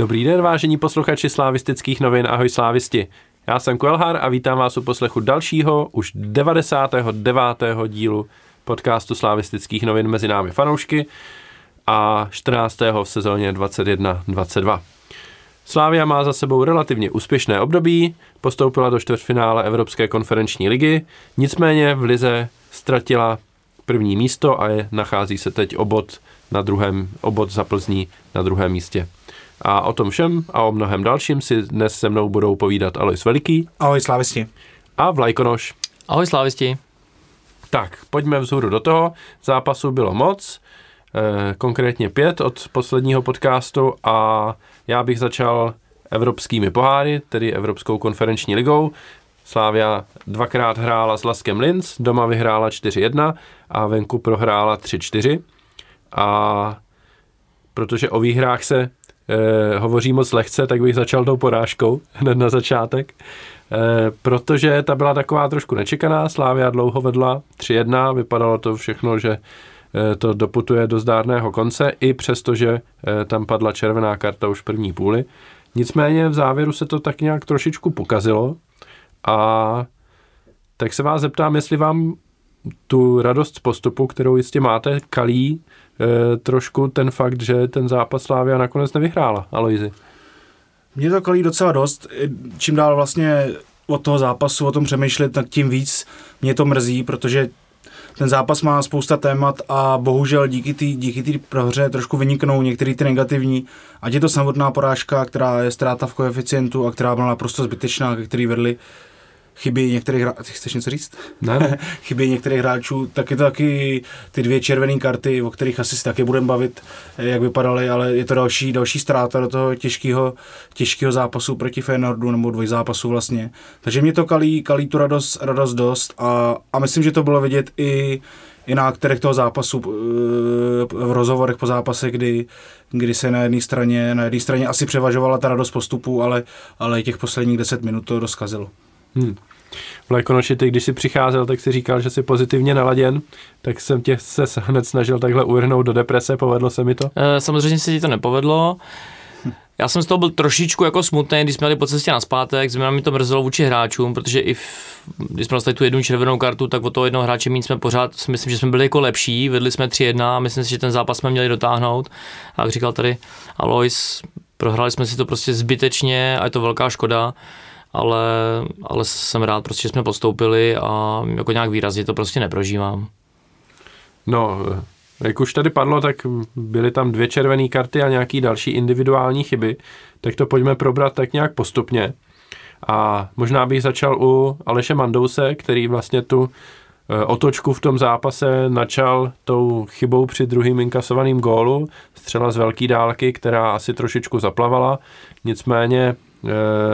Dobrý den, vážení posluchači slávistických novin, ahoj slávisti. Já jsem Kuelhar a vítám vás u poslechu dalšího, už 99. dílu podcastu slávistických novin mezi námi fanoušky a 14. v sezóně 21-22. Slávia má za sebou relativně úspěšné období, postoupila do čtvrtfinále Evropské konferenční ligy, nicméně v lize ztratila první místo a je, nachází se teď obod na druhém, obod za Plzní na druhém místě. A o tom všem a o mnohem dalším si dnes se mnou budou povídat Alois Veliký. Ahoj slávisti. A Vlajkonoš. Ahoj slávisti. Tak, pojďme vzhůru do toho. Zápasů bylo moc, eh, konkrétně pět od posledního podcastu a já bych začal evropskými poháry, tedy Evropskou konferenční ligou. Slávia dvakrát hrála s Laskem Linz, doma vyhrála 4-1 a venku prohrála 3-4. A protože o výhrách se eh, hovoří moc lehce, tak bych začal tou porážkou hned na začátek. Eh, protože ta byla taková trošku nečekaná, Slávia dlouho vedla 3-1, vypadalo to všechno, že eh, to doputuje do zdárného konce, i přesto, že tam padla červená karta už v první půli. Nicméně v závěru se to tak nějak trošičku pokazilo a tak se vás zeptám, jestli vám tu radost z postupu, kterou jistě máte, kalí trošku ten fakt, že ten zápas Slávia nakonec nevyhrála, Aloizi. Mě to kalí docela dost. Čím dál vlastně od toho zápasu o tom přemýšlet, tak tím víc mě to mrzí, protože ten zápas má spousta témat a bohužel díky té díky prohře trošku vyniknou některé ty negativní. Ať je to samotná porážka, která je ztráta v koeficientu a která byla naprosto zbytečná, ke který vedli chyby některých hráčů, chceš něco říct? Ne. chyby některých hráčů, tak je to taky ty dvě červené karty, o kterých asi si taky budeme bavit, jak vypadaly, ale je to další, další ztráta do toho těžkého, těžkého zápasu proti Feyenoordu, nebo dvoj zápasu vlastně. Takže mě to kalí, kalí tu radost, radost dost a, a myslím, že to bylo vidět i i na akterech toho zápasu v rozhovorech po zápase, kdy, kdy se na jedné straně, na jedné straně asi převažovala ta radost postupu, ale, ale těch posledních 10 minut to rozkazilo. Hmm. Vlajkonoši, ty když jsi přicházel, tak si říkal, že jsi pozitivně naladěn, tak jsem tě se hned snažil takhle uvrhnout do deprese, povedlo se mi to? E, samozřejmě se ti to nepovedlo. Já jsem z toho byl trošičku jako smutný, když jsme jeli po cestě na zpátek, zejména mi to mrzelo vůči hráčům, protože i v, když jsme dostali tu jednu červenou kartu, tak o toho jednoho hráče méně jsme pořád, myslím, že jsme byli jako lepší, vedli jsme 3-1 a myslím si, že ten zápas jsme měli dotáhnout. A jak říkal tady Alois, prohráli jsme si to prostě zbytečně a je to velká škoda ale, ale jsem rád prostě, že jsme postoupili a jako nějak výrazně to prostě neprožívám. No, jak už tady padlo, tak byly tam dvě červené karty a nějaký další individuální chyby, tak to pojďme probrat tak nějak postupně. A možná bych začal u Aleše Mandouse, který vlastně tu e, otočku v tom zápase načal tou chybou při druhým inkasovaným gólu, střela z velké dálky, která asi trošičku zaplavala, nicméně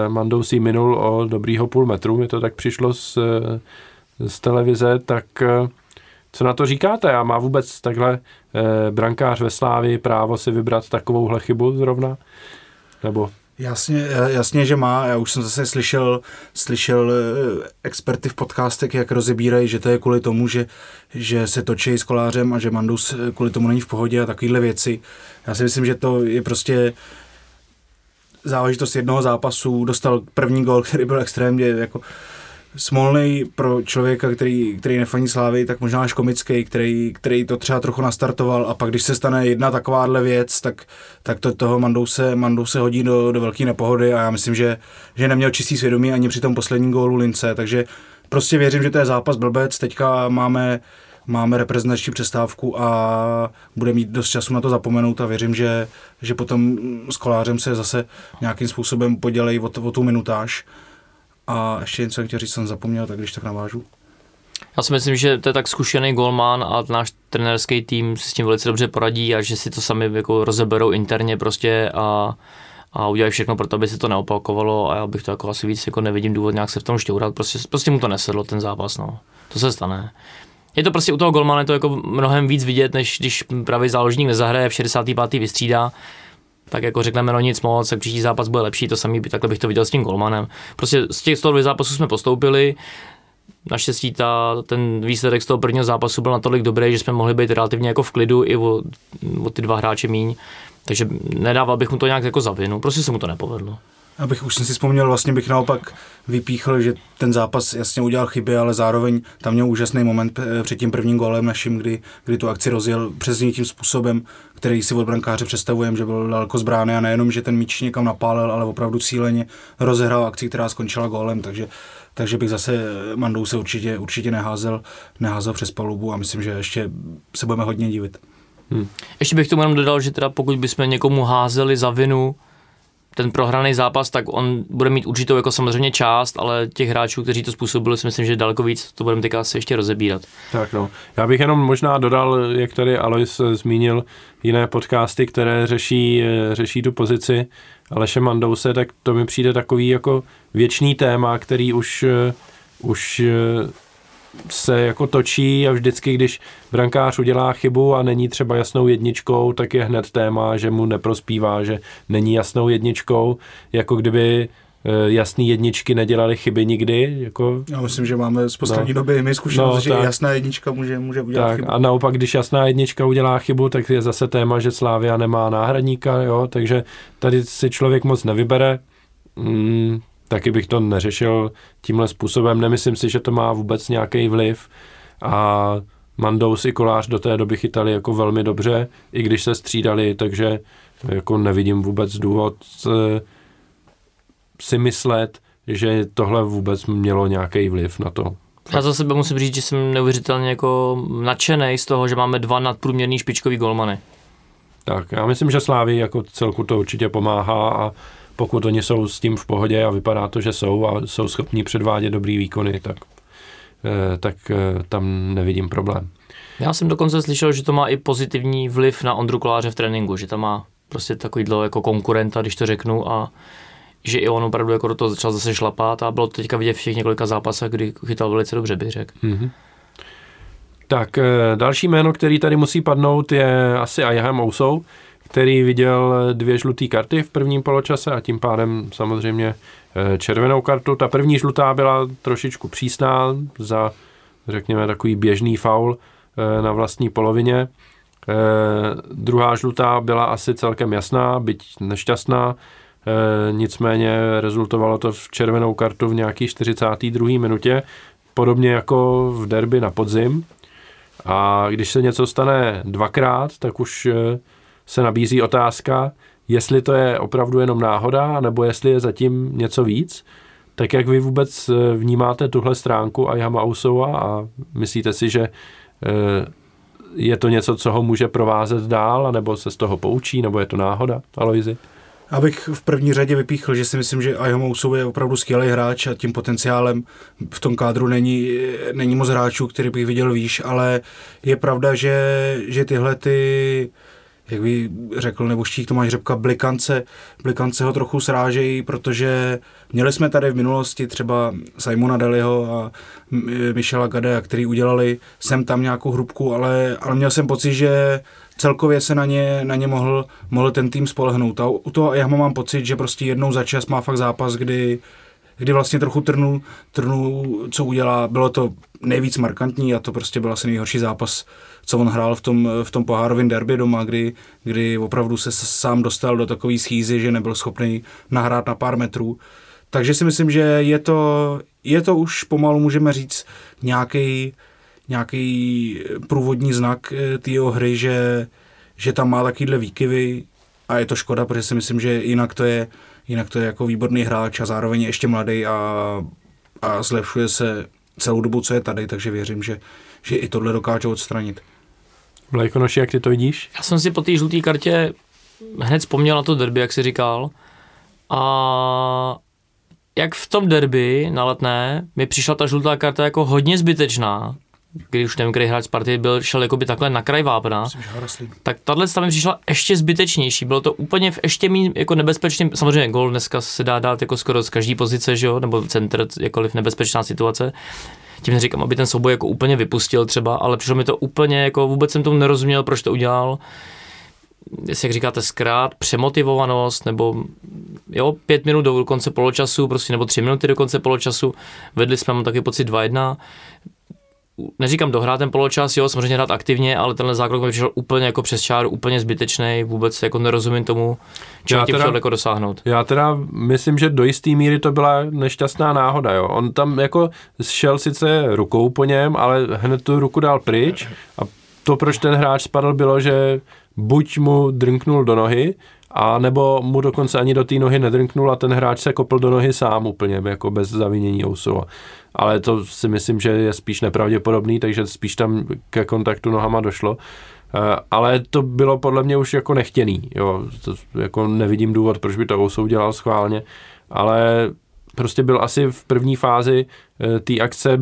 Mandou si minul o dobrýho půl metru, mi to tak přišlo z, eh, z televize, tak eh, co na to říkáte? A má vůbec takhle brankář ve Slávi právo si vybrat takovouhle chybu zrovna? Nebo Jasně, jasně, že má. Já už jsem zase slyšel, slyšel experty v podcastech, jak rozebírají, že to je kvůli tomu, že, že se točí s kolářem a že Mandus kvůli tomu není v pohodě a takovéhle věci. Já si myslím, že to je prostě záležitost jednoho zápasu, dostal první gol, který byl extrémně jako smolný pro člověka, který, který nefaní slávy, tak možná až komický, který, který to třeba trochu nastartoval. A pak když se stane jedna takováhle věc, tak, tak to toho Mandou se, Mandou se hodí do, do velké nepohody. A já myslím, že, že neměl čistý svědomí ani při tom posledním gólu Lince, takže prostě věřím, že to je zápas blbec, teďka máme máme reprezentační přestávku a bude mít dost času na to zapomenout a věřím, že, že potom s kolářem se zase nějakým způsobem podělejí o, o tu minutáž. A ještě něco chtěl říct, jsem zapomněl, tak když tak navážu. Já si myslím, že to je tak zkušený golman a náš trenérský tým si s tím velice dobře poradí a že si to sami jako rozeberou interně prostě a, a udělají všechno pro to, aby se to neopakovalo a já bych to jako asi víc jako nevidím důvod nějak se v tom šťourat, prostě, prostě mu to nesedlo ten zápas, no. To se stane je to prostě u toho golmana to jako mnohem víc vidět, než když pravý záložník nezahraje v 65. vystřídá, tak jako řekneme no nic moc, tak příští zápas bude lepší, to samý by takhle bych to viděl s tím golmanem. Prostě z těch 102 zápasů jsme postoupili, naštěstí ta, ten výsledek z toho prvního zápasu byl natolik dobrý, že jsme mohli být relativně jako v klidu i o, o ty dva hráče míň. Takže nedával bych mu to nějak jako za vinu, prostě se mu to nepovedlo. Abych už jsem si vzpomněl, vlastně bych naopak vypíchl, že ten zápas jasně udělal chyby, ale zároveň tam měl úžasný moment eh, před tím prvním gólem naším, kdy, kdy tu akci rozjel přesně tím způsobem, který si od brankáře představujeme, že byl daleko zbrány a nejenom, že ten míč někam napálil, ale opravdu cíleně rozehrál akci, která skončila gólem, takže takže bych zase Mandou se určitě, určitě neházel, neházel přes palubu a myslím, že ještě se budeme hodně divit. Hmm. Ještě bych tomu jenom dodal, že teda pokud bychom někomu házeli za vinu ten prohraný zápas, tak on bude mít určitou jako samozřejmě část, ale těch hráčů, kteří to způsobili, si myslím, že daleko víc, to budeme teďka asi ještě rozebírat. Tak no, já bych jenom možná dodal, jak tady Alois zmínil jiné podcasty, které řeší, řeší tu pozici Aleše Mandouse, tak to mi přijde takový jako věčný téma, který už, už se jako točí a vždycky, když brankář udělá chybu a není třeba jasnou jedničkou, tak je hned téma, že mu neprospívá, že není jasnou jedničkou, jako kdyby eh, jasný jedničky nedělali chyby nikdy. Jako, Já myslím, že máme z poslední no, doby my zkušenost, no, že tak, jasná jednička může, může udělat tak, chybu. A naopak, když jasná jednička udělá chybu, tak je zase téma, že Slávia nemá náhradníka, jo, takže tady si člověk moc nevybere. Mm, taky bych to neřešil tímhle způsobem. Nemyslím si, že to má vůbec nějaký vliv a Mandous i Kolář do té doby chytali jako velmi dobře, i když se střídali, takže jako nevidím vůbec důvod eh, si myslet, že tohle vůbec mělo nějaký vliv na to. Já za sebe musím říct, že jsem neuvěřitelně jako nadšený z toho, že máme dva nadprůměrný špičkový golmany. Tak, já myslím, že Slávy jako celku to určitě pomáhá a pokud oni jsou s tím v pohodě a vypadá to, že jsou a jsou schopni předvádět dobrý výkony, tak, eh, tak eh, tam nevidím problém. Já jsem dokonce slyšel, že to má i pozitivní vliv na Ondru Koláře v tréninku, že tam má prostě takovýhle jako konkurenta, když to řeknu, a že i on opravdu jako do toho začal zase šlapat a bylo to teďka vidět v těch několika zápasech, kdy chytal velice dobře, bych řekl. Mm-hmm. Tak eh, další jméno, který tady musí padnout, je asi Ayahem Ousou, který viděl dvě žluté karty v prvním poločase a tím pádem samozřejmě eh, červenou kartu. Ta první žlutá byla trošičku přísná za, řekněme, takový běžný faul eh, na vlastní polovině. Eh, druhá žlutá byla asi celkem jasná, byť nešťastná, nicméně rezultovalo to v červenou kartu v nějaký 42. minutě, podobně jako v derby na podzim. A když se něco stane dvakrát, tak už se nabízí otázka, jestli to je opravdu jenom náhoda, nebo jestli je zatím něco víc. Tak jak vy vůbec eh, vnímáte tuhle stránku a Yamausova a myslíte si, že eh, je to něco, co ho může provázet dál, nebo se z toho poučí, nebo je to náhoda, Aloizi? Abych v první řadě vypíchl, že si myslím, že Ayamousou je opravdu skvělý hráč a tím potenciálem v tom kádru není, není moc hráčů, který bych viděl výš, ale je pravda, že, že tyhle ty jak by řekl nebo štík Tomáš Řepka, blikance, blikance ho trochu srážejí, protože měli jsme tady v minulosti třeba Simona Deliho a Michela Gadea, který udělali sem tam nějakou hrubku, ale, ale měl jsem pocit, že celkově se na ně, na ně mohl, mohl ten tým spolehnout. A u toho já mám pocit, že prostě jednou za čas má fakt zápas, kdy, kdy vlastně trochu trnu, trnu, co udělá. Bylo to nejvíc markantní a to prostě byl asi nejhorší zápas co on hrál v tom, v tom pohárovém derby doma, kdy, kdy opravdu se sám dostal do takové schýzy, že nebyl schopný nahrát na pár metrů. Takže si myslím, že je to, je to už pomalu, můžeme říct, nějaký nějaký průvodní znak eh, té jeho hry, že, že tam má takovýhle výkyvy a je to škoda, protože si myslím, že jinak to je, jinak to je jako výborný hráč a zároveň ještě mladý a, a zlepšuje se celou dobu, co je tady, takže věřím, že, že i tohle dokáže odstranit. Vlajkonoši, jak ty to vidíš? Já jsem si po té žluté kartě hned vzpomněl na to derby, jak jsi říkal. A jak v tom derby na letné mi přišla ta žlutá karta jako hodně zbytečná, když už nevím, který hráč z party byl, šel jako by takhle na kraj vápna, tak tahle mi přišla ještě zbytečnější. Bylo to úplně v ještě méně jako nebezpečným, samozřejmě gol dneska se dá dát jako skoro z každé pozice, že jo, nebo center, jakkoliv nebezpečná situace tím neříkám, aby ten souboj jako úplně vypustil třeba, ale přišlo mi to úplně, jako vůbec jsem tomu nerozuměl, proč to udělal. Jestli jak říkáte zkrát, přemotivovanost, nebo jo, pět minut do konce poločasu, prostě nebo tři minuty do konce poločasu, vedli jsme, mám taky pocit 2-1, neříkám dohrát ten poločas, jo, samozřejmě hrát aktivně, ale tenhle zákrok mi přišel úplně jako přes čáru, úplně zbytečný, vůbec jako nerozumím tomu, čeho tím chtěl jako dosáhnout. Já teda myslím, že do jisté míry to byla nešťastná náhoda, jo. On tam jako šel sice rukou po něm, ale hned tu ruku dal pryč a to, proč ten hráč spadl, bylo, že buď mu drnknul do nohy, a nebo mu dokonce ani do té nohy nedrnknul a ten hráč se kopl do nohy sám úplně, jako bez zavinění Ousova. Ale to si myslím, že je spíš nepravděpodobný, takže spíš tam ke kontaktu nohama došlo. Eh, ale to bylo podle mě už jako nechtěný, jo. To jako nevidím důvod, proč by to Ousou dělal schválně, ale prostě byl asi v první fázi eh, té akce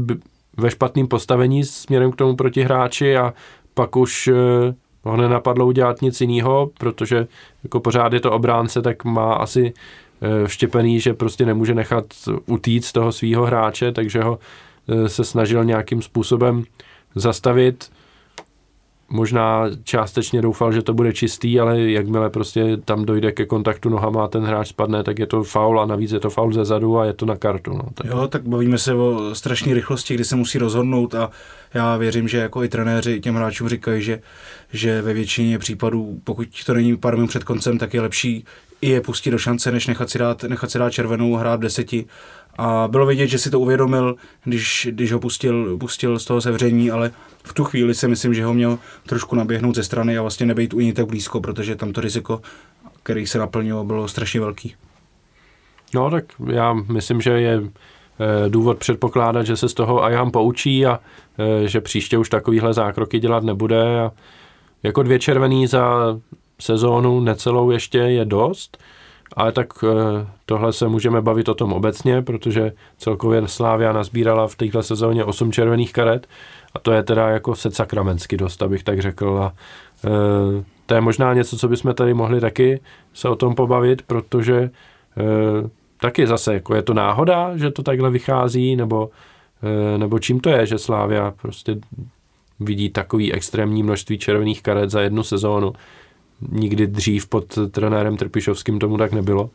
ve špatném postavení směrem k tomu protihráči a pak už eh, ho nenapadlo udělat nic jiného, protože jako pořád je to obránce, tak má asi vštěpený, že prostě nemůže nechat utíct toho svého hráče, takže ho eh, se snažil nějakým způsobem zastavit. Možná částečně doufal, že to bude čistý, ale jakmile prostě tam dojde ke kontaktu nohama a ten hráč spadne, tak je to faul a navíc je to faul ze zadu a je to na kartu. No. Tak... Jo, tak bavíme se o strašné rychlosti, kdy se musí rozhodnout a já věřím, že jako i trenéři těm hráčům říkají, že, že ve většině případů, pokud to není pár minut před koncem, tak je lepší i je pustit do šance, než nechat si dát, nechat si dát červenou, hrát v deseti. A bylo vidět, že si to uvědomil, když, když ho pustil, pustil z toho sevření, ale v tu chvíli si myslím, že ho měl trošku naběhnout ze strany a vlastně nebejt u ní tak blízko, protože tam to riziko, který se naplnilo, bylo strašně velký. No tak já myslím, že je Eh, důvod předpokládat, že se z toho Ayam poučí a eh, že příště už takovýhle zákroky dělat nebude. A jako dvě červený za sezónu necelou ještě je dost, ale tak eh, tohle se můžeme bavit o tom obecně, protože celkově Slávia nazbírala v této sezóně 8 červených karet a to je teda jako set sakramensky dost, abych tak řekl. A to je možná něco, co bychom tady mohli taky se o tom pobavit, protože taky zase, jako je to náhoda, že to takhle vychází, nebo, eh, nebo čím to je, že Slávia prostě vidí takový extrémní množství červených karet za jednu sezónu. Nikdy dřív pod trenérem Trpišovským tomu tak nebylo.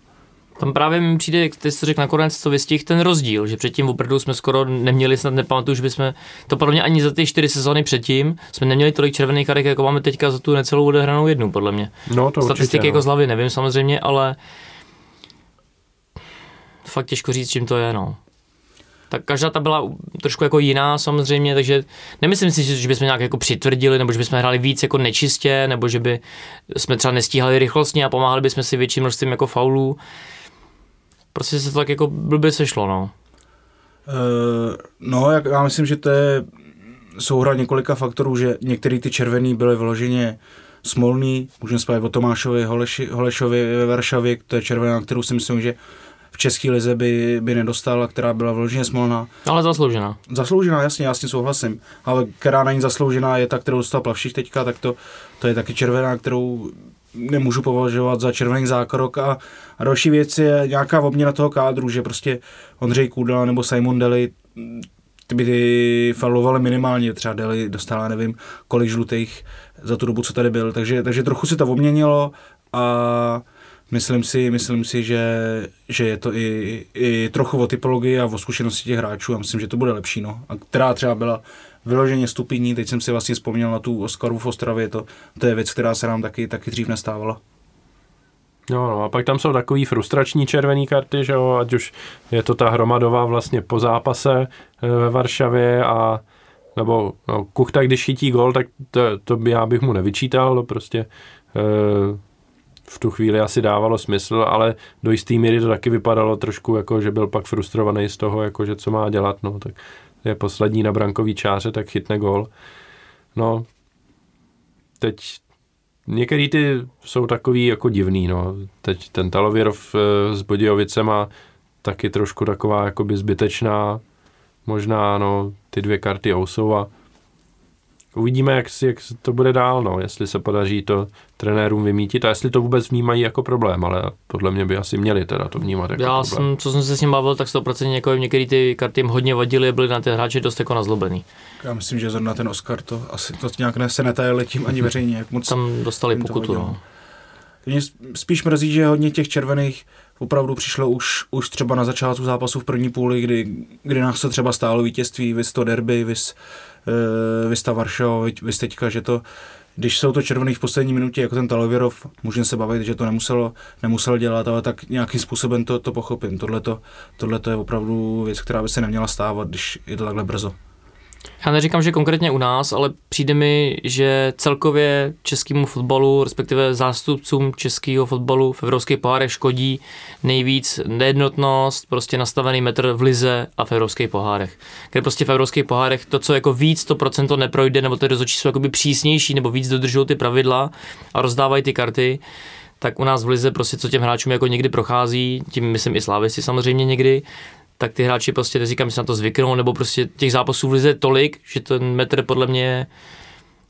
Tam právě mi přijde, jak ty jsi řekl nakonec, co vystih ten rozdíl, že předtím opravdu jsme skoro neměli, snad nepamatuju, že bychom, to podle mě ani za ty čtyři sezóny předtím, jsme neměli tolik červených karek, jako máme teďka za tu necelou odehranou jednu, podle mě. No, to Statistiky určitě, jako no. z hlavy nevím samozřejmě, ale fakt těžko říct, čím to je, no. Tak každá ta byla trošku jako jiná samozřejmě, takže nemyslím si, že bychom nějak jako přitvrdili, nebo že bychom hráli víc jako nečistě, nebo že by jsme třeba nestíhali rychlostně a pomáhali bychom si větším množstvím jako faulů. Prostě se to tak jako blbě sešlo, no. Uh, no, já myslím, že to je souhra několika faktorů, že některý ty červený byly vyloženě smolný, můžeme spát o Tomášovi Holeši, Holešovi ve Varšavě, to je červená, kterou si myslím, že české lize by, by nedostala, která byla vloženě smolná. Ale zasloužená. Zasloužená, jasně, já s tím souhlasím. Ale která není zasloužená, je ta, kterou dostal Plavších teďka, tak to, to je taky červená, kterou nemůžu považovat za červený zákrok a, a další věc je nějaká obměna toho kádru, že prostě Ondřej Kůdla nebo Simon Deli ty by falovali minimálně, třeba Deli dostala nevím kolik žlutých za tu dobu, co tady byl, takže, takže trochu se to obměnilo a Myslím si, myslím si že, že je to i, i trochu o typologii a o zkušenosti těch hráčů a myslím, že to bude lepší. No. A která třeba byla vyloženě stupidní, teď jsem si vlastně vzpomněl na tu Oskaru v Ostravě, to, to je věc, která se nám taky, taky dřív nestávala. No, no, a pak tam jsou takový frustrační červené karty, že jo, ať už je to ta hromadová vlastně po zápase eh, ve Varšavě a nebo no, Kuchta, když chytí gol, tak to, to by já bych mu nevyčítal, prostě e, v tu chvíli asi dávalo smysl, ale do jisté míry to taky vypadalo trošku jako, že byl pak frustrovaný z toho, jako, že co má dělat, no, tak je poslední na brankový čáře, tak chytne gol. No, teď některý ty jsou takový jako divný, no. Teď ten Talověrov eh, s Bodějovicema taky trošku taková jakoby zbytečná, možná, no, ty dvě karty Ousova uvidíme, jak, jak to bude dál, no, jestli se podaří to trenérům vymítit a jestli to vůbec vnímají jako problém, ale podle mě by asi měli teda to vnímat jako Já problém. jsem, co jsem se s ním bavil, tak 100% jako některé ty karty jim hodně vadily, byly na ty hráče dost jako nazlobený. Já myslím, že zrovna ten Oscar to asi to nějak ne, se netajili tím ani veřejně, jak moc Tam dostali pokutu, no. Mě spíš mrzí, že hodně těch červených opravdu přišlo už, už třeba na začátku zápasu v první půli, kdy, kdy nás se třeba stálo vítězství, vys to derby, vys, uh, vys ta Varšava, vys teďka, že to, když jsou to červený v poslední minutě, jako ten Talověrov, můžeme se bavit, že to nemuselo, nemusel dělat, ale tak nějakým způsobem to, to pochopím. Tohle to je opravdu věc, která by se neměla stávat, když je to takhle brzo. Já neříkám, že konkrétně u nás, ale přijde mi, že celkově českému fotbalu, respektive zástupcům českého fotbalu v evropských pohárech škodí nejvíc nejednotnost, prostě nastavený metr v lize a v evropských pohárech. Kde prostě v evropských pohárech to, co jako víc to procento neprojde, nebo ty rozhodčí jsou jakoby přísnější, nebo víc dodržují ty pravidla a rozdávají ty karty, tak u nás v lize prostě co těm hráčům jako někdy prochází, tím myslím i slávisti samozřejmě někdy, tak ty hráči prostě neříkám, že se na to zvyknou, nebo prostě těch zápasů v lize tolik, že ten metr podle mě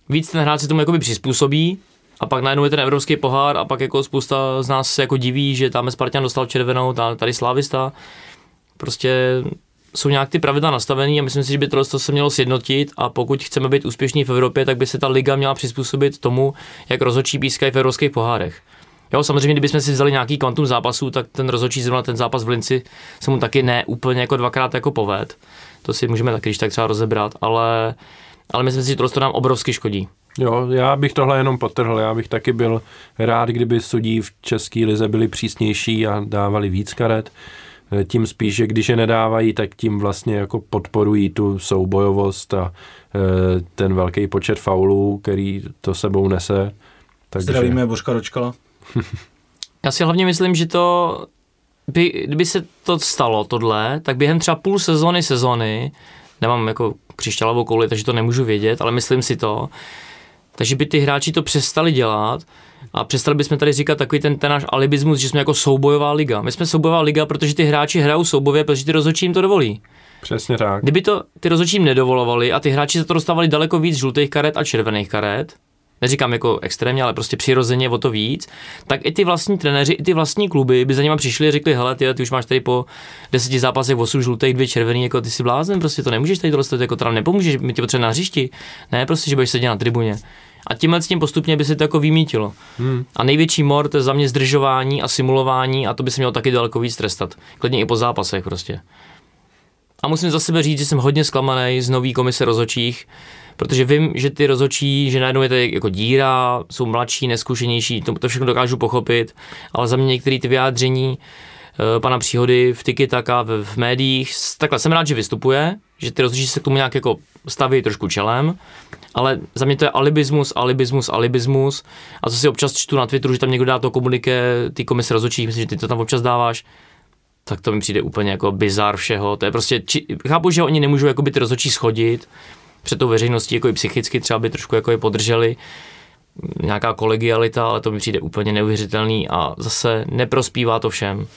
víc ten hráč se tomu jakoby přizpůsobí a pak najednou je ten evropský pohár a pak jako spousta z nás se jako diví, že tam Spartan dostal červenou, tady Slávista. Prostě jsou nějak ty pravidla nastavené a myslím si, že by tohle se mělo sjednotit a pokud chceme být úspěšní v Evropě, tak by se ta liga měla přizpůsobit tomu, jak rozhodčí pískají v evropských pohárech. Jo, samozřejmě, kdybychom si vzali nějaký kvantum zápasů, tak ten rozhodčí zrovna ten zápas v Linci se mu taky ne úplně jako dvakrát jako poved. To si můžeme taky když tak třeba rozebrat, ale, ale myslím si, že to nám obrovsky škodí. Jo, já bych tohle jenom potrhl. Já bych taky byl rád, kdyby sudí v české lize byli přísnější a dávali víc karet. Tím spíš, že když je nedávají, tak tím vlastně jako podporují tu soubojovost a e, ten velký počet faulů, který to sebou nese. Takže... Zdravíme Božka Ročkala. Já si hlavně myslím, že to, by, kdyby se to stalo, tohle, tak během třeba půl sezony, sezony, nemám jako křišťálovou kouli, takže to nemůžu vědět, ale myslím si to, takže by ty hráči to přestali dělat a přestali bychom tady říkat takový ten, ten náš alibismus, že jsme jako soubojová liga. My jsme soubojová liga, protože ty hráči hrajou soubojově, protože ty rozhodčí jim to dovolí. Přesně tak. Kdyby to ty rozhodčí jim nedovolovali a ty hráči za to dostávali daleko víc žlutých karet a červených karet, neříkám jako extrémně, ale prostě přirozeně o to víc, tak i ty vlastní trenéři, i ty vlastní kluby by za nimi přišli a řekli, hele, ty, ty už máš tady po deseti zápasech 8 žlutých, dvě červený, jako ty si blázen, prostě to nemůžeš tady tohle, jako teda nepomůžeš, mi tě potřebuje na hřišti, ne, prostě, že budeš sedět na tribuně. A tímhle s tím postupně by se to jako vymítilo. Hmm. A největší mor to je za mě zdržování a simulování a to by se mělo taky daleko víc trestat. Klidně i po zápasech prostě. A musím za sebe říct, že jsem hodně zklamaný z nový komise rozočích, protože vím, že ty rozhodčí, že najednou je to jako díra, jsou mladší, neskušenější, to, to všechno dokážu pochopit, ale za mě některé ty vyjádření uh, pana Příhody v Tiki Taka, v, v médiích, takhle jsem rád, že vystupuje, že ty rozhodčí se k tomu nějak jako staví trošku čelem, ale za mě to je alibismus, alibismus, alibismus a co si občas čtu na Twitteru, že tam někdo dá to komuniké ty komise rozhodčích, myslím, že ty to tam občas dáváš, tak to mi přijde úplně jako bizar všeho. To je prostě, či, chápu, že oni nemůžou jako by ty rozhodčí schodit, před tou veřejností, jako i psychicky třeba by trošku jako je podrželi nějaká kolegialita, ale to mi přijde úplně neuvěřitelný a zase neprospívá to všem.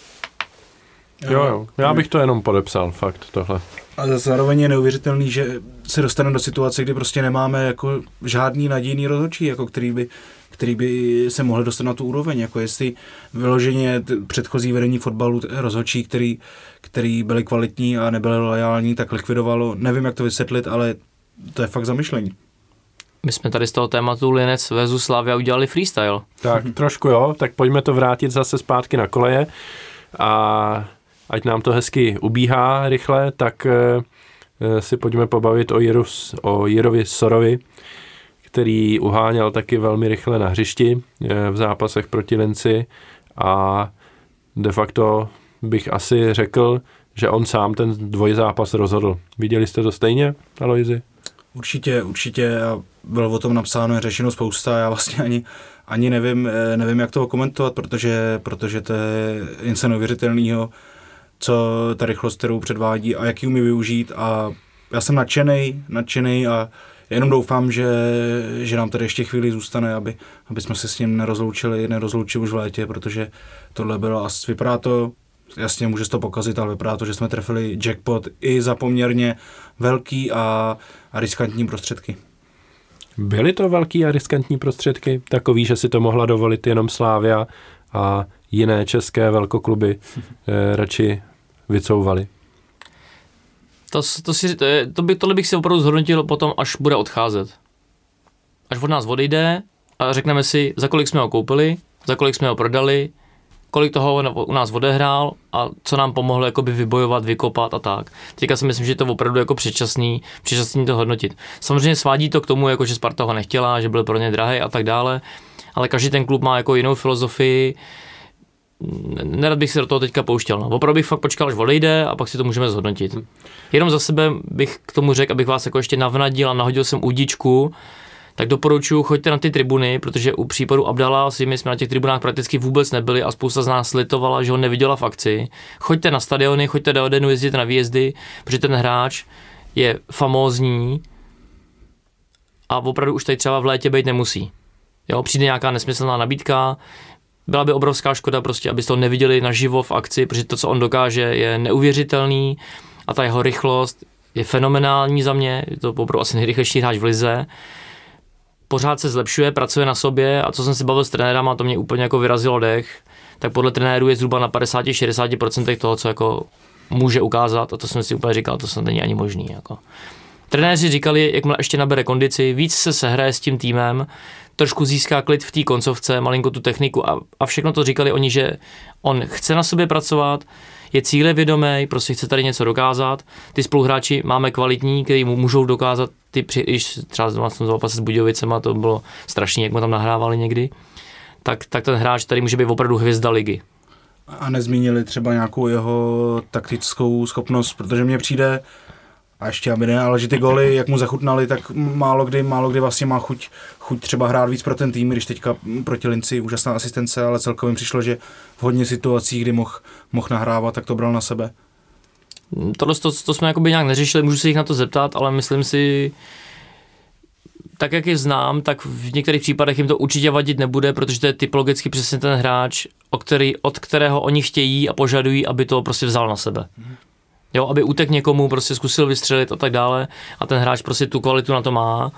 Jo, jo, já bych to jenom podepsal, fakt, tohle. A zároveň je neuvěřitelný, že se dostaneme do situace, kdy prostě nemáme jako žádný nadějný rozhodčí, jako který by, který by se mohl dostat na tu úroveň, jako jestli vyloženě předchozí vedení fotbalu rozhodčí, který, který byli kvalitní a nebyli lojální, tak likvidovalo, nevím jak to vysvětlit, ale to je fakt zamyšlení. My jsme tady z toho tématu Linec vezu Slavia udělali freestyle. Tak trošku jo, tak pojďme to vrátit zase zpátky na koleje a ať nám to hezky ubíhá rychle, tak e, si pojďme pobavit o, Jiru, o Jirovi Sorovi, který uháněl taky velmi rychle na hřišti e, v zápasech proti Linci a de facto bych asi řekl, že on sám ten dvojzápas rozhodl. Viděli jste to stejně, Aloizi? Určitě, určitě. Bylo o tom napsáno, řešeno spousta. Já vlastně ani, ani nevím, eh, nevím, jak to komentovat, protože, protože to je něco neuvěřitelného, co ta rychlost, kterou předvádí a jak ji umí využít. A já jsem nadšený, nadšený a jenom doufám, že, že nám tady ještě chvíli zůstane, aby, aby jsme se s ním nerozloučili, nerozloučili už v létě, protože tohle bylo a vypadá to jasně může to pokazit, ale vypadá to, že jsme trefili jackpot i za poměrně velký a, a riskantní prostředky. Byly to velký a riskantní prostředky, takový, že si to mohla dovolit jenom Slávia a jiné české velkokluby eh, radši vycouvali. To, to, si, to, je, to by, tohle bych si opravdu zhodnotil potom, až bude odcházet. Až od nás odejde a řekneme si, za kolik jsme ho koupili, za kolik jsme ho prodali, kolik toho u nás odehrál a co nám pomohlo jakoby vybojovat, vykopat a tak. Teďka si myslím, že je to opravdu jako předčasný, předčasný to hodnotit. Samozřejmě svádí to k tomu, jako že Sparta ho nechtěla, že byl pro ně drahý a tak dále, ale každý ten klub má jako jinou filozofii, nerad bych se do toho teďka pouštěl. No. Opravdu bych fakt počkal, až odejde a pak si to můžeme zhodnotit. Jenom za sebe bych k tomu řekl, abych vás jako ještě navnadil a nahodil jsem udičku, tak doporučuji, choďte na ty tribuny, protože u případu Abdala si my jsme na těch tribunách prakticky vůbec nebyli a spousta z nás litovala, že ho neviděla v akci. Choďte na stadiony, choďte do Odenu, jezdit na výjezdy, protože ten hráč je famózní a opravdu už tady třeba v létě být nemusí. Jo, přijde nějaká nesmyslná nabídka, byla by obrovská škoda prostě, abyste to neviděli naživo v akci, protože to, co on dokáže, je neuvěřitelný a ta jeho rychlost je fenomenální za mě, je to opravdu asi nejrychlejší hráč v lize. Pořád se zlepšuje, pracuje na sobě a co jsem si bavil s trenérem a to mě úplně jako vyrazilo dech, tak podle trenérů je zhruba na 50-60% toho, co jako může ukázat a to jsem si úplně říkal, to snad není ani možný. Jako. Trenéři říkali, jakmile ještě nabere kondici, víc se sehraje s tím týmem, trošku získá klid v té koncovce, malinko tu techniku a, a všechno to říkali oni, že on chce na sobě pracovat, je cíle vědomý, prostě chce tady něco dokázat. Ty spoluhráči máme kvalitní, kteří mu můžou dokázat, ty při, když třeba tom zápase s Budějovicema, to bylo strašný, jak mu tam nahrávali někdy, tak, tak ten hráč tady může být opravdu hvězda ligy. A nezmínili třeba nějakou jeho taktickou schopnost, protože mně přijde, a ještě aby ne, ale že ty goly, jak mu zachutnali, tak málo kdy, málo kdy vlastně má chuť, chuť třeba hrát víc pro ten tým, když teďka proti Linci úžasná asistence, ale celkově přišlo, že v hodně situacích, kdy mohl moh nahrávat, tak to bral na sebe. Tohle to, to jsme jakoby nějak neřešili, můžu se jich na to zeptat, ale myslím si, tak jak je znám, tak v některých případech jim to určitě vadit nebude, protože to je typologicky přesně ten hráč, o který, od kterého oni chtějí a požadují, aby to prostě vzal na sebe. Mm-hmm. Jo, aby utek někomu, prostě zkusil vystřelit a tak dále a ten hráč prostě tu kvalitu na to má.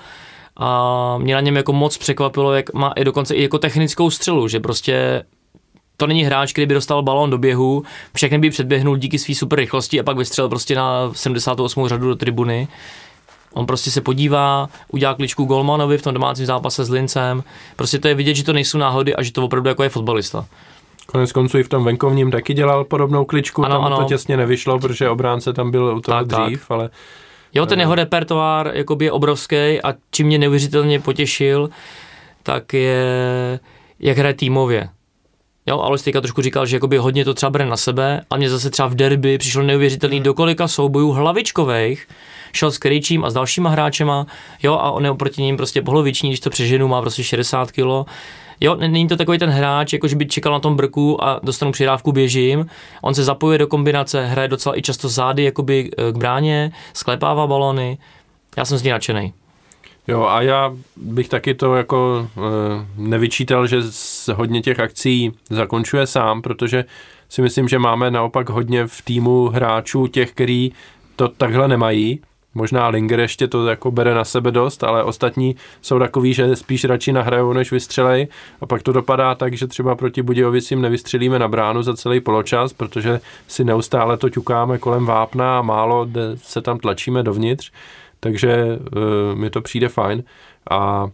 A mě na něm jako moc překvapilo, jak má i dokonce i jako technickou střelu, že prostě to není hráč, který by dostal balón do běhu, všechny by předběhnul díky své super rychlosti a pak vystřelil prostě na 78. řadu do tribuny. On prostě se podívá, udělá kličku Golmanovi v tom domácím zápase s Lincem. Prostě to je vidět, že to nejsou náhody a že to opravdu jako je fotbalista. Konec konců i v tom venkovním taky dělal podobnou kličku, ano, tam ano. to těsně nevyšlo, protože obránce tam byl u toho tak, dřív, tak. ale... Jo, ten jeho repertoár jakoby je obrovský a čím mě neuvěřitelně potěšil, tak je, jak hraje týmově. Jo, ale teďka trošku říkal, že jakoby hodně to třeba bere na sebe a mě zase třeba v derby přišlo neuvěřitelný hmm. do kolika soubojů hlavičkových, šel s Krejčím a s dalšíma hráčema, jo, a on je oproti ním prostě pohloviční, když to přeženu, má prostě 60 kg, Jo, není to takový ten hráč, jako že by čekal na tom brku a dostanu přidávku, běžím. On se zapojuje do kombinace, hraje docela i často zády jakoby eh, k bráně, sklepává balony. Já jsem z něj nadšený. Jo, a já bych taky to jako e, nevyčítal, že z hodně těch akcí zakončuje sám, protože si myslím, že máme naopak hodně v týmu hráčů těch, který to takhle nemají Možná Linger ještě to jako bere na sebe dost, ale ostatní jsou takový, že spíš radši nahrajou, než vystřelej. A pak to dopadá tak, že třeba proti Budějovicím nevystřelíme na bránu za celý poločas, protože si neustále to ťukáme kolem vápna a málo se tam tlačíme dovnitř. Takže uh, mi to přijde fajn. A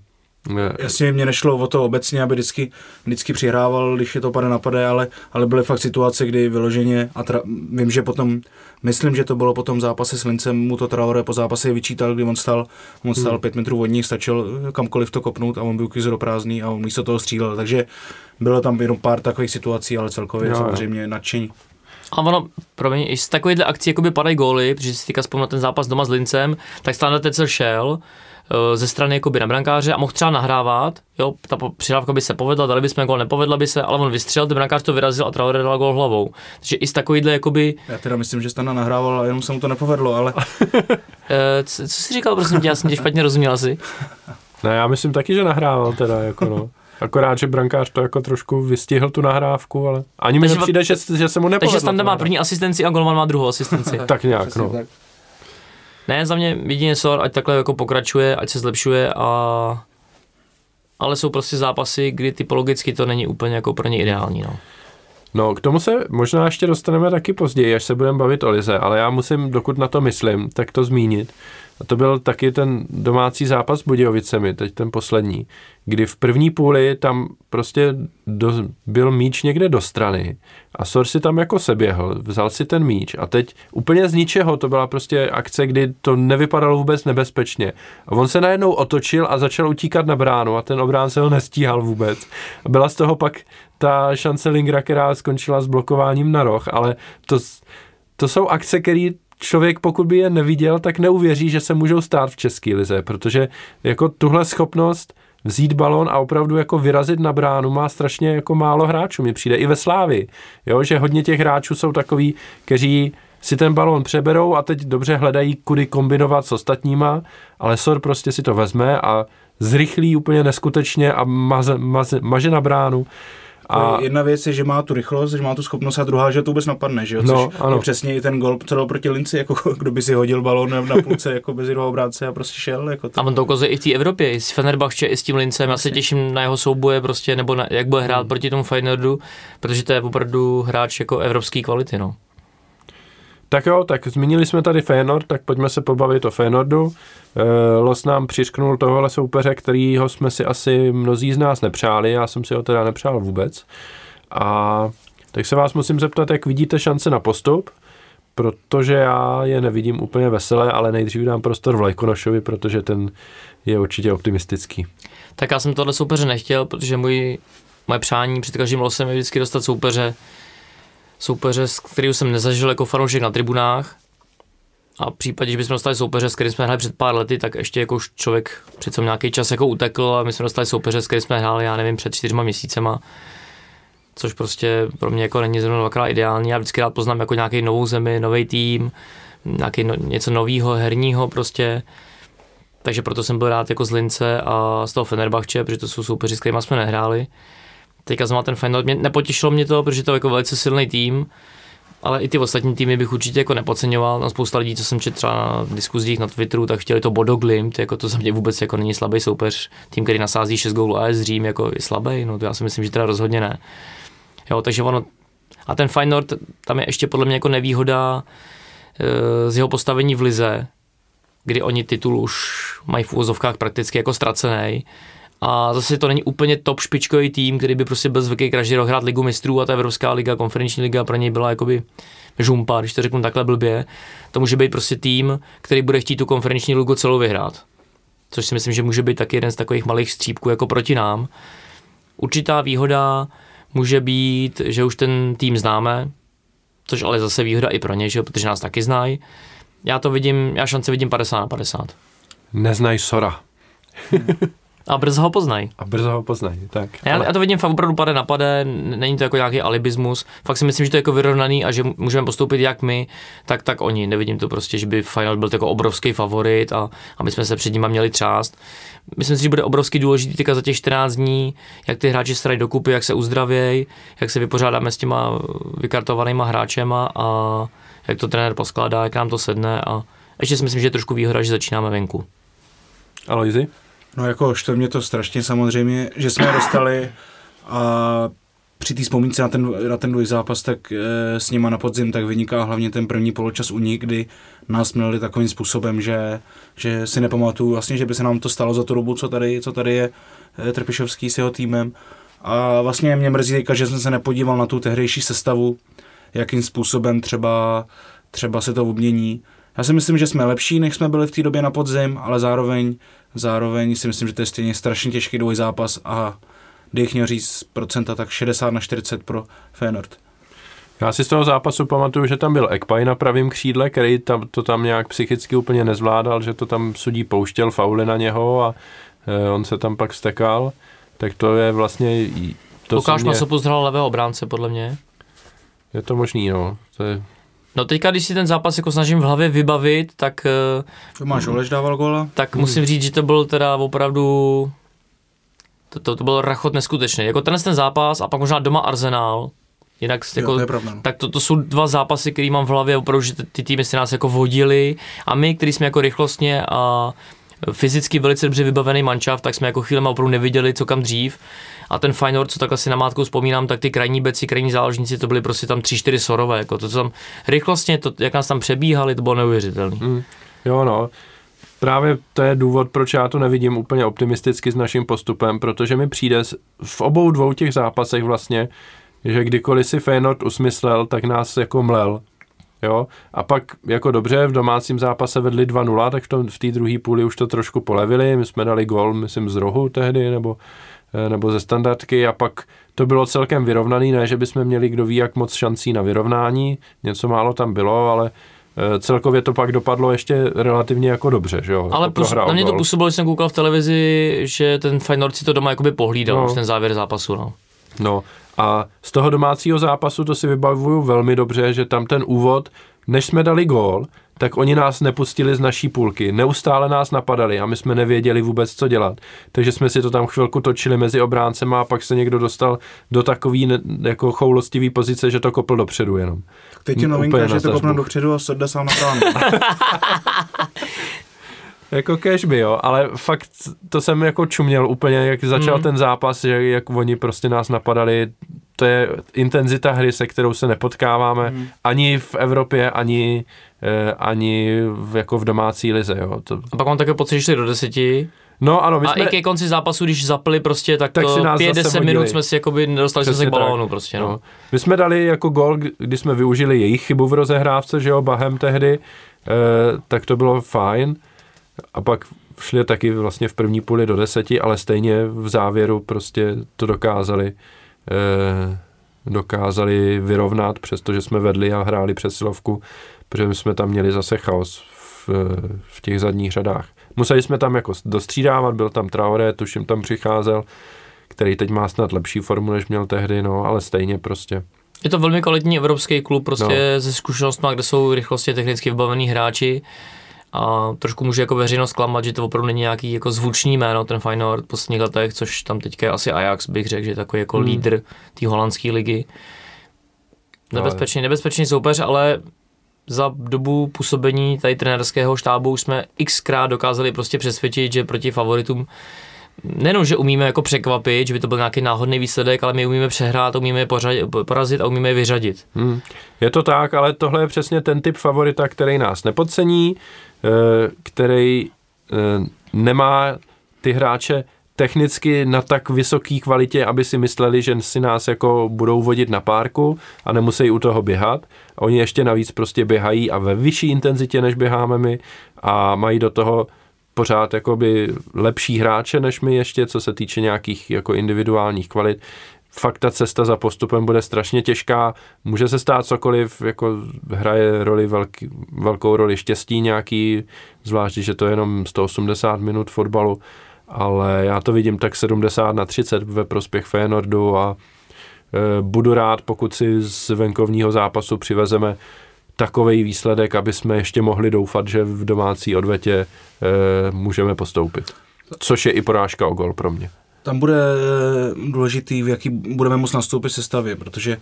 Jasně, mě nešlo o to obecně, aby vždycky, vždycky přihrával, když je to pade napade, ale, ale byly fakt situace, kdy vyloženě, a tra, vím, že potom, myslím, že to bylo po tom zápase s Lincem, mu to Traore po zápase vyčítal, kdy on stal, on stal hmm. pět metrů od nich, stačil kamkoliv to kopnout a on byl kýzro prázdný a on místo toho střílel, takže bylo tam jenom pár takových situací, ale celkově jo, samozřejmě nadšení. A ono, promiň, i z takovýchhle akcí jakoby padají góly, protože si týká na ten zápas doma s Lincem, tak stále ten šel, Eh, ze strany jakoby na brankáře a mohl třeba nahrávat, jo, ta přidávka by se povedla, dali bychom gol, nepovedla by se, ale on vystřelil, ten brankář to vyrazil a Traore dal gol hlavou. Takže i z takovýhle jakoby... Já teda myslím, že Stana nahrával a jenom se mu to nepovedlo, ale... Eh, co, co jsi říkal, prosím tě, já jsem tě špatně rozuměl asi. Ne, já myslím taky, že nahrával teda, jako no. Akorát, že brankář to jako trošku vystihl tu nahrávku, ale ani mi nepřijde, že, že se mu nepovedlo. Takže tam má první asistenci a Golman má druhou asistenci. tak nějak, no. Tak. Ne, za mě jedině Sor, ať takhle jako pokračuje, ať se zlepšuje a ale jsou prostě zápasy, kdy typologicky to není úplně jako pro ně ideální. No. No, k tomu se možná ještě dostaneme taky později, až se budeme bavit o Lize, ale já musím, dokud na to myslím, tak to zmínit. A to byl taky ten domácí zápas s Budějovicemi, teď ten poslední, kdy v první půli tam prostě do, byl míč někde do strany a Sor si tam jako seběhl, vzal si ten míč a teď úplně z ničeho, to byla prostě akce, kdy to nevypadalo vůbec nebezpečně. A on se najednou otočil a začal utíkat na bránu a ten obránce ho nestíhal vůbec. A byla z toho pak ta šance Lingra, která skončila s blokováním na roh, ale to, to jsou akce, které člověk, pokud by je neviděl, tak neuvěří, že se můžou stát v České lize, protože jako tuhle schopnost vzít balon a opravdu jako vyrazit na bránu má strašně jako málo hráčů. Mi přijde i ve Slávi, jo, že hodně těch hráčů jsou takový, kteří si ten balon přeberou a teď dobře hledají, kudy kombinovat s ostatníma, ale Sor prostě si to vezme a zrychlí úplně neskutečně a maze, maze, maže na bránu. A jedna věc je, že má tu rychlost, že má tu schopnost a druhá, že to vůbec napadne, že jo? No, Což ano. je přesně i ten gol, co dal proti Linci, jako kdo by si hodil balón na, na půlce jako bez jednoho obránce a prostě šel. Jako to. A on to ukazuje i v té Evropě, i s Fenerbahče, i s tím Lincem. Já se těším na jeho souboje prostě, nebo na, jak bude hrát proti tomu Feyenoordu, protože to je opravdu hráč jako evropský kvality, no. Tak jo, tak zmínili jsme tady Feyenoord, tak pojďme se pobavit o Feyenoordu. E, Los nám přišknul tohohle soupeře, kterýho jsme si asi mnozí z nás nepřáli, já jsem si ho teda nepřál vůbec. A tak se vás musím zeptat, jak vidíte šance na postup, protože já je nevidím úplně veselé, ale nejdřív dám prostor Vlajkonošovi, protože ten je určitě optimistický. Tak já jsem tohle soupeře nechtěl, protože můj, moje přání před každým losem je vždycky dostat soupeře, soupeře, kterým jsem nezažil jako fanoušek na tribunách. A v případě, že bychom dostali soupeře, s kterým jsme hráli před pár lety, tak ještě jako člověk přece nějaký čas jako utekl a my jsme dostali soupeře, s kterým jsme hráli, já nevím, před čtyřma měsícema. Což prostě pro mě jako není zrovna dvakrát ideální. Já vždycky rád poznám jako nějaký novou zemi, nový tým, nějaký no, něco nového, herního prostě. Takže proto jsem byl rád jako z Lince a z toho Fenerbahče, protože to jsou soupeři, s kterými jsme nehráli. Teďka jsem ten Feyenoord, mě, nepotěšilo mě to, protože to je jako velice silný tým, ale i ty ostatní týmy bych určitě jako nepodceňoval. Na spousta lidí, co jsem četl třeba na diskuzích na Twitteru, tak chtěli to Bodo Glimt, jako to za mě vůbec jako není slabý soupeř. Tým, který nasází 6 gólů a je Řím, jako je slabý, no to já si myslím, že teda rozhodně ne. Jo, takže ono, a ten Feyenoord, tam je ještě podle mě jako nevýhoda e, z jeho postavení v lize, kdy oni titul už mají v úvozovkách prakticky jako ztracený. A zase to není úplně top špičkový tým, který by prostě byl zvyklý každý rok hrát ligu mistrů a ta Evropská liga, konferenční liga pro něj byla jakoby žumpa, když to řeknu takhle blbě. To může být prostě tým, který bude chtít tu konferenční ligu celou vyhrát. Což si myslím, že může být taky jeden z takových malých střípků jako proti nám. Určitá výhoda může být, že už ten tým známe, což ale zase výhoda i pro ně, že? protože nás taky znají. Já to vidím, já šance vidím 50 na 50. Neznaj Sora. A brzo ho poznají. A brzo ho poznají, tak. Já, ale- já to vidím fakt opravdu pade na pade, není to jako nějaký alibismus. Fakt si myslím, že to je jako vyrovnaný a že můžeme postoupit jak my, tak, tak oni. Nevidím to prostě, že by Final byl jako obrovský favorit a, a my jsme se před nimi měli třást. Myslím si, že bude obrovský důležitý teďka za těch 14 dní, jak ty hráči se dokupy, jak se uzdravějí, jak se vypořádáme s těma vykartovanýma hráčema a jak to trenér poskládá, jak nám to sedne a ještě si myslím, že je trošku výhoda, že začínáme venku. Aloizi? No jako štve mě to strašně samozřejmě, že jsme dostali a při té vzpomínce na ten, na ten dvojzápas, tak e, s nima na podzim, tak vyniká hlavně ten první poločas u nich, kdy nás měli takovým způsobem, že, že si nepamatuju vlastně, že by se nám to stalo za tu dobu, co tady, co tady je e, Trpišovský s jeho týmem. A vlastně mě mrzí teďka, že jsem se nepodíval na tu tehdejší sestavu, jakým způsobem třeba, třeba se to obmění. Já si myslím, že jsme lepší, než jsme byli v té době na podzim, ale zároveň, zároveň si myslím, že to je stejně strašně těžký dvojzápas a kdybych měl říct procenta, tak 60 na 40 pro Feyenoord. Já si z toho zápasu pamatuju, že tam byl Ekpaj na pravém křídle, který tam, to tam nějak psychicky úplně nezvládal, že to tam sudí pouštěl fauly na něho a e, on se tam pak stekal. Tak to je vlastně... i- To Lukáš se mě- Masopust hrál levého obránce, podle mě. Je to možný, no. To je, No teďka, když si ten zápas jako snažím v hlavě vybavit, tak, eh, Tomáš Oleš dával góla? tak musím říct, že to byl teda opravdu, to, to, to byl rachot neskutečný. Jako tenhle ten zápas a pak možná doma Arsenal, jinak Jo, jako, to je pravda. no. tak to, to jsou dva zápasy, které mám v hlavě, opravdu, že ty, ty týmy si nás jako vodili a my, který jsme jako rychlostně a fyzicky velice dobře vybavený mančav, tak jsme jako chvíli opravdu neviděli, co kam dřív. A ten Feyenoord, co tak asi na mátku vzpomínám, tak ty krajní beci, krajní záložníci, to byly prostě tam 3-4 sorové. Jako to, co tam rychlostně, to, jak nás tam přebíhali, to bylo neuvěřitelné. Mm. Jo, no. Právě to je důvod, proč já to nevidím úplně optimisticky s naším postupem, protože mi přijde v obou dvou těch zápasech vlastně, že kdykoliv si Feyenoord usmyslel, tak nás jako mlel. Jo? A pak jako dobře, v domácím zápase vedli 2-0, tak v, tom, v té druhé půli už to trošku polevili, my jsme dali gol, myslím, z rohu tehdy, nebo, nebo ze standardky a pak to bylo celkem vyrovnaný, ne, že bychom měli kdo ví jak moc šancí na vyrovnání, něco málo tam bylo, ale Eh, celkově to pak dopadlo ještě relativně jako dobře, že jo? Ale jako na mě to působilo, když jsem koukal v televizi, že ten Feyenoord si to doma jakoby pohlídal, no. už ten závěr zápasu, no. No a z toho domácího zápasu to si vybavuju velmi dobře, že tam ten úvod, než jsme dali gól, tak oni nás nepustili z naší půlky. Neustále nás napadali a my jsme nevěděli vůbec, co dělat. Takže jsme si to tam chvilku točili mezi obráncema a pak se někdo dostal do takový jako choulostivý pozice, že to kopl dopředu jenom. Teď je novinka, že to kopne dopředu a Soda sám na jako by jo, ale fakt to jsem jako čuměl úplně, jak začal mm. ten zápas, že jak oni prostě nás napadali, to je intenzita hry, se kterou se nepotkáváme mm. ani v Evropě, ani Eh, ani v, jako v domácí lize. Jo. To... A pak mám také pocit, že šli do deseti. No ano, my a jsme... i ke konci zápasu, když zapli prostě, tak, tak to 5-10 minut jsme si jakoby nedostali se k balónu prostě, no. no. My jsme dali jako gol, kdy jsme využili jejich chybu v rozehrávce, že jo, Bahem tehdy, eh, tak to bylo fajn. A pak šli taky vlastně v první půli do deseti, ale stejně v závěru prostě to dokázali dokázali vyrovnat, přestože jsme vedli a hráli přesilovku protože jsme tam měli zase chaos v, v těch zadních řadách. Museli jsme tam jako dostřídávat, byl tam Traoré, tuším tam přicházel, který teď má snad lepší formu, než měl tehdy, no, ale stejně prostě. Je to velmi kvalitní evropský klub prostě no. se zkušenostmi, kde jsou rychlostně technicky vybavení hráči a trošku může jako veřejnost klamat, že to opravdu není nějaký jako zvuční jméno, ten Feyenoord v posledních letech, což tam teďka je asi Ajax, bych řekl, že je takový jako hmm. lídr té holandské ligy. Nebezpečný, nebezpečný soupeř, ale za dobu působení tady trenérského štábu jsme xkrát dokázali prostě přesvědčit, že proti favoritům nejenom, že umíme jako překvapit, že by to byl nějaký náhodný výsledek, ale my umíme přehrát, umíme je porazit a umíme je vyřadit. Hmm. Je to tak, ale tohle je přesně ten typ favorita, který nás nepodcení, eh, který eh, nemá ty hráče technicky na tak vysoké kvalitě, aby si mysleli, že si nás jako budou vodit na párku a nemusí u toho běhat. Oni ještě navíc prostě běhají a ve vyšší intenzitě, než běháme my a mají do toho pořád jakoby lepší hráče než my ještě, co se týče nějakých jako individuálních kvalit. Fakt ta cesta za postupem bude strašně těžká, může se stát cokoliv, jako hraje roli velký, velkou roli štěstí nějaký, zvlášť, že to je jenom 180 minut fotbalu, ale já to vidím tak 70 na 30 ve prospěch Feyenoordu a e, budu rád, pokud si z venkovního zápasu přivezeme takový výsledek, aby jsme ještě mohli doufat, že v domácí odvetě e, můžeme postoupit. Což je i porážka o gol pro mě. Tam bude e, důležitý, v jaký budeme moct nastoupit se stavě, protože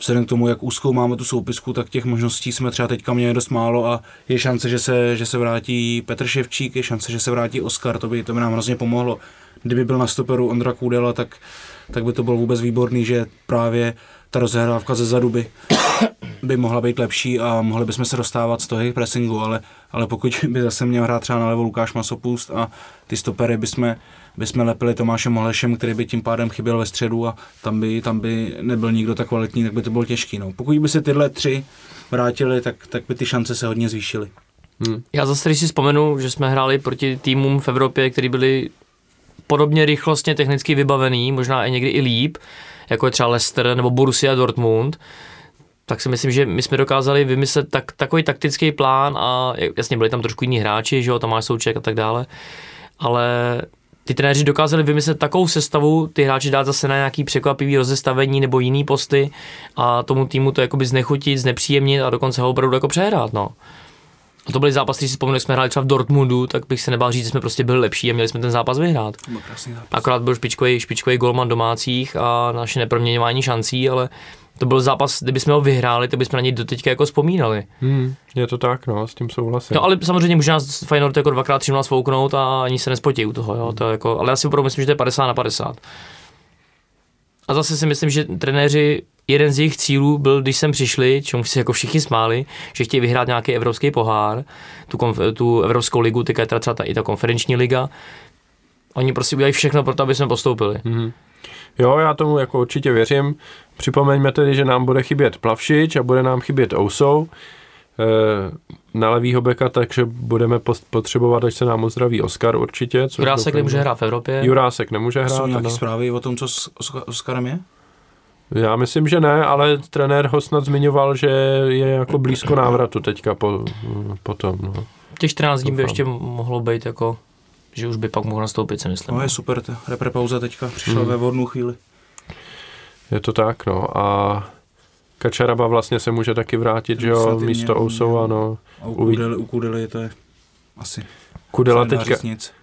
vzhledem k tomu, jak úzkou máme tu soupisku, tak těch možností jsme třeba teďka měli dost málo a je šance, že se, že se vrátí Petr Ševčík, je šance, že se vrátí Oskar, to by, to by nám hrozně pomohlo. Kdyby byl na stoperu Ondra Kůdela, tak, tak by to bylo vůbec výborný, že právě ta rozehrávka ze zadu by, by mohla být lepší a mohli bychom se dostávat z toho pressingu, ale, ale pokud by zase měl hrát třeba na levo Lukáš Masopust a ty stopery bychom bychom lepili Tomášem Holešem, který by tím pádem chyběl ve středu a tam by, tam by nebyl nikdo tak kvalitní, tak by to bylo těžký. No. Pokud by se tyhle tři vrátili, tak, tak by ty šance se hodně zvýšily. Hmm. Já zase, když si vzpomenu, že jsme hráli proti týmům v Evropě, který byli podobně rychlostně technicky vybavený, možná i někdy i líp, jako je třeba Leicester nebo Borussia Dortmund, tak si myslím, že my jsme dokázali vymyslet tak, takový taktický plán a jasně byli tam trošku jiní hráči, že jo, Tomáš Souček a tak dále, ale ty trenéři dokázali vymyslet takovou sestavu, ty hráči dát zase na nějaký překvapivý rozestavení nebo jiný posty a tomu týmu to jakoby znechutit, znepříjemnit a dokonce ho opravdu jako přehrát, no. A to byly zápasy, když si vzpomínám, jsme hráli třeba v Dortmundu, tak bych se nebál říct, že jsme prostě byli lepší a měli jsme ten zápas vyhrát. To byl krásný zápas. Akorát byl špičkový, špičkový golman domácích a naše neproměňování šancí, ale to byl zápas, kdyby jsme ho vyhráli, tak bychom na něj doteďka jako vzpomínali. Hmm, je to tak, no, s tím souhlasím. No ale samozřejmě může nás Feyenoord jako dvakrát, třikrát svouknout a ani se nespotí u toho, jo, to je jako, ale já si opravdu myslím, že to je 50 na 50. A zase si myslím, že trenéři, jeden z jejich cílů byl, když sem přišli, čemu si jako všichni smáli, že chtějí vyhrát nějaký evropský pohár, tu, konf- tu evropskou ligu, teďka je třeba ta, i ta konferenční liga. Oni prostě udělají všechno pro to, aby jsme postoupili. Mhm. Jo, já tomu jako určitě věřím. Připomeňme tedy, že nám bude chybět Plavšič a bude nám chybět Ousou eh, na levýho beka, takže budeme post- potřebovat, až se nám ozdraví Oskar určitě. což Jurásek doufám, nemůže že- hrát v Evropě. Jurásek nemůže Jsou hrát. nějaké ano. zprávy o tom, co s Oskarem je? Já myslím, že ne, ale trenér ho snad zmiňoval, že je jako blízko návratu teďka po, po tom. No. Těch 14 dní by ještě mohlo být jako, že už by pak mohl nastoupit, si myslím. No je super, ta repre pauza teďka přišla Hmm. ve vhodnou chvíli. Je to tak, no. A Kačaraba vlastně se může taky vrátit, že jo, místo Ousou, jo. ano. A u Uvidí- Kudely, u Kudely to je asi Kudela teďka.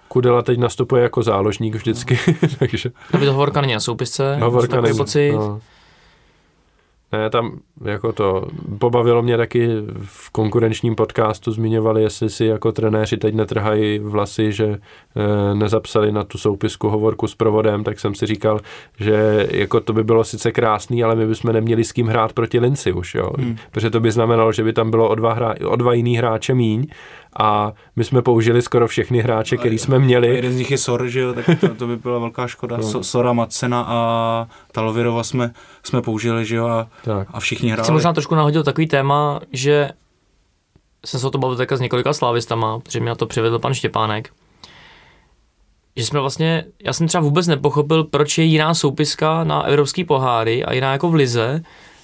Kudela teď nastupuje jako záložník vždycky, takže Aby to Hovorka není na soupisce, hovorka není. pocit. No. Ne, tam jako to pobavilo mě taky v konkurenčním podcastu zmiňovali, jestli si jako trenéři teď netrhají vlasy, že e, nezapsali na tu soupisku hovorku s provodem, tak jsem si říkal, že jako to by bylo sice krásný, ale my bychom neměli s kým hrát proti Linci už, jo. Hmm. Protože to by znamenalo, že by tam bylo o dva, hra, o dva jiný hráče míň a my jsme použili skoro všechny hráče, který jsme A měli. jeden z nich je Sor, že jo, tak to, to by byla velká škoda. No. So, Sora, Macena a Talovirova jsme, jsme použili, že jo, a, Tak. a všichni Chci hráli. možná trošku nahodil takový téma, že jsem se o to bavil teďka s několika slávistama, protože mě na to přivedl pan Štěpánek, že jsme vlastně, já jsem třeba vůbec nepochopil, proč je jiná soupiska na evropský poháry a jiná jako v lize,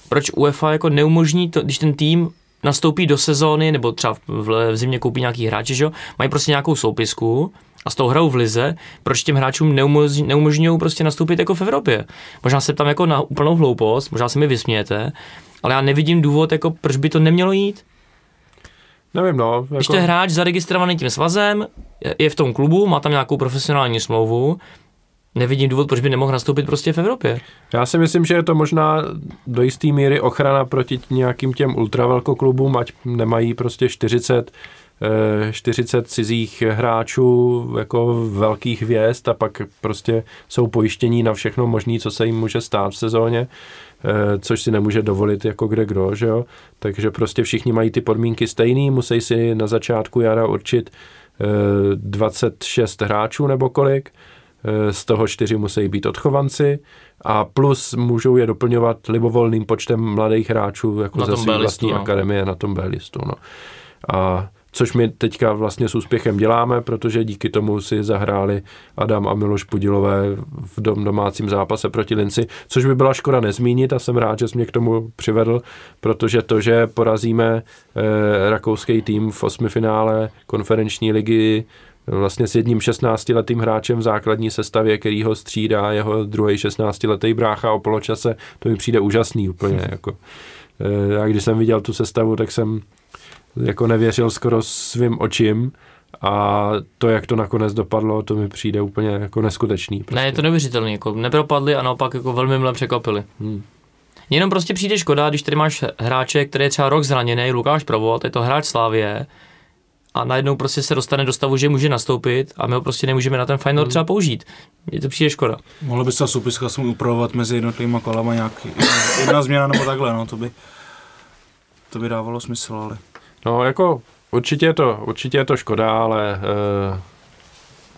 proč UEFA jako neumožní to, když ten tým nastoupí do sezóny, nebo třeba v, v zimě koupí nějaký hráče, že jo, mají prostě nějakou soupisku a s tou hrou v lize, proč těm hráčům neumožňují neumožňují prostě nastoupit jako v Evropě. Možná se tam jako na úplnou hloupost, možná se mi vysmějete, ale já nevidím důvod, jako proč by to nemělo jít. Nevím, no. Jako... Když to je hráč zaregistrovaný tím svazem, je v tom klubu, má tam nějakou profesionální smlouvu, nevidím důvod, proč by nemohl nastoupit prostě v Evropě. Já si myslím, že je to možná do jisté míry ochrana proti nějakým těm ultravelkoklubům, ať nemají prostě 40 eh, 40 cizích hráčů jako velkých hvězd a pak prostě jsou pojištění na všechno možné, co se jim může stát v sezóně, eh, což si nemůže dovolit jako kde kdo, že jo? Takže prostě všichni mají ty podmínky stejný, musí si na začátku jara určit eh, 26 hráčů nebo kolik, eh, z toho čtyři musí být odchovanci a plus můžou je doplňovat libovolným počtem mladých hráčů jako Na ze své vlastní no. akademie na tom B listu. No. A což my teďka vlastně s úspěchem děláme, protože díky tomu si zahráli Adam a Miloš Pudilové v dom domácím zápase proti Linci, což by byla škoda nezmínit a jsem rád, že jsi mě k tomu přivedl, protože to, že porazíme eh, rakouský tým v osmifinále konferenční ligy vlastně s jedním 16-letým hráčem v základní sestavě, který ho střídá jeho druhý 16-letý brácha o poločase, to mi přijde úžasný úplně. Jako. Eh, Já když jsem viděl tu sestavu, tak jsem jako nevěřil skoro svým očím a to, jak to nakonec dopadlo, to mi přijde úplně jako neskutečný. Prostě. Ne, je to neuvěřitelné, jako nepropadli a naopak jako velmi mile překvapili. Hmm. Jenom prostě přijde škoda, když tady máš hráče, který je třeba rok zraněný, Lukáš Provod, je to hráč Slávie, a najednou prostě se dostane do stavu, že může nastoupit a my ho prostě nemůžeme na ten Feyenoord třeba použít. Je to přijde škoda. Mohla by se ta soupiska upravovat mezi jednotlivými kolama nějak jedna, jedna změna nebo takhle, no, to by, to by dávalo smysl, ale No, jako určitě je to, určitě je to škoda, ale uh,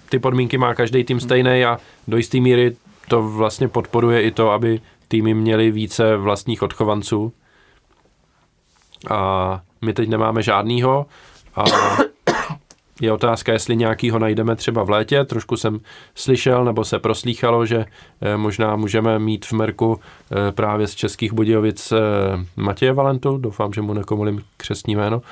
ty podmínky má každý tým stejný a do jisté míry to vlastně podporuje i to, aby týmy měly více vlastních odchovanců. A my teď nemáme žádnýho a je otázka, jestli nějakýho najdeme třeba v létě. Trošku jsem slyšel nebo se proslýchalo, že eh, možná můžeme mít v Merku eh, právě z Českých Budějovic eh, Matěje Valentu, doufám, že mu nekomolím křestní jméno,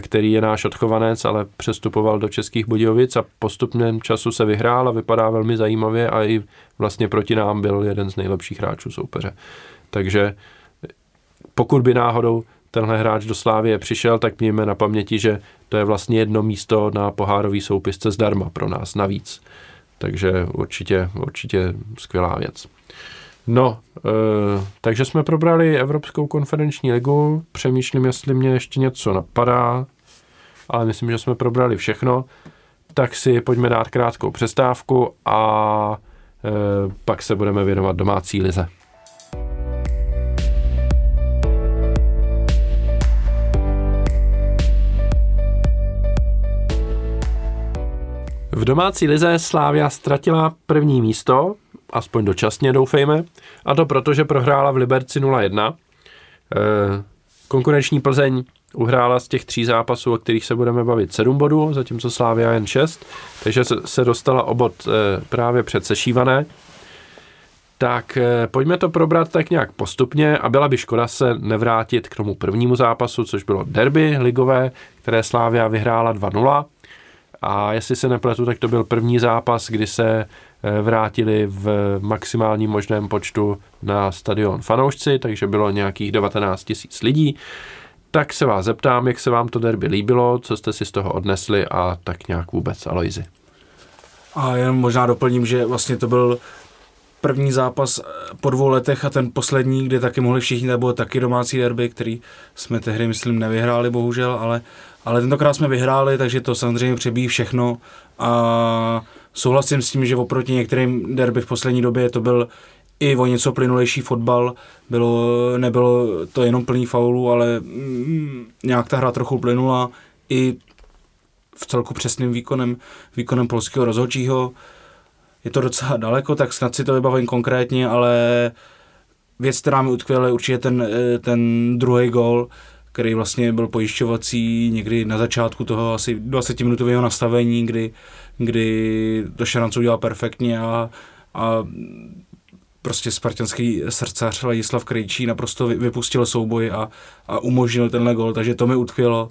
který je náš odchovanec, ale přestupoval do Českých Budějovic a postupném času se vyhrál a vypadá velmi zajímavě a i vlastně proti nám byl jeden z nejlepších hráčů soupeře. Takže pokud by náhodou tenhle hráč do Slávie přišel, tak mějme na paměti, že to je vlastně jedno místo na pohárový soupisce zdarma pro nás navíc. Takže určitě, určitě skvělá věc. No, e, takže jsme probrali Evropskou konferenční ligu. Přemýšlím, jestli mě ještě něco napadá, ale myslím, že jsme probrali všechno. Tak si pojďme dát krátkou přestávku a e, pak se budeme věnovat domácí lize. V domácí lize Slávia ztratila první místo, aspoň dočasně doufejme, a to proto, že prohrála v Liberci 0-1. E, konkurenční Plzeň uhrála z těch tří zápasů, o kterých se budeme bavit 7 bodů, zatímco Slávia jen 6, takže se dostala obod e, právě před sešívané. Tak e, pojďme to probrat tak nějak postupně a byla by škoda se nevrátit k tomu prvnímu zápasu, což bylo derby ligové, které Slávia vyhrála 2-0 a jestli se nepletu, tak to byl první zápas, kdy se eh, vrátili v maximálním možném počtu na stadion fanoušci, takže bylo nějakých 19 tisíc lidí. Tak se vás zeptám, jak se vám to derby líbilo, co jste si z toho odnesli a tak nějak vůbec, Aloizi. A jen možná doplním, že vlastně to byl první zápas po dvou letech a ten poslední, kde taky mohli všichni, nebo taky domácí derby, který jsme tehdy, myslím, nevyhráli, bohužel, ale ale tentokrát jsme vyhráli, takže to samozřejmě přebíjí všechno a souhlasím s tím, že oproti některým derby v poslední době to byl i o něco plynulejší fotbal, bylo, nebylo to jenom plný faulů, ale mm, nějak ta hra trochu plynula i v celku přesným výkonem, výkonem polského rozhodčího. Je to docela daleko, tak snad si to vybavím konkrétně, ale věc, která mi utkvěla, je určitě ten, ten druhý gol, který vlastně byl pojišťovací někdy na začátku toho asi 20-minutového nastavení, kdy, kdy to Šarancu udělal perfektně a, a prostě spartanský srdcař Ladislav Krejčí naprosto vypustil souboj a, a umožnil tenhle gol, takže to mi utkvělo.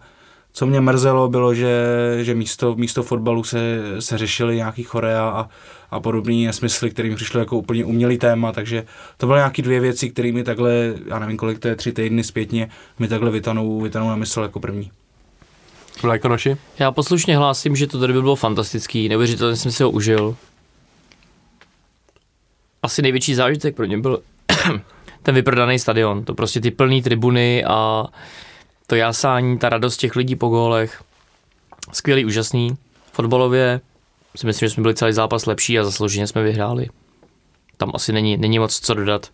Co mě mrzelo, bylo, že, že místo, místo fotbalu se, se řešily nějaký chorea a, a podobné nesmysly, kterým přišlo jako úplně umělý téma, takže to byly nějaké dvě věci, které mi takhle, já nevím kolik to je, tři týdny zpětně, mi takhle vytanou, vytanou na mysl jako první. Vlajkonoši? Já poslušně hlásím, že to derby bylo fantastický, neuvěřitelně jsem si ho užil. Asi největší zážitek pro ně byl ten vyprodaný stadion, to prostě ty plné tribuny a to jásání, ta radost těch lidí po gólech. Skvělý, úžasný. Fotbalově si myslím, že jsme byli celý zápas lepší a zaslouženě jsme vyhráli. Tam asi není, není moc co dodat.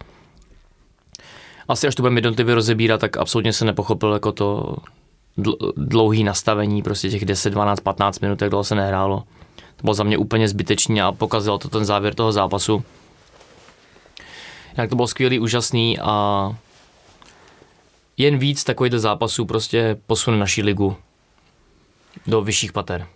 Asi až to budeme jednotlivě rozebírat, tak absolutně se nepochopil jako to dlouhý nastavení, prostě těch 10, 12, 15 minut, jak dlouho se nehrálo. To bylo za mě úplně zbytečný a pokazilo to ten závěr toho zápasu. Jak to bylo skvělý, úžasný a jen víc takovýchto zápasů prostě posune naší ligu do vyšších pater.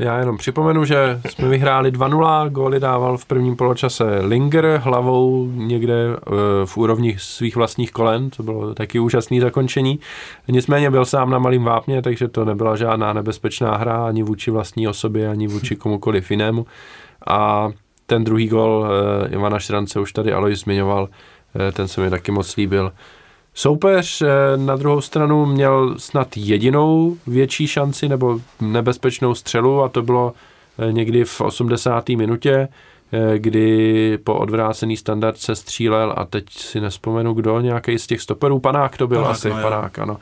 Já jenom připomenu, že jsme vyhráli 2-0, góly dával v prvním poločase Linger hlavou někde eh, v úrovni svých vlastních kolen, to bylo taky úžasné zakončení. Nicméně byl sám na malým vápně, takže to nebyla žádná nebezpečná hra ani vůči vlastní osobě, ani vůči komukoliv jinému. A ten druhý gol eh, Ivana Šrance už tady Alois zmiňoval, eh, ten se mi taky moc líbil. Soupeř eh, na druhou stranu měl snad jedinou větší šanci nebo nebezpečnou střelu a to bylo eh, někdy v 80. minutě, eh, kdy po odvrácený standard se střílel a teď si nespomenu kdo, nějaký z těch stoperů, panák to byl panák, asi, no, panák, ano.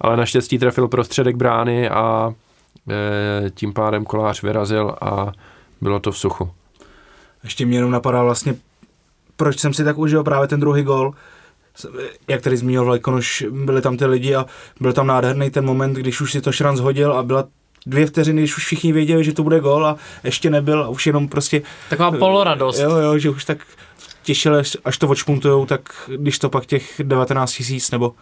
Ale naštěstí trefil prostředek brány a tím pádem kolář vyrazil a bylo to v suchu. Ještě mě jenom napadá vlastně, proč jsem si tak užil právě ten druhý gol, jak tady zmínil Vlajkonoš, byli tam ty lidi a byl tam nádherný ten moment, když už si to Šran zhodil a byla dvě vteřiny, když už všichni věděli, že to bude gol a ještě nebyl a už jenom prostě... Taková poloradost. Jo, jo, že už tak těšili, až to odšpuntujou, tak když to pak těch 19 tisíc nebo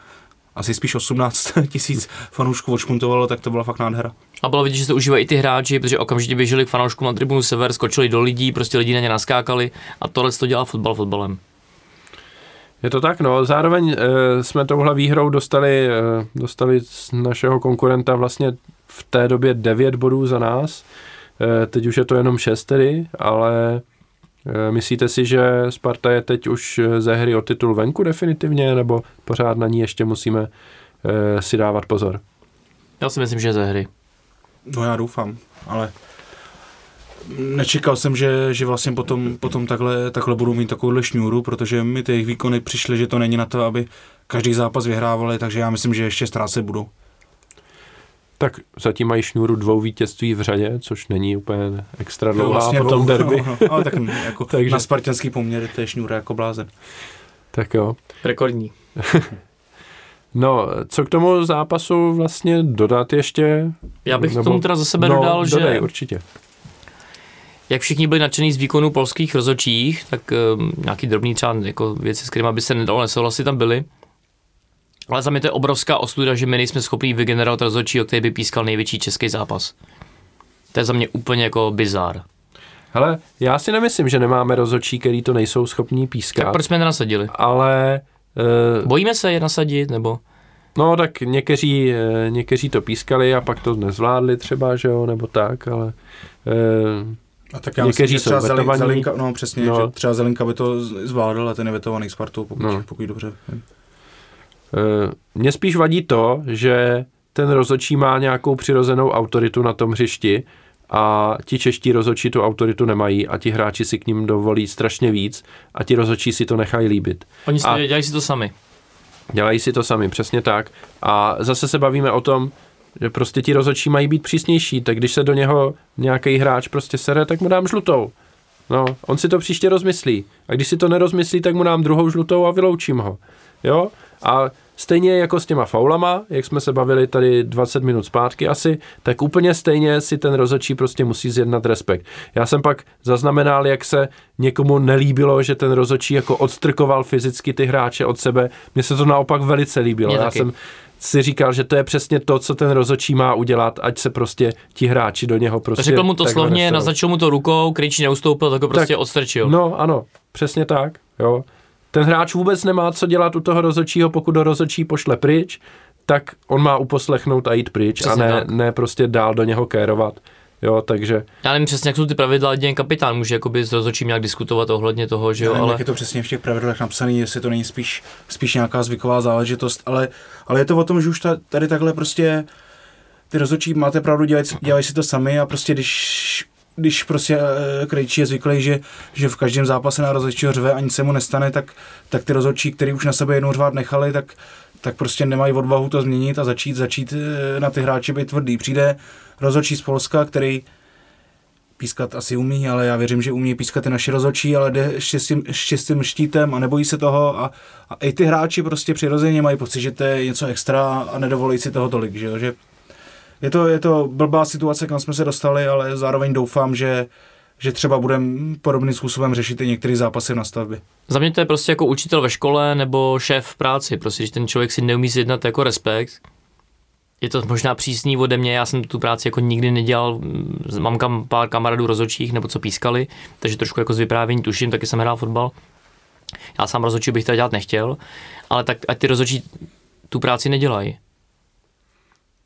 asi spíš 18 tisíc fanoušků odšpuntovalo, tak to byla fakt nádhera. A bylo vidět, že se užívají i ty hráči, protože okamžitě běželi k fanouškům na tribunu Sever, skočili do lidí, prostě lidi na ně naskákali a tohle to dělá fotbal fotbalem. Je to tak, no. Zároveň e, jsme touhle výhrou dostali, e, dostali z našeho konkurenta vlastně v té době 9 bodů za nás. E, teď už je to jenom 6 tedy, ale e, myslíte si, že Sparta je teď už ze hry o titul venku definitivně, nebo pořád na ní ještě musíme e, si dávat pozor. Já si myslím, že ze hry. No já doufám, ale nečekal jsem, že, že vlastně potom, potom takhle, takhle budou mít takovouhle šňůru, protože mi ty jejich výkony přišly, že to není na to, aby každý zápas vyhrávali, takže já myslím, že ještě ztrácet budou. Tak zatím mají šňůru dvou vítězství v řadě, což není úplně extra dlouhá vlastně po tom derby. No, no, ale tak jako Takže- na spartianský poměr to je šňůra jako blázen. Tak jo. Rekordní. No, co k tomu zápasu vlastně dodat ještě? Já bych Nebo- k tomu teda za sebe no, dodal, dodej, že určitě. Jak všichni byli nadšení z výkonu polských rozočích, tak um, nějaký drobný třeba jako věci, s kterými by se nedalo nesouhlasit, tam byly. Ale za mě to je obrovská ostuda, že my nejsme schopni vygenerovat rozhodčího, který by pískal největší český zápas. To je za mě úplně jako bizár. Hele, já si nemyslím, že nemáme rozhodčí, který to nejsou schopní Tak pískat, proč jsme je nenasadili? ale uh, Bojíme se je nasadit, nebo? no tak někteří, uh, někteří to pískali a pak to nezvládli třeba, že jo, nebo tak, ale uh, A tak já Někteří myslím, že třeba Zeli, vetovaní. Zelinka, no přesně, No. že třeba Zelinka by to zvládl a ten je vetovaný Spartou, pokud, No. pokud dobře. Uh, Mně spíš vadí to, že ten rozhodčí má nějakou přirozenou autoritu na tom hřišti a ti čeští rozhodčí tu autoritu nemají a ti hráči si k ním dovolí strašně víc a ti rozhodčí si to nechají líbit. Oni si, A- dělají si to sami. Dělají si to sami, přesně tak. A zase se bavíme o tom, že prostě ti rozhodčí mají být přísnější, tak když se do něho nějaký hráč prostě sere, tak mu dám žlutou. No, on si to příště rozmyslí. A když si to nerozmyslí, tak mu dám druhou žlutou a vyloučím ho. Jo? A stejně jako s těma faulama, jak jsme se bavili tady 20 minut zpátky asi, tak úplně stejně si ten rozhodčí prostě musí zjednat respekt. Já jsem pak zaznamenal, jak se někomu nelíbilo, že ten rozhodčí jako odstrkoval fyzicky ty hráče od sebe. Mně se to naopak velice líbilo. Mně Já taky. jsem si říkal, že to je přesně to, co ten rozhodčí má udělat, ať se prostě ti hráči do něho prostě Řekl mu to slovně, naznačil mu to rukou, Krejčí neustoupil, tak ho prostě Tak, odstrčil. No, ano, přesně tak, jo. Ten hráč vůbec nemá co dělat u toho rozhodčího, pokud do rozhodčí pošle pryč, tak on má uposlechnout a jít pryč Přesně a ne, tak. ne prostě dál do něho kérovat. Jo, takže Já nevím přesně, jak jsou ty pravidla, jedině kapitán může jakoby s rozhodčím nějak diskutovat ohledně toho, že jo, nevím, ale jak je to přesně v těch pravidlech napsané, jestli to není spíš, spíš nějaká zvyková záležitost, ale, ale je to o tom, že už ta, tady takhle prostě ty rozhodčí, máte pravdu, dělají, dělají si to sami a prostě když když prostě eh, Krejčí je zvyklý, že, že v každém zápase na rozhodčího řve a nic se mu nestane, tak, tak ty rozhodčí, který už na sebe jednou řvát nechali, tak, tak prostě nemají odvahu to změnit a začít, začít eh, na ty hráče být tvrdý. Přijde rozhodčí z Polska, který pískat asi umí, ale já věřím, že umí pískat i naši rozhodčí, ale jde s tím štítem a nebojí se toho a, a i ty hráči prostě přirozeně mají pocit, že to je něco extra a nedovolí si toho tolik, že, jo? že je to, je to blbá situace, kam jsme se dostali, ale zároveň doufám, že, že třeba budeme podobným způsobem řešit i některé zápasy na stavbě. za mě to je prostě jako učitel ve škole nebo šéf v práci, prostě když ten člověk si neumí zjednat jako respekt, je to možná přísný ode mě, já jsem tu práci jako nikdy nedělal, mám kam pár kamarádů rozhodčích nebo co pískali, takže trošku jako z vyprávění tuším, taky jsem hrál fotbal. Já sám rozhodčí bych to dělat nechtěl, ale tak ať ty rozhodčí tu práci nedělají.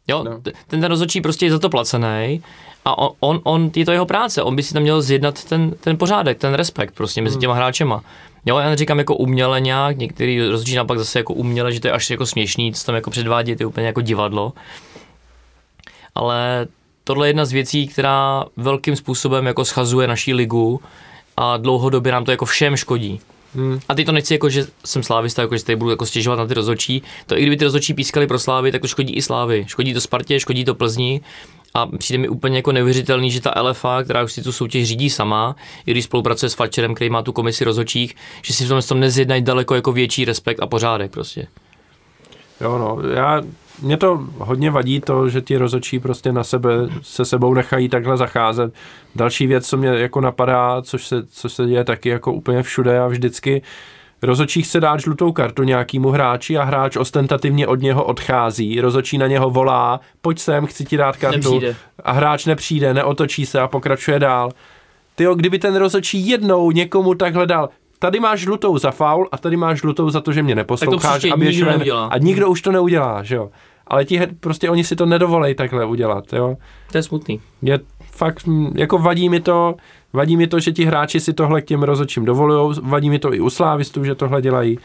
Jo, No. no. ten, ten rozhodčí prostě je za to placený a on, on, on, je to jeho práce, on by si tam měl zjednat ten, ten pořádek, ten respekt prostě mezi těma hráčema. Jo, já neříkám jako uměle nějak, některý rozhodčí naopak zase jako uměle, že to je až jako směšný, co tam jako předvádí, to je úplně jako divadlo. Ale tohle je jedna z věcí, která velkým způsobem jako schazuje naší ligu a dlouhodobě nám to jako všem škodí. Hmm. A teď to nechci jako, že jsem slávista, jako že tady budu jako stěžovat na ty rozhodčí. To i kdyby ty rozhodčí pískali pro slávy, tak to škodí i slávy. Škodí to Spartě, škodí to Plzni. A přijde mi úplně jako neuvěřitelný, že ta LFA, která už si tu soutěž řídí sama, i když spolupracuje s Fatcherem, který má tu komisi rozhodčích, že si v tom, tom nezjednají daleko jako větší respekt a pořádek prostě. Jo, no, já, mě to hodně vadí to, že ti rozočí prostě na sebe, se sebou nechají takhle zacházet. Další věc, co mě jako napadá, což se, což se děje taky jako úplně všude a vždycky, Rozočí chce dát žlutou kartu nějakému hráči a hráč ostentativně od něho odchází. Rozočí na něho volá, pojď sem, chci ti dát kartu. Nepřijde. A hráč nepřijde, neotočí se a pokračuje dál. Tyjo, kdyby ten rozočí jednou někomu takhle dal, tady máš žlutou za faul a tady máš žlutou za to, že mě neposloucháš a běž nikdo ven. A nikdo už to neudělá, že jo. Ale ti prostě oni si to nedovolej takhle udělat, jo. To je smutný. Je fakt, jako vadí mi to, vadí mi to, že ti hráči si tohle k těm rozhodčím dovolují, vadí mi to i u slávistů, že tohle dělají.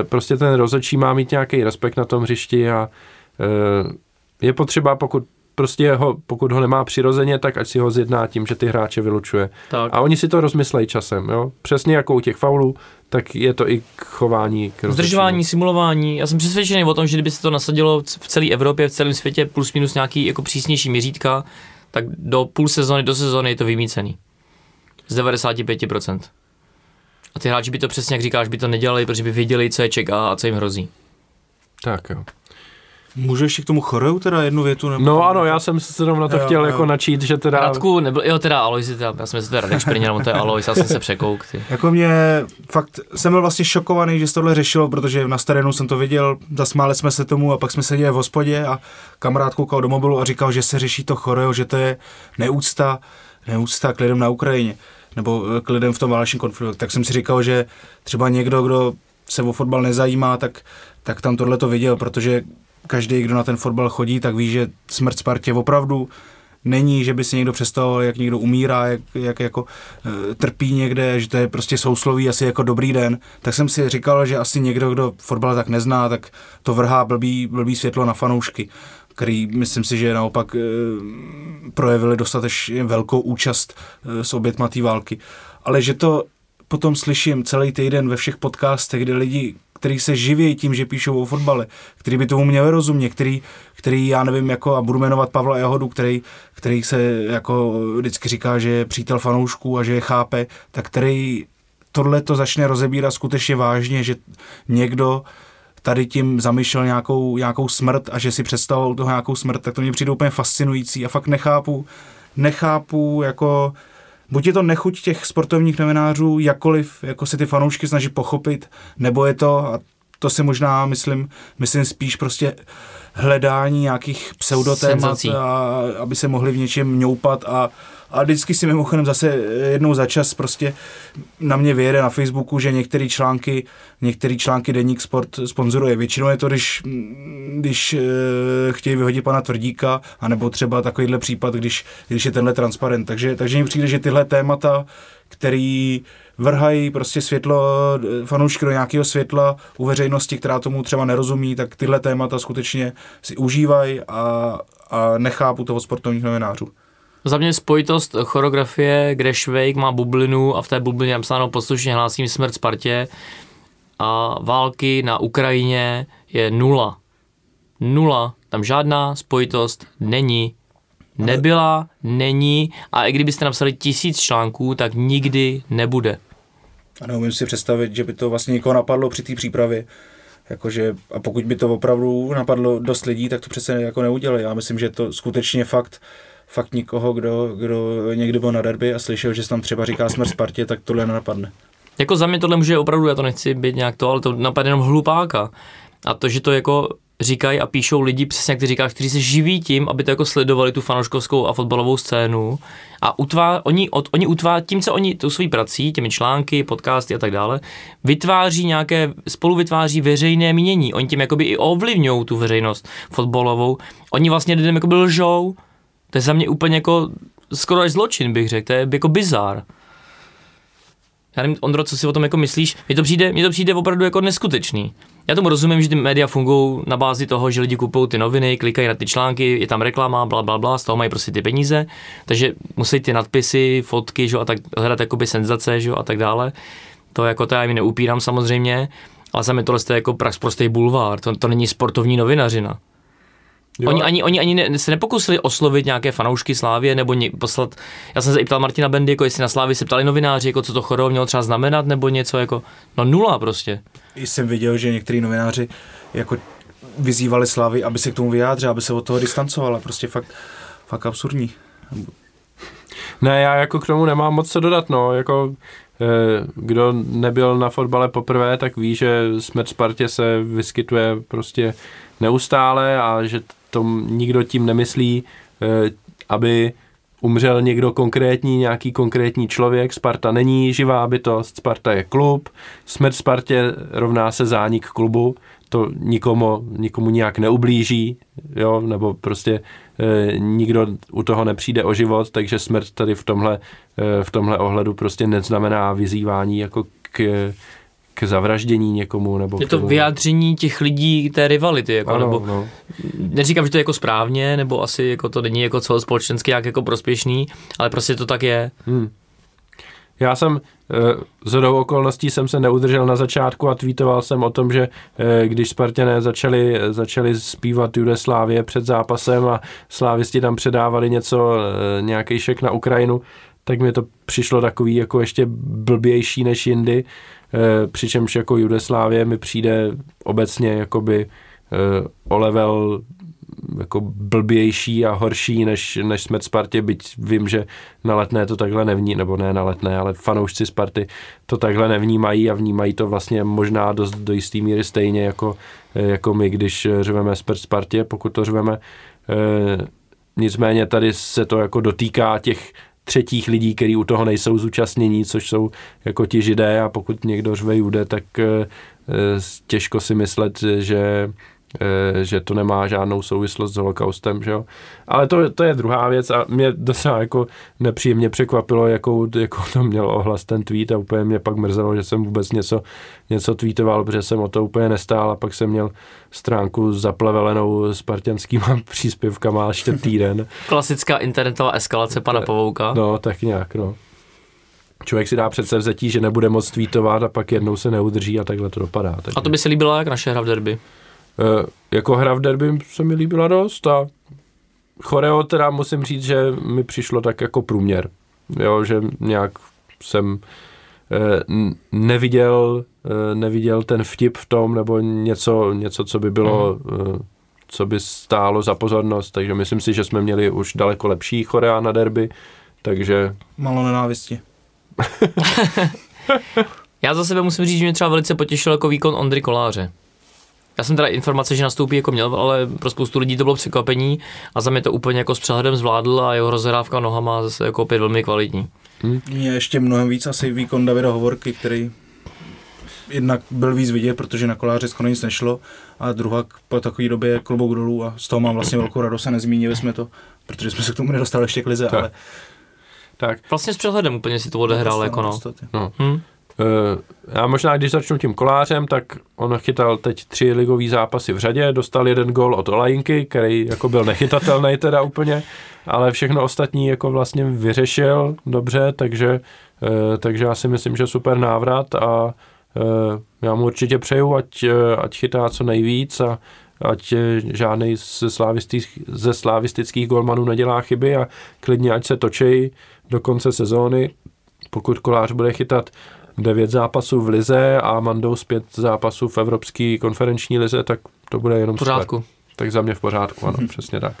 E, prostě ten rozhodčí má mít nějaký respekt na tom hřišti a e, je potřeba, pokud prostě ho, pokud ho nemá přirozeně, tak ať si ho zjedná tím, že ty hráče vylučuje. Tak. A oni si to rozmyslejí časem, jo. Přesně jako u těch faulů, tak je to i k chování. K Zdržování, simulování. Já jsem přesvědčený o tom, že kdyby se to nasadilo v celé Evropě, v celém světě plus minus nějaký jako přísnější měřítka, tak do půl sezóny, do sezóny je to vymícený. Z 95%. A ty hráči by to přesně, jak říkáš, by to nedělali, protože by věděli, co je čeká a co jim hrozí. Tak jo. Můžu ještě k tomu choreu teda jednu větu? Nebo No ano, já jsem se jenom na to Jo, chtěl jo. jako načít, že teda... Radku, nebyl, jo teda Alois, teda, já jsem si teda Radek Šprněl, on to je Alois, já jsem se překouk. Ty. Jako mě fakt, jsem byl vlastně šokovaný, že se tohle řešilo, protože na terénu jsem to viděl, zasmáli jsme se tomu a pak jsme seděli v hospodě a kamarád koukal do mobilu a říkal, že se řeší to choreo, že to je neúcta, neúcta k lidem na Ukrajině nebo eh, k lidem v tom válečném konfliktu. Tak jsem si říkal, že třeba někdo, kdo se o fotbal nezajímá, tak, tak tam tohle to viděl, protože každý, kdo na ten fotbal chodí, tak ví, že smrt Spartě opravdu není, že by si někdo představoval, jak někdo umírá, jak, jak jako e, trpí někde, že to je prostě sousloví asi jako dobrý den, tak jsem si říkal, že asi někdo, kdo fotbal tak nezná, tak to vrhá blbý, blbý světlo na fanoušky který myslím si, že naopak e, projevili dostatečně velkou účast e, s obětma té války. Ale že to potom slyším celý týden ve všech podcastech, kde lidi, kteří se živí tím, že píšou o fotbale, který by tomu měli rozumět, který, který já nevím, jako a budu jmenovat Pavla Jahodu, který, který se jako vždycky říká, že je přítel fanoušků a že je chápe, tak který tohle to začne rozebírat skutečně vážně, že někdo tady tím zamýšlel nějakou, nějakou smrt a že si představoval toho nějakou smrt, tak to mě přijde úplně fascinující a fakt nechápu, nechápu jako buď je to nechuť těch sportovních novinářů, jakkoliv jako se ty fanoušky snaží pochopit, nebo je to, a to si možná myslím, myslím spíš prostě hledání nějakých pseudotémat, a, aby se mohli v něčem mňoupat a, a vždycky si mimochodem zase jednou za čas prostě na mě vyjede na Facebooku, že některé články, některé články Deník Sport sponzoruje. Většinou je to, když, když e, chtějí vyhodit pana Tvrdíka, anebo třeba takovýhle případ, když, když je tenhle transparent. Takže, takže mi přijde, že tyhle témata, který vrhají prostě světlo, eh, fanoušky do nějakého světla u veřejnosti, která tomu třeba nerozumí, tak tyhle témata skutečně si užívají a, a nechápu toho sportovních novinářů. Za mě spojitost choreografie, kde Švejk má bublinu a v té bublině napsáno poslušně hlásím smrt Spartě a války na Ukrajině je nula. Nula. Tam žádná spojitost není. Nebyla, není a i kdybyste napsali tisíc článků, tak nikdy nebude. A neumím si představit, že by to vlastně někoho napadlo při té přípravě. Jakože, a pokud by to opravdu napadlo dost lidí, tak to přece jako neudělali. Já myslím, že to skutečně fakt, fakt nikoho, kdo, kdo někdy byl na derby a slyšel, že se tam třeba říká smrt Spartě, tak tohle nenapadne. Jako za mě tohle může opravdu, já to nechci být nějak to, ale to napadne jenom hlupáka. A to, že to jako říkají a píšou lidi, přesně jak ty říkáš, kteří se živí tím, aby to jako sledovali tu fanouškovskou a fotbalovou scénu. A utvá, oni, od, oni utvá, tím, co oni tou svojí prací, těmi články, podcasty a tak dále, vytváří nějaké, spolu vytváří veřejné mínění. Oni tím jakoby i ovlivňují tu veřejnost fotbalovou. Oni vlastně lidem jakoby lžou. To je za mě úplně jako skoro až zločin, bych řekl. To je jako bizár. Já nevím, Ondro, co si o tom jako myslíš? Mně to přijde, mně to přijde opravdu jako neskutečný. Já tomu rozumím, že ty média fungují na bázi toho, že lidi kupují ty noviny, klikají na ty články, je tam reklama, bla, bla, bla, z toho mají prostě ty peníze, takže musí ty nadpisy, fotky, že, a tak hledat jakoby senzace, že, a tak dále. To jako to já jim neupírám samozřejmě, ale za mě tohle je jako prax prostý bulvár, to, to není sportovní novinařina. Jo. Oni ani, oni ani ne, se nepokusili oslovit nějaké fanoušky Slávě nebo ně, poslat. Já jsem se i ptal Martina Bendy, jako jestli na Slávě se ptali novináři, jako co to choro mělo třeba znamenat nebo něco jako. No nula prostě. Jsem viděl, že některý novináři jako vyzývali Slavy, aby se k tomu vyjádřil, aby se od toho distancovala. Prostě fakt, fakt absurdní. Ne, já jako k tomu nemám moc co dodat, no, jako eh, kdo nebyl na fotbale poprvé, tak ví, že smrt Spartě se vyskytuje prostě neustále a že to nikdo tím nemyslí, eh, aby umřel někdo konkrétní, nějaký konkrétní člověk. Sparta není živá bytost, Sparta je klub, smrt Spartě rovná se zánik klubu, to nikomu, nikomu nějak neublíží, jo, nebo prostě e, nikdo u toho nepřijde o život, takže smrt tady v tomhle, e, v tomhle ohledu prostě neznamená vyzývání jako k, k zavraždění někomu. Nebo je to tomu. vyjádření těch lidí té rivality, jako, ano, nebo no. neříkám, že to je jako správně, nebo asi jako to není jako celospolečensky jak jako prospěšný, ale prostě to tak je. Hmm. Já jsem z hodou okolností jsem se neudržel na začátku a tweetoval jsem o tom, že eh, když Spartané začali, začali zpívat Judeslávě před zápasem a slávisti tam předávali něco, eh, nějaký šek na Ukrajinu, tak mi to přišlo takový jako ještě blbější než jindy, eh, přičemž jako Judeslávě mi přijde obecně jakoby o level jako blbější a horší než, než jsme Spartě, byť vím, že na letné to takhle nevní, nebo ne na letné, ale fanoušci Sparty to takhle nevnímají a vnímají to vlastně možná dost do jistý míry stejně jako, jako my, když řveme Spartě, pokud to řveme. E, nicméně tady se to jako dotýká těch třetích lidí, kteří u toho nejsou zúčastnění, což jsou jako ti židé a pokud někdo řve jude, tak e, těžko si myslet, že Eh, že to nemá žádnou souvislost s holokaustem, že jo. Ale to, to je druhá věc a mě docela jako nepříjemně překvapilo, jakou, jakou to měl ohlas ten tweet a úplně mě pak mrzelo, že jsem vůbec něco, něco tweetoval, protože jsem o to úplně nestál a pak jsem měl stránku zaplevelenou spartianskýma příspěvkama ještě týden. Klasická internetová eskalace pana Pavouka. No, tak nějak, no. Člověk si dá přece vzetí, že nebude moc tweetovat a pak jednou se neudrží a takhle to dopadá. Takže. A to by se líbilo jak naše hra v derby? Eh, jako hra v derby se mi líbila dost a choreo teda musím říct, že mi přišlo tak jako průměr. Jo, že nějak jsem eh, neviděl, eh, neviděl ten vtip v tom, nebo něco, něco co by bylo, mm. co by stálo za pozornost, takže myslím si, že jsme měli už daleko lepší chorea na derby, takže... Malo nenávisti. Já za sebe musím říct, že mě třeba velice potěšil jako výkon Ondry Koláře. Já jsem teda informace, že nastoupí jako měl, ale pro spoustu lidí to bylo překvapení a za mě to úplně jako s přehledem zvládl a jeho rozhrávka nohama zase jako opět velmi kvalitní. Hmm. Je ještě mnohem víc asi výkon Davida Hovorky, který jednak byl víc vidět, protože na koláře skoro nic nešlo a druhá po takové době klobouk dolů a z toho mám vlastně velkou radost a nezmínili jsme to, protože jsme se k tomu nedostali ještě k lize, tak. ale... Tak. Vlastně s přehledem úplně si to odehrál, jako no. no. Hmm. Eh, já možná, když začnu tím kolářem, tak on chytal teď tři ligové zápasy v řadě, dostal jeden gol od Olajinky, který jako byl nechytatelný teda úplně, ale všechno ostatní jako vlastně vyřešil dobře, takže, eh, takže já si myslím, že super návrat a eh, já mu určitě přeju, ať, ať chytá co nejvíc a ať žádný ze, slavistických, ze slavistických golmanů nedělá chyby a klidně ať se točí do konce sezóny. Pokud kolář bude chytat devět zápasů v lize a mandou zpět zápasů v Evropské konferenční lize, tak to bude jenom v pořádku. Super. Tak za mě v pořádku, ano, mm-hmm. přesně tak.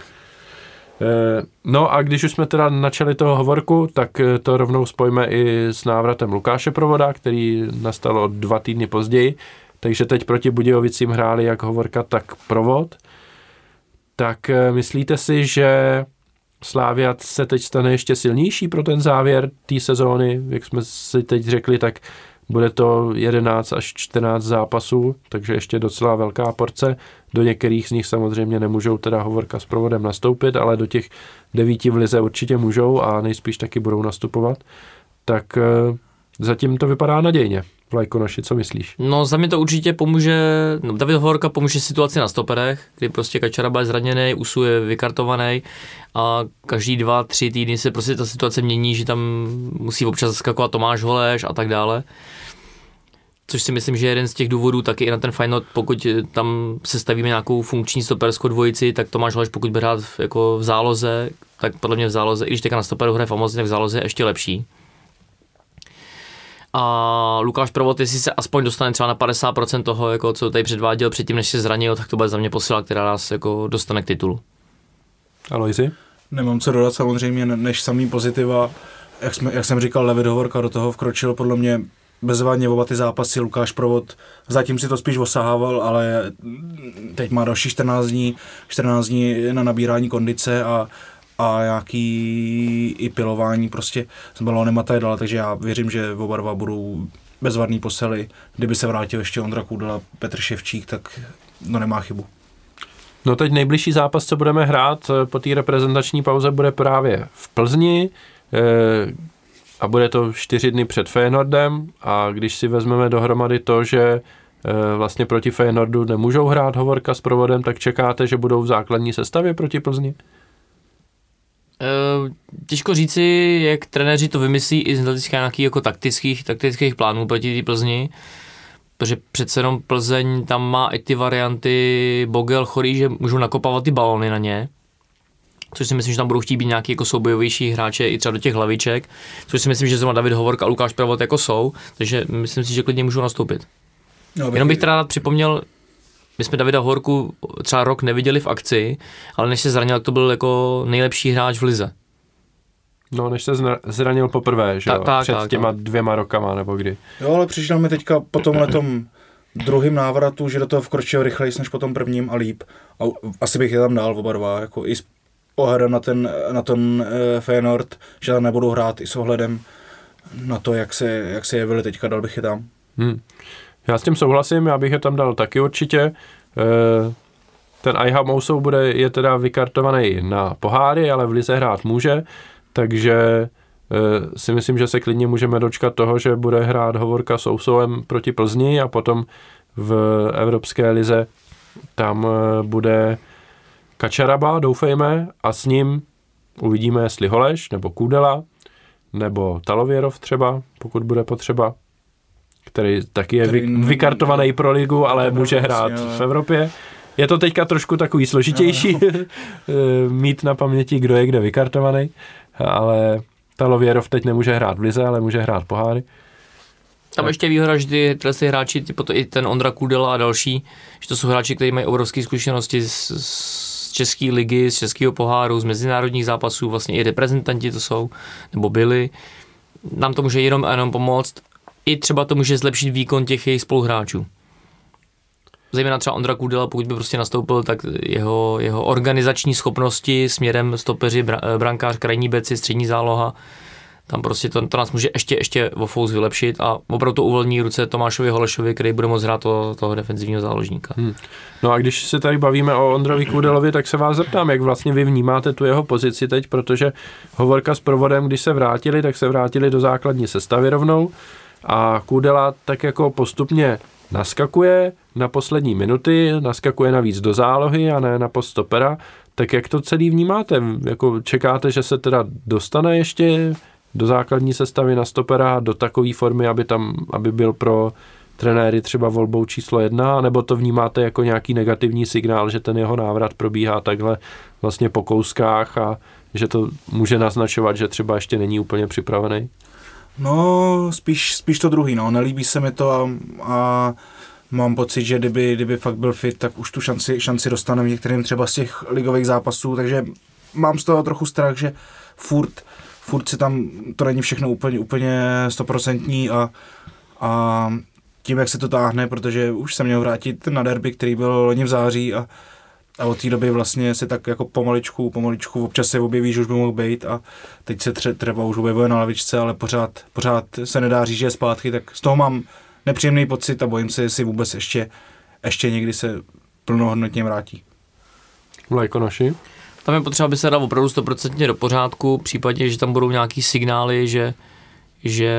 Eh, no a když už jsme teda načali toho hovorku, tak eh, to rovnou spojíme i s návratem Lukáše Provoda, který nastal o dva týdny později, takže teď proti Budějovicím hráli jak hovorka, tak Provod. Tak eh, myslíte si, že Slávia se teď stane ještě silnější pro ten závěr té sezóny, jak jsme si teď řekli, tak bude to 11 až 14 zápasů, takže ještě docela velká porce. Do některých z nich samozřejmě nemůžou teda Hovorka s provodem nastoupit, ale do těch devíti v lize určitě můžou a nejspíš taky budou nastupovat. Tak eh, zatím to vypadá nadějně. Vlajkonoši, co myslíš? No za mě to určitě pomůže, no, David Horka pomůže situaci na stoperech, kdy prostě Kačaraba je zraněný, Usu je vykartovaný a každý dva, tři týdny se prostě ta situace mění, že tam musí občas zaskakovat Tomáš Holeš a tak dále. Což si myslím, že je jeden z těch důvodů taky i na ten final, pokud tam se stavíme nějakou funkční stoperskou dvojici, tak Tomáš Holeš, pokud by hrát jako v záloze, tak podle mě v záloze, i když teďka na stoperu hraje famozně, tak v záloze je ještě lepší a Lukáš Provod, jestli se aspoň dostane třeba na 50% toho, jako co tady předváděl předtím, než se zranil, tak to bude za mě posila, která nás jako dostane k titulu. Aloisi? Nemám co dodat samozřejmě, než samý pozitiva. Jak, jsme, jak jsem říkal, Levid Hovorka do toho vkročil podle mě bezvadně oba ty zápasy, Lukáš Provod zatím si to spíš osahával, ale teď má další 14 dní, 14 dní na nabírání kondice a a nějaký i pilování prostě s balónem a tak dále, takže já věřím, že oba dva budou bezvadný posely. Kdyby se vrátil ještě Ondra Kudela, Petr Ševčík, tak no nemá chybu. No teď nejbližší zápas, co budeme hrát eh, po té reprezentační pauze, bude právě v Plzni eh, a bude to čtyři dny před Feyenoordem a když si vezmeme dohromady to, že eh, vlastně proti Feyenoordu nemůžou hrát Hovorka s provodem, tak čekáte, že budou v základní sestavě proti Plzni? Těžko říci, jak trenéři to vymyslí i z hlediska nějakých jako taktických, taktických plánů proti té Plzni. Protože přece jenom Plzeň tam má i ty varianty Bogel, Chorý, že můžou nakopávat ty balony na ně, což si myslím, že tam budou chtít být nějaký jako soubojovější hráče i třeba do těch hlaviček, což si myslím, že zrovna David Hovorka a Lukáš Pravot jako jsou, takže myslím si, že klidně můžou nastoupit. No, Jenom bych teda rád připomněl, my jsme Davida Horku třeba rok neviděli v akci, ale než se zranil, to byl jako nejlepší hráč v lize. No, než se zranil poprvé, že jo? Tak, Před tak, těma tak. dvěma rokama, nebo kdy. Jo, ale přišel mi teďka po tomhle tom druhým návratu, že do toho vkročil rychleji než po tom prvním a líp. A asi bych je tam dal oba dva, jako i s ohledem na ten, na ten uh, Feyenoord, že tam nebudou hrát i s ohledem na to, jak se, jak se jevili teďka, dal bych je tam. Hmm. Já s tím souhlasím, já bych je tam dal taky určitě. E, ten Aiha Mousou bude, je teda vykartovaný na poháry, ale v Lize hrát může takže eh, si myslím, že se klidně můžeme dočkat toho, že bude hrát Hovorka s Ousovem proti Plzni a potom v Evropské lize tam eh, bude Kačaraba, doufejme, a s ním uvidíme, jestli Holeš, nebo Kudela, nebo Talověrov třeba, pokud bude potřeba, který taky je vy, vykartovaný pro ligu, ale může hrát v Evropě. Je to teďka trošku takový složitější eh, mít na paměti, kdo je kde vykartovaný ale Talověrov teď nemůže hrát v lize, ale může hrát poháry. Tam ještě výhoda, že ty, ty hráči, typo to i ten Ondra Kudela a další, že to jsou hráči, kteří mají obrovské zkušenosti z, z české ligy, z českého poháru, z mezinárodních zápasů, vlastně i reprezentanti to jsou, nebo byli. Nám to může jenom a jenom pomoct. I třeba to může zlepšit výkon těch jejich spoluhráčů zejména třeba Ondra Kudela, pokud by prostě nastoupil, tak jeho, jeho organizační schopnosti směrem stopeři, brankář, krajní beci, střední záloha, tam prostě to, to nás může ještě, ještě o fous vylepšit a opravdu to uvolní ruce Tomášovi Holešovi, který bude moct hrát toho, toho defenzivního záložníka. Hmm. No a když se tady bavíme o Ondrovi Kudelovi, tak se vás zeptám, jak vlastně vy vnímáte tu jeho pozici teď, protože Hovorka s provodem, když se vrátili, tak se vrátili do základní sestavy rovnou a Kudela tak jako postupně naskakuje na poslední minuty, naskakuje navíc do zálohy a ne na postopera, tak jak to celý vnímáte? Jako čekáte, že se teda dostane ještě do základní sestavy na stopera do takové formy, aby tam, aby byl pro trenéry třeba volbou číslo jedna, nebo to vnímáte jako nějaký negativní signál, že ten jeho návrat probíhá takhle vlastně po kouskách a že to může naznačovat, že třeba ještě není úplně připravený? No, spíš, spíš to druhý, no. Nelíbí se mi to a, a mám pocit, že kdyby, kdyby fakt byl fit, tak už tu šanci, šanci dostane v některým třeba z těch ligových zápasů, takže mám z toho trochu strach, že furt, furt si tam, to není všechno úplně, úplně stoprocentní a, a tím, jak se to táhne, protože už se měl vrátit na derby, který byl loni v září a a od té doby vlastně se tak jako pomaličku, pomaličku občas se objeví, že už by mohl být a teď se tře, třeba už objevuje na lavičce, ale pořád, pořád se nedá říct, že je zpátky, tak z toho mám nepříjemný pocit a bojím se, jestli vůbec ještě, ještě někdy se plnohodnotně vrátí. Vlajkonoši? Tam je potřeba, aby se dal opravdu 100% do pořádku, v případě, že tam budou nějaký signály, že, že,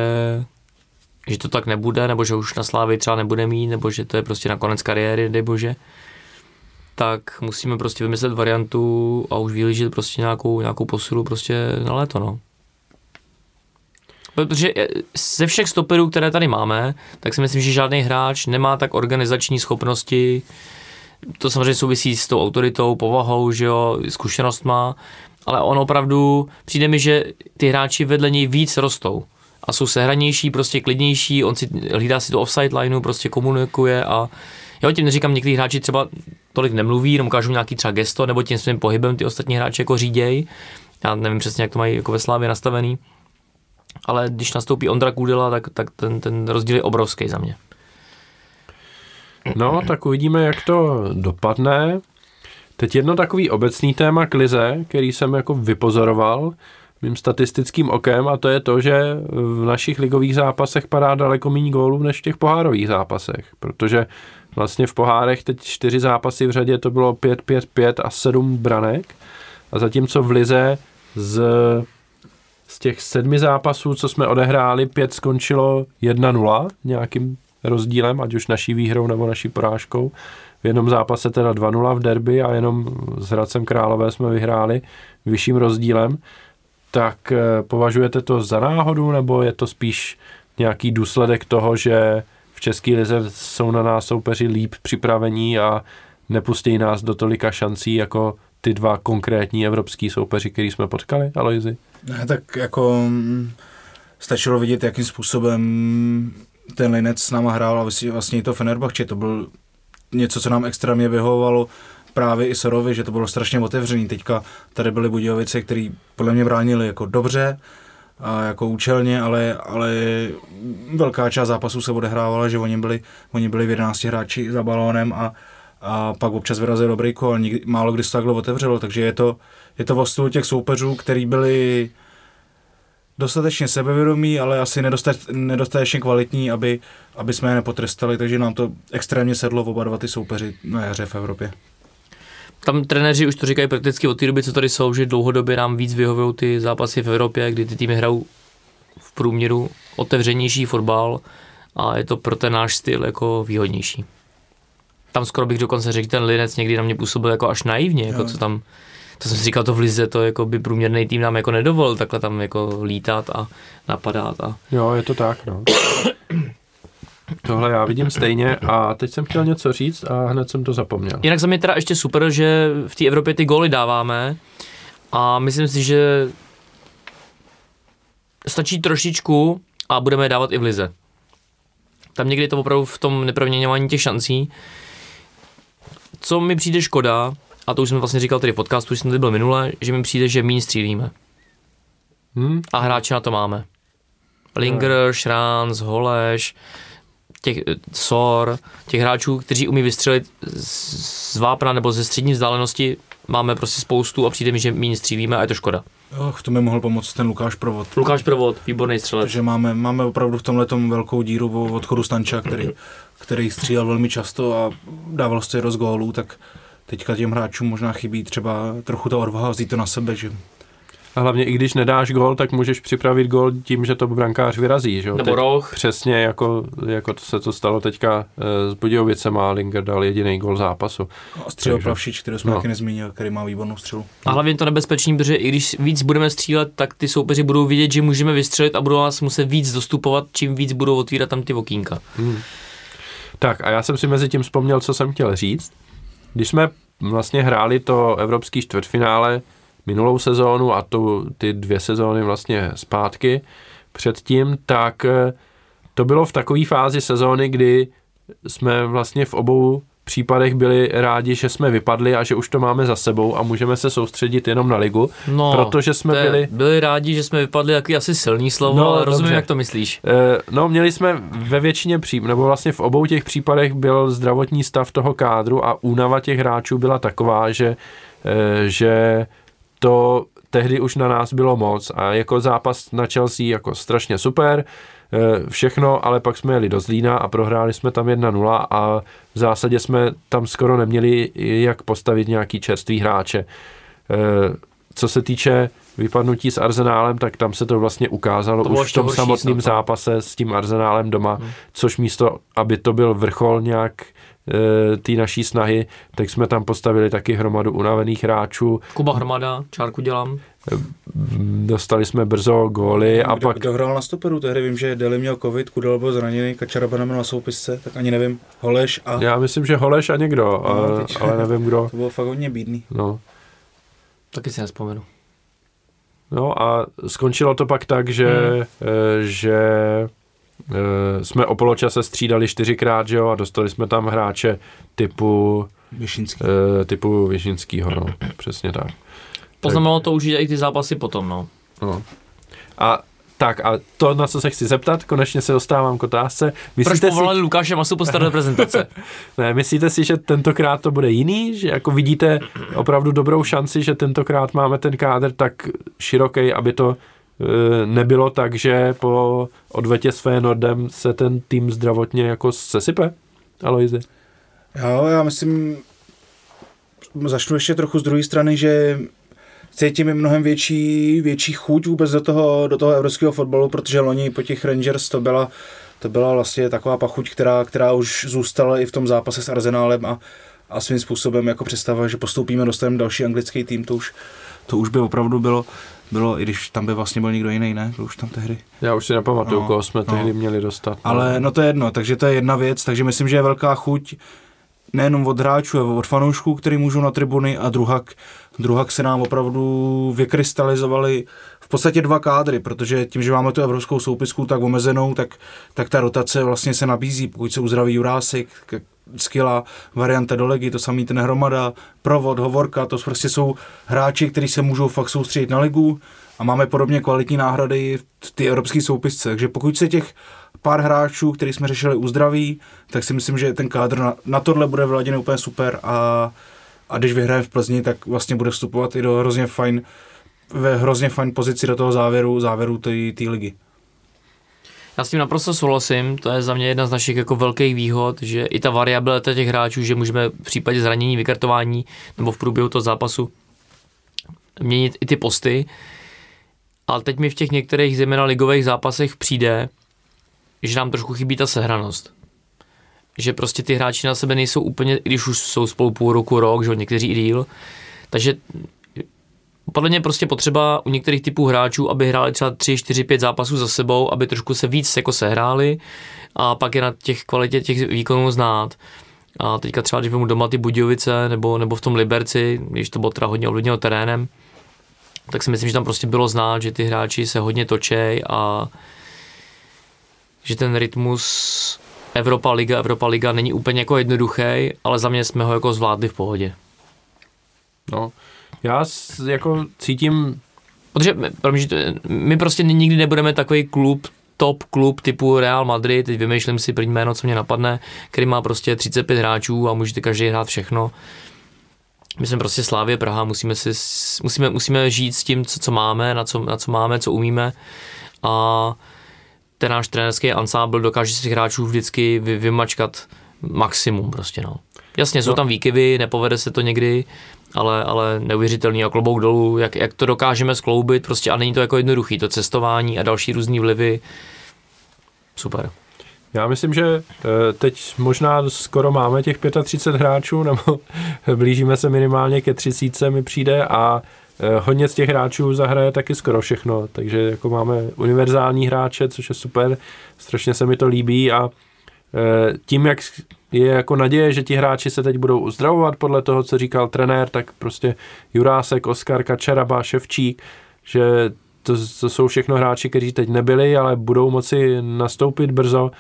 že to tak nebude, nebo že už na Slávy třeba nebude mít, nebo že to je prostě na konec kariéry, dej bože tak musíme prostě vymyslet variantu a už vylížit prostě nějakou, nějakou posilu prostě na léto, no. Protože eh, ze všech stoperů, které tady máme, tak si myslím, že žádný hráč nemá tak organizační schopnosti, to samozřejmě souvisí s tou autoritou, povahou, že jo, zkušenost má, ale on opravdu, přijde mi, že ty hráči vedle něj víc rostou a jsou sehranější, prostě klidnější, on si hlídá si to offside lineu, prostě komunikuje a Jo, tím neříkám, někteří hráči třeba tolik nemluví, jenom ukážou nějaký třeba gesto, nebo tím svým pohybem ty ostatní hráči jako říděj. Já nevím přesně, jak to mají jako ve Slávě nastavený. Ale když nastoupí Ondra Kudela, tak, tak ten, ten rozdíl je obrovský za mě. No, tak uvidíme, jak to dopadne. Teď jedno takový obecný téma klize, který jsem jako vypozoroval, mým statistickým okem a to je to, že v našich ligových zápasech padá daleko méně gólů než v těch pohárových zápasech, protože vlastně v pohárech teď čtyři zápasy v řadě to bylo 5, 5, 5 a 7 branek a zatímco v lize z, z těch sedmi zápasů, co jsme odehráli, pět skončilo 1-0 nějakým rozdílem, ať už naší výhrou nebo naší porážkou. V jednom zápase teda 2-0 v derby a jenom s Hradcem Králové jsme vyhráli vyšším rozdílem. Tak eh, považujete to za náhodu, nebo je to spíš nějaký důsledek toho, že v České lize jsou na nás soupeři líp připravení a nepustí nás do tolika šancí jako ty dva konkrétní evropský soupeři, který jsme potkali, Aloizi? Ne, tak jako mm, stačilo vidět, jakým způsobem ten Linec s náma hrál a vlastně, vlastně i to Fenerbahče, to byl něco, co nám extrémně vyhovovalo právě i Sorovi, že to bylo strašně otevřený. Teďka tady byly Budějovice, který podle mě bránili jako dobře, a jako účelně, ale, ale velká část zápasů se odehrávala, že oni byli, oni byli v 11 hráči za balónem a, a pak občas vyrazil dobrý kol, nikdy, málo kdy se takhle otevřelo, takže je to, je to vlastně těch soupeřů, který byli dostatečně sebevědomí, ale asi nedostatečně kvalitní, aby, aby jsme je nepotrestali, takže nám to extrémně sedlo oba dva ty soupeři na jaře v Evropě. Tam trenéři už to říkají prakticky od té doby, co tady jsou, že dlouhodobě nám víc vyhovují ty zápasy v Evropě, kdy ty týmy hrajou v průměru otevřenější fotbal a je to pro ten náš styl jako výhodnější. Tam skoro bych dokonce řekl, ten Linec někdy na mě působil jako až naivně, jako co tam to jsem si říkal, to v Lize, to jako by průměrný tým nám jako nedovolil takhle tam jako lítat a napadat. A... Jo, je to tak, no. Tohle já vidím stejně a teď jsem chtěl něco říct a hned jsem to zapomněl. Jinak za mě teda ještě super, že v té Evropě ty góly dáváme a myslím si, že stačí trošičku a budeme je dávat i v Lize. Tam někdy je to opravdu v tom neproměňování těch šancí. Co mi přijde škoda, a to už jsem vlastně říkal tady v podcastu, už jsem tady byl minule, že mi přijde, že méně střílíme. Hmm. A hráče na to máme. Linger, Šránc, Holeš, těch Sor, těch hráčů, kteří umí vystřelit z vápna nebo ze střední vzdálenosti, máme prostě spoustu a přijde mi, že méně střílíme a je to škoda. V tom mi mohl pomoct ten Lukáš Provod. Lukáš Provod, výborný střelec. Takže máme, máme opravdu v tomhle velkou díru v odchodu Stanča, který, který střílel velmi často a dával se roz gólů, tak teďka těm hráčům možná chybí třeba trochu ta odvaha vzít to na sebe, že a hlavně i když nedáš gol, tak můžeš připravit gol tím, že to brankář vyrazí. Že? Nebo Teď roh. Přesně jako, jako to se to stalo teďka s Budějovicem a Linger dal jediný gol zápasu. A střel Takže... Plavšič, který jsme no. taky nezmínil, který má výbornou střelu. A hlavně to nebezpečný, protože i když víc budeme střílet, tak ty soupeři budou vidět, že můžeme vystřelit a budou nás muset víc dostupovat, čím víc budou otvírat tam ty okýnka. Hmm. Tak a já jsem si mezi tím vzpomněl, co jsem chtěl říct. Když jsme vlastně hráli to evropský čtvrtfinále minulou sezónu a tu, ty dvě sezóny vlastně zpátky předtím, tak eh, to bylo v takové fázi sezóny, kdy jsme vlastně v obou případech byli rádi, že jsme vypadli a že už to máme za sebou a můžeme se soustředit jenom na ligu, no, protože jsme te, byli... Byli rádi, že jsme vypadli, jaký asi silný slovo, no, ale rozumím, dobře. jak to myslíš. E, no, měli jsme ve většině pří, nebo vlastně v obou těch případech byl zdravotní stav toho kádru a únava těch hráčů byla taková, že, e, že to tehdy už na nás bylo moc a jako zápas na Chelsea jako strašně super, eh, všechno, ale pak jsme jeli do Zlína a prohráli jsme tam 1-0 a v zásadě jsme tam skoro neměli jak postavit nějaký čerstvý hráče. Eh, co se týče vypadnutí s Arzenálem, tak tam se to vlastně ukázalo to už v tom samotném zápase s tím Arzenálem doma, hmm. což místo, aby to byl vrchol nějak té naší snahy, tak jsme tam postavili taky hromadu unavených hráčů. Kuba Hromada, čárku dělám. Eh, dostali jsme brzo góly a kdo, pak... Kdo hrál na stoperu tehdy? Vím, že Deli měl covid, Kudel byl zraněný, Kačaraba neměl na soupisce, tak ani nevím. Holeš a... Já myslím, že Holeš a někdo, no, teď, ale nevím kdo. To bylo fakt hodně bídný. No. Taky si nespomenu. No a skončilo to pak tak, že, hmm. že Eh, jsme o poločase střídali čtyřikrát, že jo, a dostali jsme tam hráče typu Vyšinský. Uh, typu Vyšinskýho, no, přesně tak. Poznamenalo to už i ty zápasy potom, no. no. A Tak a to, na co se chci zeptat, konečně se dostávám k otázce. Proč povolali si... Lukáše Masu po staré reprezentace? ne, myslíte si, že tentokrát to bude jiný? Že jako vidíte opravdu dobrou šanci, že tentokrát máme ten kádr tak široký, aby to nebylo tak, že po odvetě s Fénordem se ten tým zdravotně jako sesype? Aloizi? Jo, já myslím, začnu ještě trochu z druhé strany, že cítím mnohem větší, větší chuť vůbec do toho, do toho evropského fotbalu, protože loni po těch Rangers to byla, to byla vlastně taková pachuť, která, která už zůstala i v tom zápase s Arsenálem a, a svým způsobem jako představa, že postoupíme, dostaneme další anglický tým, to už, to už by opravdu bylo, bylo, i když tam by vlastně byl někdo jiný, ne? To už tam tehdy. Já už si nepamatuju, no, koho jsme no. tehdy měli dostat. No. Ale no to je jedno, takže to je jedna věc, takže myslím, že je velká chuť nejenom od hráčů, ale od fanoušků, který můžou na tribuny a druhak, druhak se nám opravdu vykrystalizovali v podstatě dva kádry, protože tím, že máme tu evropskou soupisku tak omezenou, tak, tak ta rotace vlastně se nabízí, pokud se uzdraví Jurásek, skvělá varianta do legy, to samý ten hromada, provod, hovorka, to prostě jsou hráči, kteří se můžou fakt soustředit na ligu a máme podobně kvalitní náhrady v ty evropské soupisce, takže pokud se těch pár hráčů, který jsme řešili uzdraví, tak si myslím, že ten kádr na, na tohle bude vyladěný úplně super a, a když vyhraje v Plzni, tak vlastně bude vstupovat i do hrozně fajn, ve hrozně fajn pozici do toho závěru, závěru té ligy. Já s tím naprosto souhlasím, to je za mě jedna z našich jako velkých výhod, že i ta variabilita těch hráčů, že můžeme v případě zranění, vykartování nebo v průběhu toho zápasu měnit i ty posty. Ale teď mi v těch některých zejména ligových zápasech přijde, že nám trošku chybí ta sehranost. Že prostě ty hráči na sebe nejsou úplně, když už jsou spolu půl roku, rok, že někteří i díl. Takže podle mě prostě potřeba u některých typů hráčů, aby hráli třeba 3, 4, 5 zápasů za sebou, aby trošku se víc jako sehráli a pak je na těch kvalitě těch výkonů znát. A teďka třeba, když vemu doma ty Budějovice nebo, nebo v tom Liberci, když to bylo teda hodně ovlivněno terénem, tak si myslím, že tam prostě bylo znát, že ty hráči se hodně točej a že ten rytmus Evropa Liga, Evropa Liga není úplně jako jednoduchý, ale za mě jsme ho jako zvládli v pohodě. No, já jako cítím... Protože my prostě nikdy nebudeme takový klub, top klub typu Real Madrid, teď vymýšlím si první jméno, co mě napadne, který má prostě 35 hráčů a můžete každý hrát všechno. My jsme prostě Slávě Praha, musíme, si, musíme, musíme žít s tím, co, co máme, na co, na co máme, co umíme a ten náš trenerský ansábl dokáže si hráčů vždycky vy, vymačkat maximum prostě no. Jasně, jsou tam výkyvy, nepovede se to někdy, ale, ale neuvěřitelný a klobouk dolů, jak, jak to dokážeme skloubit prostě a není to jako jednoduchý, to cestování a další různé vlivy, super. Já myslím, že eh, teď možná skoro máme těch 35 hráčů, nebo blížíme se minimálně ke 30 mi přijde a Eh, hodně z těch hráčů zahraje taky skoro všechno, takže jako máme univerzální hráče, což je super, strašně se mi to líbí a eh, tím, jak je jako naděje, že ti hráči se teď budou uzdravovat podle toho, co říkal trenér, tak prostě Jurásek, Oskar, Kačaraba, Ševčík, že to, to jsou všechno hráči, kteří teď nebyli, ale budou moci nastoupit brzo,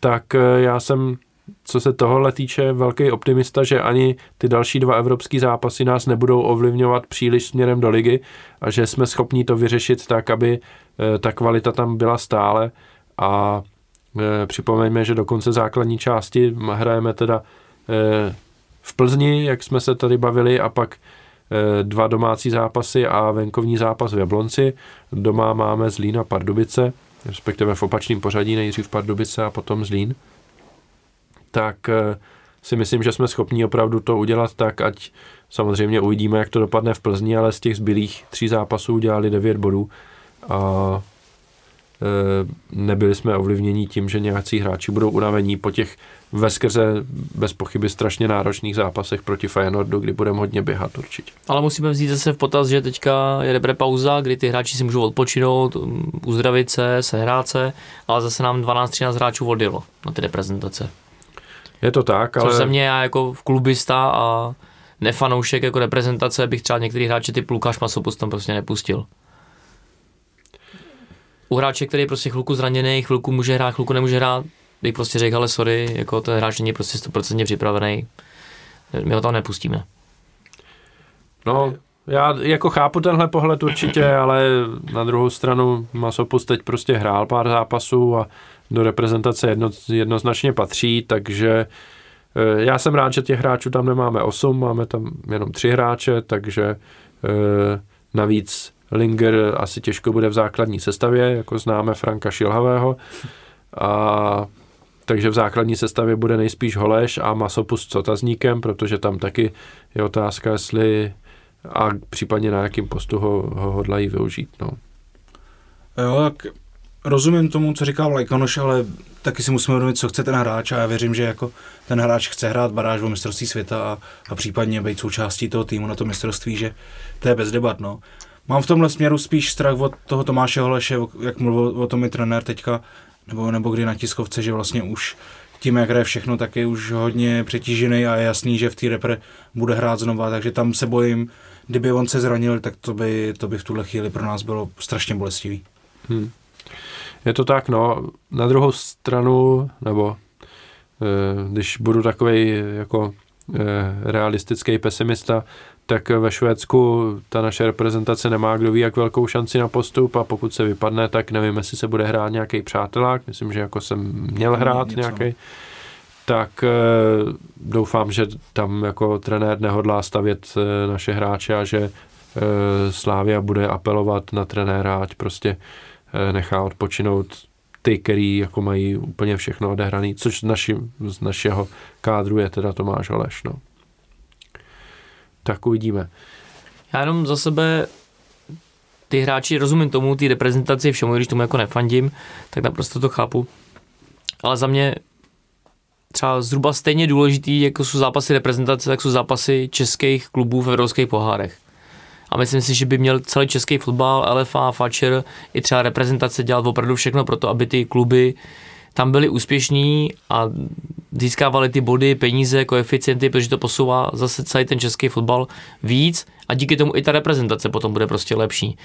tak eh, já jsem co se tohohle týče, velký optimista, že ani ty další dva evropské zápasy nás nebudou ovlivňovat příliš směrem do ligy a že jsme schopni to vyřešit tak, aby eh, ta kvalita tam byla stále. A připomeňme, že do konce základní části hrajeme teda eh, v Plzni, jak jsme se tady bavili, a pak dva domácí zápasy a venkovní zápas v Jablonci. Doma máme Zlín a Pardubice, respektive v opačném pořadí nejdřív Pardubice a potom Zlín tak eh, si myslím, že jsme schopni opravdu to udělat tak, ať samozřejmě uvidíme, jak to dopadne v Plzni, ale z těch zbylých tří zápasů udělali 9 bodů a nebyli jsme ovlivněni tím, že nějací hráči budou unavení po těch veskrze bez pochyby strašně náročných zápasech proti Feyenoordu, kdy budeme hodně běhat určitě. Ale musíme vzít zase v potaz, že teďka je dobré pauza, kdy ty hráči si můžou odpočinout, uzdravit se, sehrát se, ale zase nám 12-13 hráčů odjelo na ty reprezentace. Je to tak, ale... Což za mě já jako klubista a nefanoušek jako reprezentace bych třeba některý hráče typu Lukáš Masopus tam prostě nepustil. U hráče, který je prostě chvilku zraněný, chvilku může hrát, chvilku nemůže hrát, bych prostě řekl, ale sorry, jako ten hráč není prostě 100% připravený, my ho tam nepustíme. No, já jako chápu tenhle pohled určitě, ale na druhou stranu Masopus teď prostě hrál pár zápasů a do reprezentace jedno, jednoznačně patří, takže eh, já jsem rád, že těch hráčů tam nemáme 8, máme tam jenom tři hráče, takže eh, navíc Linger asi těžko bude v základní sestavě, jako známe Franka Šilhavého. A takže v základní sestavě bude nejspíš Holeš a Masopus s otazníkem, protože tam taky je otázka, jestli a případně na jakým postu ho, ho hodlají využít. No. Jo, tak rozumím tomu, co říká Vlajkonoš, ale taky si musíme uvědomit, co chce ten hráč a já věřím, že jako ten hráč chce hrát baráž o mistrovství světa a, a případně být součástí toho týmu na to mistrovství, že to je bez debat. No. Mám v tomhle směru spíš strach od toho Tomáše Holeše, jak mluvil o tom i trenér teďka, nebo, nebo kdy na tiskovce, že vlastně už tím, jak hraje všechno, tak je už hodně přetížený a je jasný, že v té repre bude hrát znova, takže tam se bojím, kdyby on se zranil, tak to by, to by v tuhle chvíli pro nás bylo strašně bolestivý. Hmm. Je to tak, no. Na druhou stranu, nebo e, když budu takový jako e, realistický pesimista, tak ve Švédsku ta naše reprezentace nemá kdo ví jak velkou šanci na postup a pokud se vypadne, tak nevím, jestli se bude hrát nějaký přátelák, myslím, že jako jsem měl hrát nějaký, tak e, doufám, že tam jako trenér nehodlá stavět e, naše hráče a že e, Slávia bude apelovat na trenéra, ať prostě nechá odpočinout ty, který jako mají úplně všechno odehraný, což z, naši, z našeho kádru je teda Tomáš Oleš, no tak uvidíme. Já jenom za sebe ty hráči, rozumím tomu, ty reprezentaci všemu, když tomu jako nefandím, tak naprosto to chápu. Ale za mě třeba zhruba stejně důležitý, jako jsou zápasy reprezentace, tak jsou zápasy českých klubů v evropských pohárech. A myslím si, že by měl celý český fotbal, LFA, Fatscher i třeba reprezentace dělat opravdu všechno pro to, aby ty kluby tam byli úspěšní a získávali ty body, peníze, koeficienty, protože to posouvá zase celý ten český fotbal víc a díky tomu i ta reprezentace potom bude prostě lepší.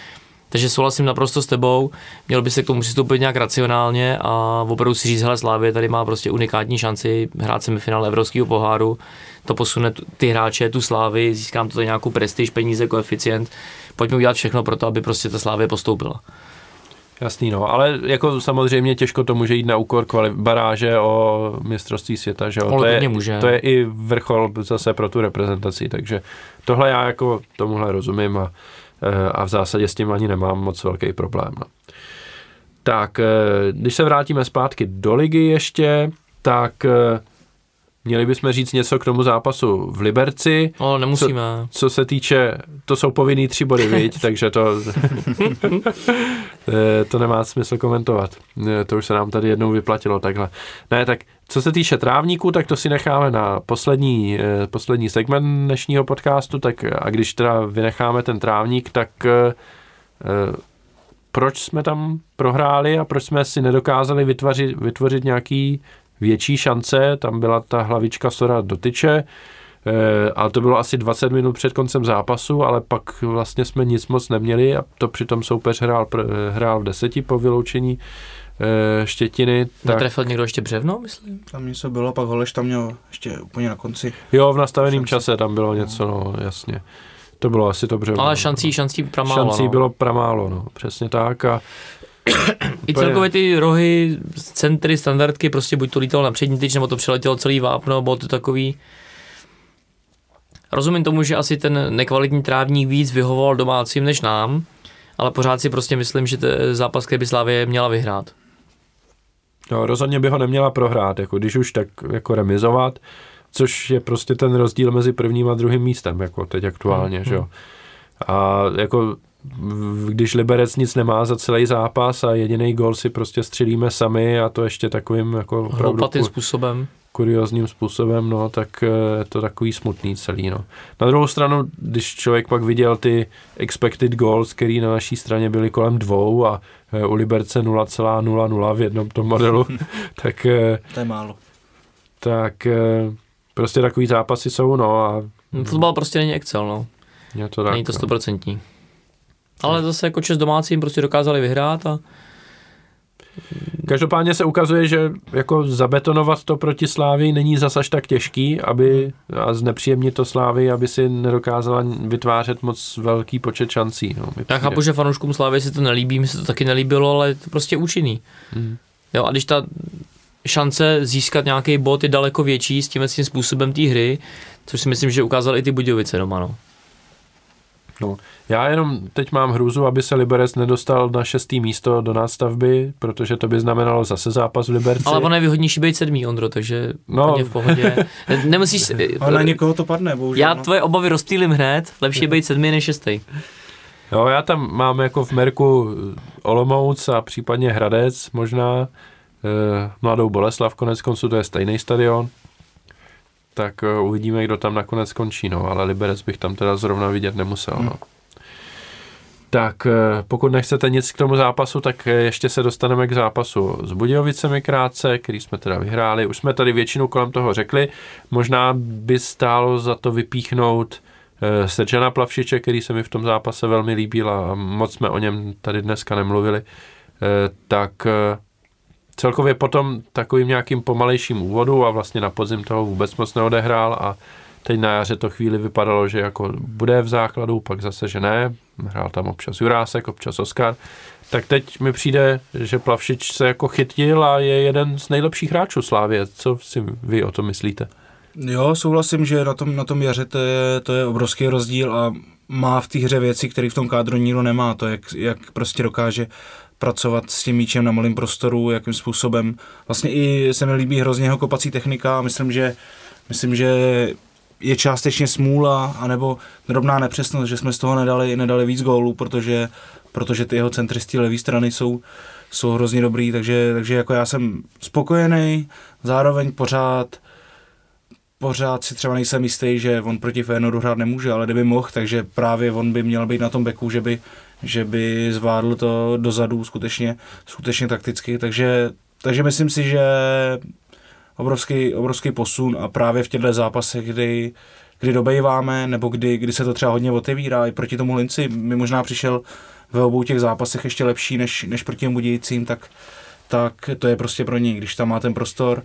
Takže souhlasím naprosto s tebou, měl by se k tomu přistoupit nějak racionálně a opravdu si říct, hele Slávě tady má prostě unikátní šanci hrát semifinál Evropského poháru, to posune ty hráče, tu Slávy, získám to nějakou prestiž, peníze, koeficient, pojďme udělat všechno pro to, aby prostě ta Slávě postoupila. Jasný, no, ale jako samozřejmě těžko to může jít na úkor kvali- baráže o mistrovství světa, že jo? To je, může. to je i vrchol zase pro tu reprezentaci, takže tohle já jako tomuhle rozumím a, eh, a v zásadě s tím ani nemám moc velký problém. No. Tak, eh, když se vrátíme zpátky do ligy ještě, tak eh, Měli bychom říct něco k tomu zápasu v Liberci. No, nemusíme. Co, co se týče, to jsou povinný tři body, viď? takže to, eh, to nemá smysl komentovat. Eh, to už se nám tady jednou vyplatilo takhle. Ne, tak co se týče trávníků, tak to si necháme na poslední, eh, poslední segment dnešního podcastu, tak a když teda vynecháme ten trávník, tak proč jsme tam prohráli a proč jsme si nedokázali vytvořit, vytvořit nějaký větší šance, tam byla ta hlavička Sora dotyče, eh, ale to bylo asi 20 minut před koncem zápasu, ale pak vlastně jsme nic moc neměli a to přitom soupeř hrál, hrál v deseti po vyloučení eh, Štětiny. Tak... Netrefil někdo ještě břevno, myslím? Tam něco bylo, pak Holeš tam měl ještě úplně na konci. Jo, v nastaveném čase tam bylo něco, no, jasně. To bylo asi to břevno. Ale šancí, šancí pramálo. Šancí no. bylo pramálo, no, přesně tak a i celkově ty rohy, centry, standardky, prostě buď to lítalo na přední tyč, nebo to přeletělo celý vápno, bylo to takový... Rozumím tomu, že asi ten nekvalitní trávník víc vyhovoval domácím než nám, ale pořád si prostě myslím, že ten zápas, který by Slávě měla vyhrát. No, rozhodně by ho neměla prohrát, jako když už tak jako remizovat, což je prostě ten rozdíl mezi prvním a druhým místem, jako teď aktuálně, hmm. že jo. Hmm. A jako když Liberec nic nemá za celý zápas a jediný gol si prostě střelíme sami a to ještě takovým jako opravdu způsobem kuriozním způsobem, no, tak je eh, to takový smutný celý, no. Na druhou stranu, když člověk pak viděl ty expected goals, který na naší straně byly kolem dvou a eh, u Liberce 0,00 v jednom tom modelu, tak... Eh, to je málo. Tak prostě takový zápasy jsou, no a... Fotbal prostě není Excel, no. Je to tak, není to no. stoprocentní. No. Ale zase jako čest domácím prostě dokázali vyhrát a Každopádně se ukazuje, že jako zabetonovat to proti Slávii není zas až tak těžký, aby a znepříjemnit to Slávii, aby si nedokázala vytvářet moc velký počet šancí. No, Já chápu, že fanouškům Slávy si to nelíbí, mi se to taky nelíbilo, ale je to prostě účinný. Hmm. Jo, a když ta šance získat nějaký bod je daleko větší s tím, tím způsobem té hry, což si myslím, že ukázal i ty Budějovice doma. No. No, já jenom teď mám hrůzu, aby se Liberec nedostal na šestý místo do nástavby, protože to by znamenalo zase zápas v Liberci. Ale ono je výhodnější být sedmý, Ondro, takže no. v pohodě. Nemusíš... Ale na někoho to padne, bohužel. Já no. tvoje obavy rozstýlím hned, lepší je být sedmý než šestý. Jo, já tam mám jako v Merku Olomouc a případně Hradec možná, eh, Mladou Boleslav, konec konců to je stejný stadion, tak eh, uvidíme, kdo tam nakonec skončí, no, ale Liberec bych tam teda zrovna vidět nemusel, no. Hmm. Tak eh, pokud nechcete nic k tomu zápasu, tak eh, ještě se dostaneme k zápasu s Budějovicemi krátce, který jsme teda vyhráli. Už jsme tady většinu kolem toho řekli. Možná by stálo za to vypíchnout Sergena Plavšiče, který se mi v tom zápase velmi líbil a moc jsme o něm tady dneska nemluvili. Tak celkově potom takovým nějakým pomalejším úvodu a vlastně na podzim toho vůbec moc neodehrál a teď na jaře to chvíli vypadalo, že jako bude v základu, pak zase, že ne. Hrál tam občas Jurásek, občas Oskar. Tak teď mi přijde, že Plavšič se jako chytil a je jeden z nejlepších hráčů Slávě. Co si vy o tom myslíte? Jo, souhlasím, že na tom, na tom jaře to je, to je obrovský rozdíl a má v té hře věci, které v tom kádru nikdo nemá. To, jak, jak prostě dokáže pracovat s tím míčem na malém prostoru, jakým způsobem. Vlastně i se mi líbí hrozně jeho kopací technika myslím, že, myslím, že je částečně smůla, anebo drobná nepřesnost, že jsme z toho nedali, nedali víc gólů, protože, protože ty jeho centry z té levé strany jsou, jsou hrozně dobrý, takže, takže jako já jsem spokojený, zároveň pořád pořád si třeba nejsem jistý, že on proti Fénoru hrát nemůže, ale kdyby mohl, takže právě on by měl být na tom beku, že by, že by zvládl to dozadu skutečně, skutečně takticky, takže, takže myslím si, že obrovský, obrovský posun a právě v těchto zápasech, kdy, kdy dobejváme, nebo kdy, kdy se to třeba hodně otevírá, i proti tomu Linci mi možná přišel ve obou těch zápasech ještě lepší než, než proti těm Budějcím, tak, tak to je prostě pro něj, když tam má ten prostor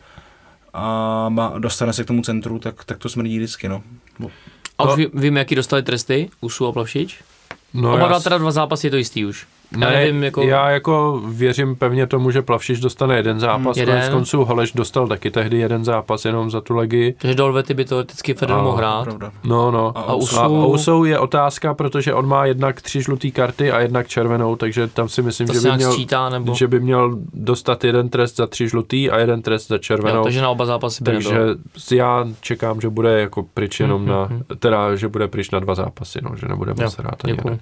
a má, dostane se k tomu centru, tak, tak to smrdí vždycky, no. A už no. víme, jaký dostali tresty, Usu a Plavšič? No Oba dva teda dva zápasy je to jistý už. Ne, já, nevím, jako... já jako věřím pevně tomu, že Plavšiš dostane jeden zápas, jeden. konců Holeš dostal taky tehdy jeden zápas jenom za tu legii. Takže Dolvety by to vždycky Federer mohl hrát. No, no. A, a, Usou... a Ousou je otázka, protože on má jednak tři žluté karty a jednak červenou, takže tam si myslím, to že by, měl, sčítá, nebo... že by měl dostat jeden trest za tři žlutý a jeden trest za červenou. Jo, takže na oba zápasy by Takže nebyl. já čekám, že bude jako pryč jenom mm-hmm. na, hmm, hmm. teda, že bude pryč na dva zápasy, no, že nebude moc hrát ani jeden.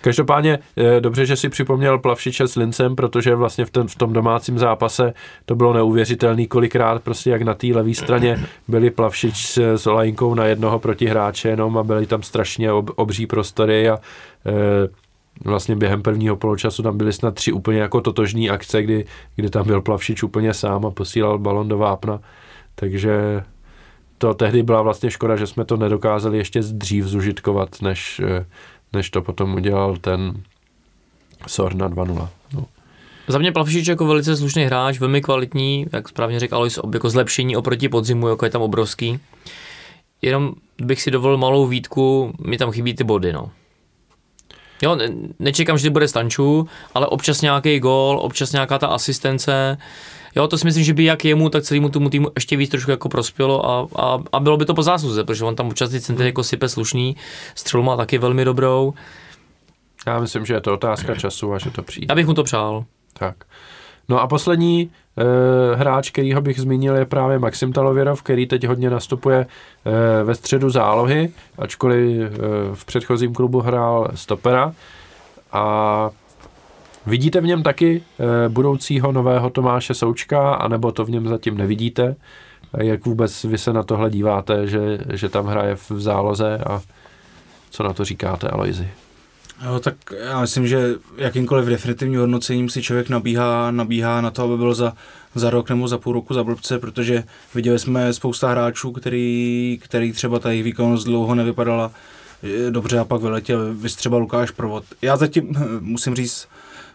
Každopádně eh, dobře, že si připomněl Plavšiče s Lincem, protože vlastně v, ten, v tom domácím zápase to bylo neuvěřitelný, kolikrát prostě jak na té levé straně byli Plavšič s, s Olajinkou na jednoho protihráče jenom a byly tam strašně ob, obří prostory a e, vlastně během prvního poločasu tam byly snad tři úplně jako totožní akce, kdy, kdy tam byl Plavšič úplně sám a posílal balon do vápna. Takže to tehdy byla vlastně škoda, že jsme to nedokázali ještě dřív zužitkovat, než, eh, než to potom udělal ten Sor na 2-0. No. Za mě Plavšič jako velice slušný hráč, velmi kvalitní, jak správně řekl Alois, jako zlepšení oproti podzimu, jako je tam obrovský. Jenom bych si dovolil malou výtku, mi tam chybí ty body, no. Jo, ne, nečekám, že bude stančů, ale občas nějaký gól, občas nějaká ta asistence. Jo, to si myslím, že by jak jemu, tak celému tomu týmu ještě víc trošku jako prospělo a, a, a bylo by to po zásluze, protože on tam občas ty centry jako sype slušný, střelu má taky velmi dobrou. Já myslím, že je to otázka času a že to přijde. Já bych mu to přál. Tak. No a poslední e, hráč, kterýho bych zmínil, je právě Maxim Talověrov, který teď hodně nastupuje e, ve středu zálohy, ačkoliv e, v předchozím klubu hrál stopera. A vidíte v něm taky e, budoucího nového Tomáše Součka, anebo to v něm zatím nevidíte? Jak vůbec vy se na tohle díváte, že, že tam hraje v záloze a co na to říkáte, Aloizi? Jo, tak já myslím, že jakýmkoliv definitivním hodnocením si člověk nabíhá, nabíhá na to, aby byl za, za rok nebo za půl roku za blbce, protože viděli jsme spousta hráčů, který, který třeba ta jejich výkonnost dlouho nevypadala eh, dobře a pak vyletěl, vys třeba Lukáš Provod. Já zatím musím říct,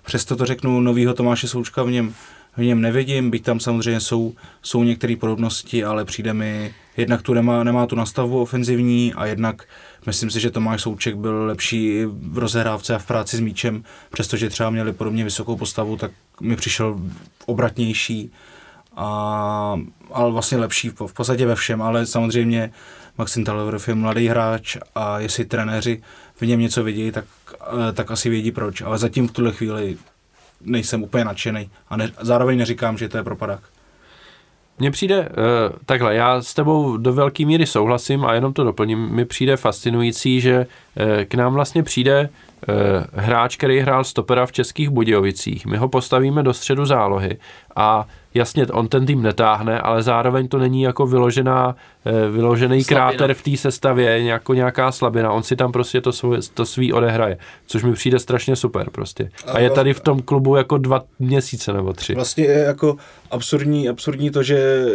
přesto to řeknu, novýho Tomáše Součka v něm, v něm nevidím, byť tam samozřejmě jsou, jsou některé podobnosti, ale přijde mi, jednak tu nemá, nemá tu nastavu ofenzivní a jednak myslím si, že Tomáš Souček byl lepší v rozehrávce a v práci s míčem, přestože třeba měli podobně vysokou postavu, tak mi přišel obratnější a, ale vlastně lepší v, v podstatě ve všem, ale samozřejmě Maxim Talerov je mladý hráč a jestli trenéři v něm něco vidí, tak, tak asi vědí proč. Ale zatím v tuhle chvíli nejsem úplně nadšený a ne, zároveň neříkám, že to je propadák. Mně přijde, uh, takhle, já s tebou do velké míry souhlasím a jenom to doplním, mi přijde fascinující, že uh, k nám vlastně přijde hráč, který hrál stopera v Českých Budějovicích. My ho postavíme do středu zálohy a jasně, on ten tým netáhne, ale zároveň to není jako vyložená, eh, vyložený slabina. kráter v té sestavě, jako nějaká slabina. On si tam prostě to, svůj, to svý odehraje, což mi přijde strašně super prostě. A je tady v tom klubu jako dva měsíce nebo tři. Vlastně je jako absurdní, absurdní to, že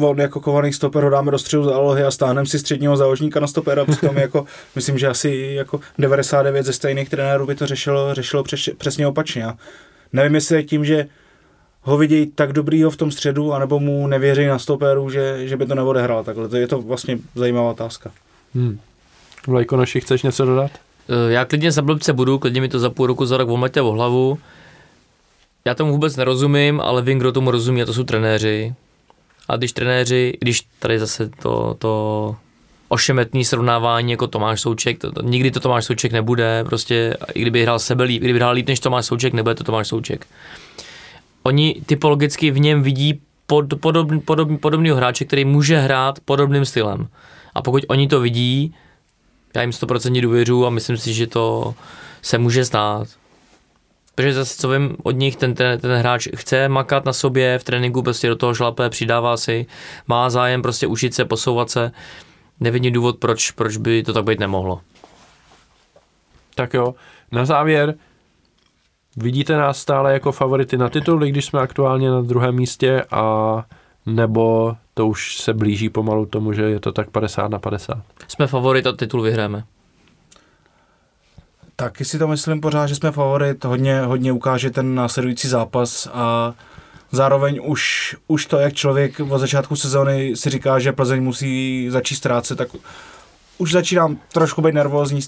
on jako kovaný stoper ho dáme do středu zálohy a stáhneme si středního záložníka na stopera, přitom jako, myslím, že asi jako 99 ze stejných trenérů by to řešilo, řešilo přes, přesně opačně. nevím, jestli je tím, že ho vidějí tak dobrýho v tom středu, anebo mu nevěří na stoperu, že, že by to neodehrál takhle. To je to vlastně zajímavá otázka. Hmm. Vlajko, naši, chceš něco dodat? Eh, já klidně za blbce budu, klidně mi to za půl roku, za rok omletě o hlavu. Já tomu vůbec nerozumím, ale vím, kdo tomu rozumí, a to jsou trenéři. A když trenéři, když tady zase to, to ošemetný srovnávání jako Tomáš Souček, to, to, nikdy to Tomáš Souček nebude, prostě i kdyby hrál sebe líp, kdyby hrál líp než Tomáš Souček, nebude to Tomáš Souček oni typologicky v něm vidí pod, podobný, podobný, podobného hráče, který může hrát podobným stylem. A pokud oni to vidí, já jim 100% důvěřu a myslím si, že to se může stát. Protože zase, co vím od nich, ten, ten, ten hráč chce makat na sobě, v tréninku prostě do toho šlape, přidává si, má zájem prostě učit se, posouvat se. Nevidím důvod, proč, proč by to tak být nemohlo. Tak jo, na závěr, Vidíte nás stále jako favority na titul, když jsme aktuálně na druhém místě a nebo to už se blíží pomalu tomu, že je to tak 50 na 50? Jsme favorit a titul vyhráme. Taky si to myslím pořád, že jsme favorit, hodně, hodně ukáže ten následující zápas a zároveň už, už to, jak člověk od začátku sezóny si říká, že Plzeň musí začít ztrácet, tak už začínám trošku být nervózní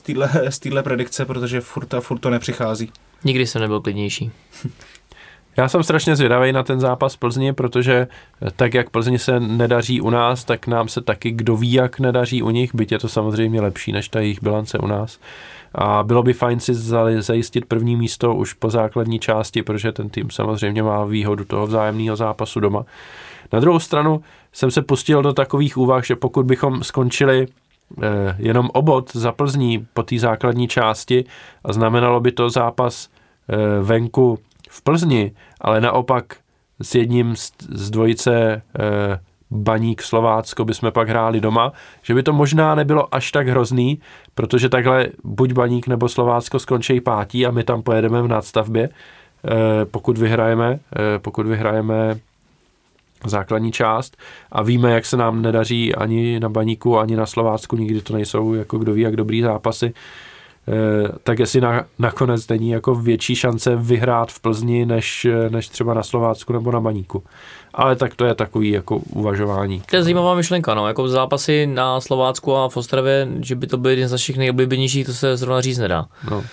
z téhle predikce, protože furt a furt to nepřichází. Nikdy jsem nebyl klidnější. Já jsem strašně zvědavý na ten zápas Plzně, protože tak, jak Plzně se nedaří u nás, tak nám se taky kdo ví, jak nedaří u nich, byť je to samozřejmě lepší než ta jejich bilance u nás. A bylo by fajn si zajistit první místo už po základní části, protože ten tým samozřejmě má výhodu toho vzájemného zápasu doma. Na druhou stranu jsem se pustil do takových úvah, že pokud bychom skončili Eh, jenom obod za Plzní po té základní části a znamenalo by to zápas eh, venku v Plzni, ale naopak s jedním z, dvojice eh, Baník Slovácko bychom pak hráli doma, že by to možná nebylo až tak hrozný, protože takhle buď Baník nebo Slovácko skončí pátí a my tam pojedeme v nadstavbě, pokud vyhrajeme, pokud vyhrajeme základní část a víme, jak se nám nedaří ani na Baníku, ani na Slovácku, nikdy to nejsou jako kdo ví, jak dobrý zápasy, eh, tak jestli na, nakonec není jako větší šance vyhrát v Plzni, než, než třeba na Slovácku nebo na Baníku. Ale tak to je takový jako uvažování. To je zajímavá myšlenka, no, jako zápasy na Slovácku a v Ostravě, že by to byl jeden z našich nejoblíbenějších, to se zrovna říct nedá. No.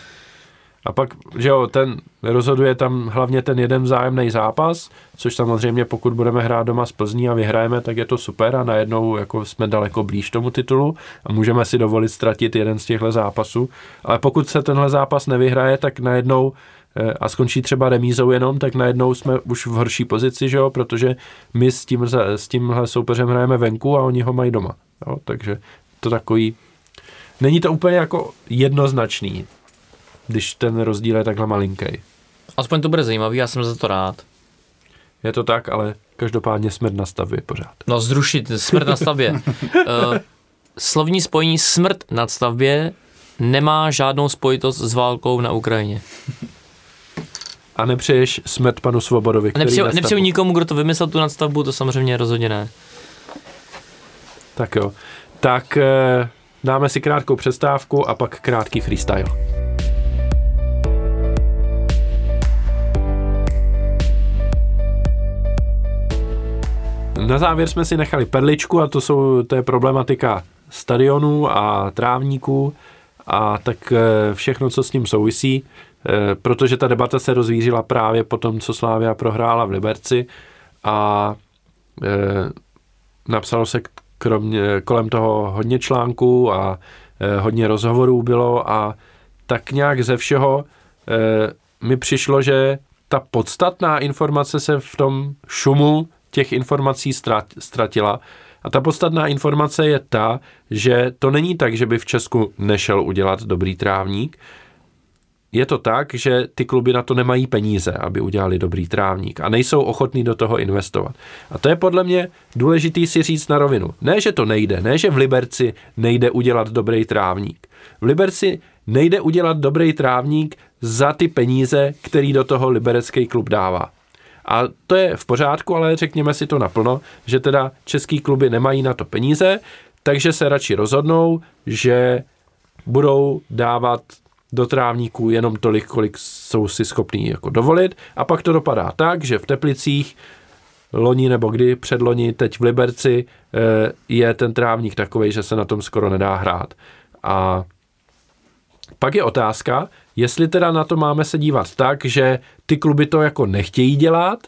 A pak, že jo, ten rozhoduje tam hlavně ten jeden vzájemný zápas, což samozřejmě pokud budeme hrát doma z Plzní a vyhrajeme, tak je to super a najednou jako jsme daleko blíž tomu titulu a můžeme si dovolit ztratit jeden z těchto zápasů. Ale pokud se tenhle zápas nevyhraje, tak najednou a skončí třeba remízou jenom, tak najednou jsme už v horší pozici, že jo, protože my s, tím, s tímhle soupeřem hrajeme venku a oni ho mají doma. Jo, takže to takový Není to úplně jako jednoznačný když ten rozdíl je takhle malinký. Aspoň to bude zajímavý, já jsem za to rád. Je to tak, ale každopádně smrt na stavbě pořád. No zrušit smrt na stavbě. uh, slovní spojení smrt na stavbě nemá žádnou spojitost s válkou na Ukrajině. A nepřeješ smrt panu Svobodovi, který nepřeju, nepřeju nikomu, kdo to vymyslel tu nadstavbu, to samozřejmě rozhodně ne. Tak jo. Tak eh, dáme si krátkou přestávku a pak krátký freestyle. na závěr jsme si nechali perličku a to, jsou, to je problematika stadionů a trávníků a tak eh, všechno, co s tím souvisí, protože ta debata se rozvířila právě po tom, co Slávia prohrála v Liberci a eh, napsalo se kromě, kolem toho hodně článků a hodně rozhovorů bylo a tak nějak ze všeho mi přišlo, že ta podstatná informace se v tom šumu těch informací ztratila. A ta podstatná informace je ta, že to není tak, že by v Česku nešel udělat dobrý trávník. Je to tak, že ty kluby na to nemají peníze, aby udělali dobrý trávník a nejsou ochotní do toho investovat. A to je podle mě důležitý si říct na rovinu. Ne, že to nejde, ne, že v Liberci nejde udělat dobrý trávník. V Liberci nejde udělat dobrý trávník za ty peníze, který do toho liberecký klub dává. A to je v pořádku, ale řekněme si to naplno, že teda český kluby nemají na to peníze, takže se radši rozhodnou, že budou dávat do trávníků jenom tolik, kolik jsou si schopní jako dovolit a pak to dopadá tak, že v Teplicích loni nebo kdy předloni, teď v Liberci eh, je ten trávník takový, že se na tom skoro nedá hrát. A pak je otázka, jestli teda na to máme se dívat tak, že ty kluby to jako nechtějí dělat,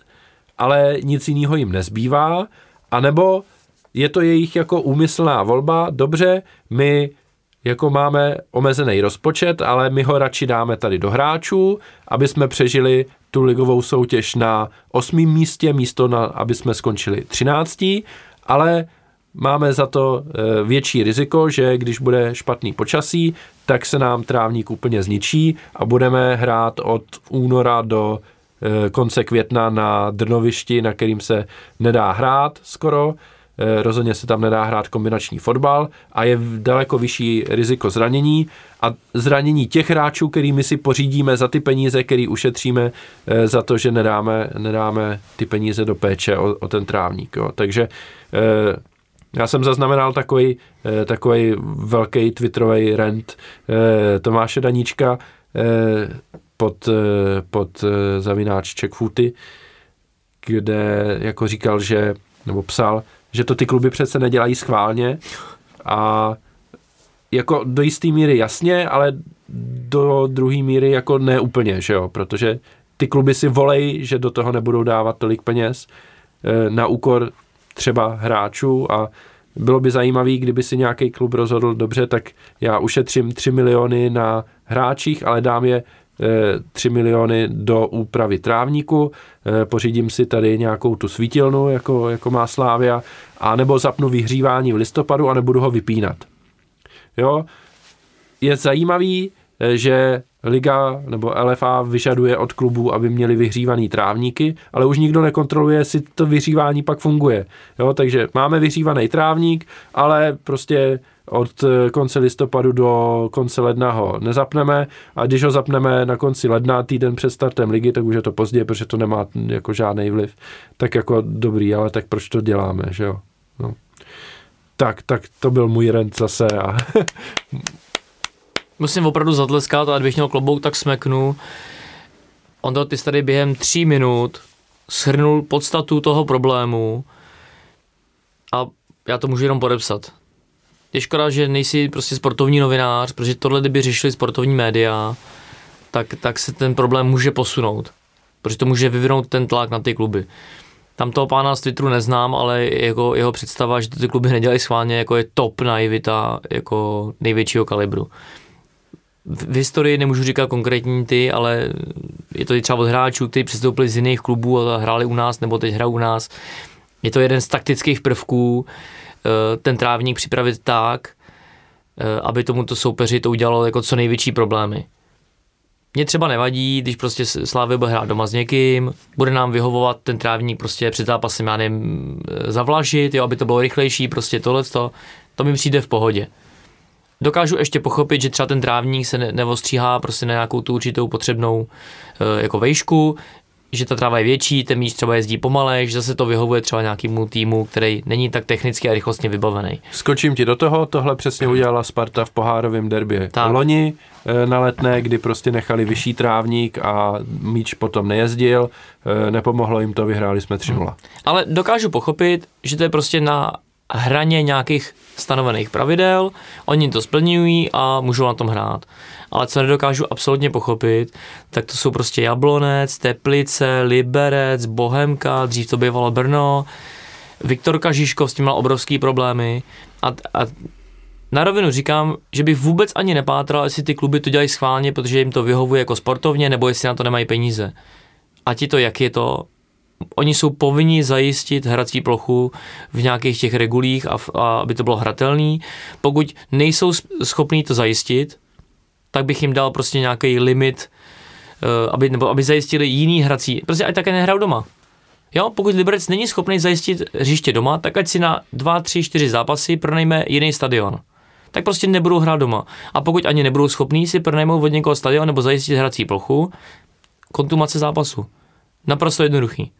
ale nic jiného jim nezbývá, anebo je to jejich jako úmyslná volba, dobře, my jako máme omezený rozpočet, ale my ho radši dáme tady do hráčů, aby jsme přežili tu ligovou soutěž na osmém místě, místo na, aby jsme skončili třináctí, ale máme za to e, větší riziko, že když bude špatný počasí, tak se nám trávník úplně zničí a budeme hrát od února do e, konce května na drnovišti, na kterým se nedá hrát skoro. E, rozhodně se tam nedá hrát kombinační fotbal a je daleko vyšší riziko zranění a zranění těch hráčů, kterými si pořídíme za ty peníze, který ušetříme za to, že nedáme, nedáme ty peníze do péče o, o ten trávník. Jo. Takže já jsem zaznamenal takový, eh, takový velký twitterový rent eh, Tomáše Daníčka eh, pod, pod zavináč Checkfooty, kde jako říkal, že, nebo psal, že to ty kluby přece nedělají schválně. A jako do jisté míry jasně, ale do druhé míry jako ne úplně, že jo, protože ty kluby si volej, že do toho nebudou dávat tolik peněz na úkor třeba hráčů. A bylo by zajímavý, kdyby si nějaký klub rozhodl, dobře, tak já ušetřím 3 miliony na hráčích, ale dám je 3 eh, miliony do úpravy trávníku, eh, pořídím si tady nějakou tu svítilnu, jako, jako má Slávia, a nebo zapnu vyhřívání v listopadu a nebudu ho vypínat. Jo, je zajímavý, eh, že Liga nebo LFA vyžaduje od klubů, aby měli vyhřívaný trávníky, ale už nikdo nekontroluje, jestli to vyhřívání pak funguje. Jo, takže máme vyhřívaný trávník, ale prostě od konce listopadu do konce ledna ho nezapneme a když ho zapneme na konci ledna, týden před startem ligy, tak už je to pozdě, protože to nemá jako žádný vliv. Tak jako dobrý, ale tak proč to děláme, že jo? No. Tak, tak to byl můj rent zase a musím opravdu zatleskat a kdybych měl klobouk, tak smeknu. On to ty tady během tří minut shrnul podstatu toho problému a já to můžu jenom podepsat. Je škoda, že nejsi prostě sportovní novinář, protože tohle, kdyby řešili sportovní média, tak, tak se ten problém může posunout. Protože to může vyvinout ten tlak na ty kluby. Tam toho pána z Twitteru neznám, ale jako jeho představa, že ty kluby nedělají schválně, jako je top naivita jako největšího kalibru v historii nemůžu říkat konkrétní ty, ale je to třeba od hráčů, kteří přestoupili z jiných klubů a hráli u nás, nebo teď hrajou u nás. Je to jeden z taktických prvků, eh, ten trávník připravit tak, eh, aby tomuto soupeři to udělalo jako co největší problémy. Mně třeba nevadí, když prostě Slávy bude hrát doma s někým, bude nám vyhovovat ten trávník prostě před zápasem, já nevím, eh, zavlažit, jo, aby to bylo rychlejší, prostě tohle, to mi přijde v pohodě. Dokážu ještě pochopit, že třeba ten trávník se ne- nevostříhá prostě na nějakou tu určitou potřebnou e, jako vejšku. Že ta tráva je větší, ten míč třeba jezdí pomalej, že zase to vyhovuje třeba nějakému týmu, který není tak technicky a rychlostně vybavený. Skočím ti do toho, tohle přesně udělala Sparta v pohárovém derbě. Tak. Loni eh, na letné, kdy prostě nechali vyšší trávník a míč potom nejezdil, eh, nepomohlo jim to, vyhráli jsme 3-0. Ale dokážu pochopit, že to je prostě na hraně nějakých stanovených pravidel, oni to splňují a můžou na tom hrát. Ale co nedokážu absolutně pochopit, tak to jsou prostě Jablonec, Teplice, Liberec, Bohemka, dřív to bývalo Brno, Viktor Kažiškov s tím měl obrovský problémy a, a na rovinu říkám, že bych vůbec ani nepátral, jestli ty kluby to dělají schválně, protože jim to vyhovuje jako sportovně, nebo jestli na to nemají peníze. A ti to, jak je to, oni jsou povinni zajistit hrací plochu v nějakých těch regulích, a, a aby to bylo hratelný. Pokud nejsou schopní to zajistit, tak bych jim dal prostě nějaký limit, eh, aby, nebo aby zajistili jiný hrací, prostě ať také nehrajou doma. Jo, pokud Liberec není schopný zajistit hřiště doma, tak ať si na 2, 3, 4 zápasy pronajme jiný stadion. Tak prostě nebudou hrát doma. A pokud ani nebudou schopní si pronajmout od někoho stadion nebo zajistit hrací plochu, kontumace zápasu. Naprosto jednoduchý.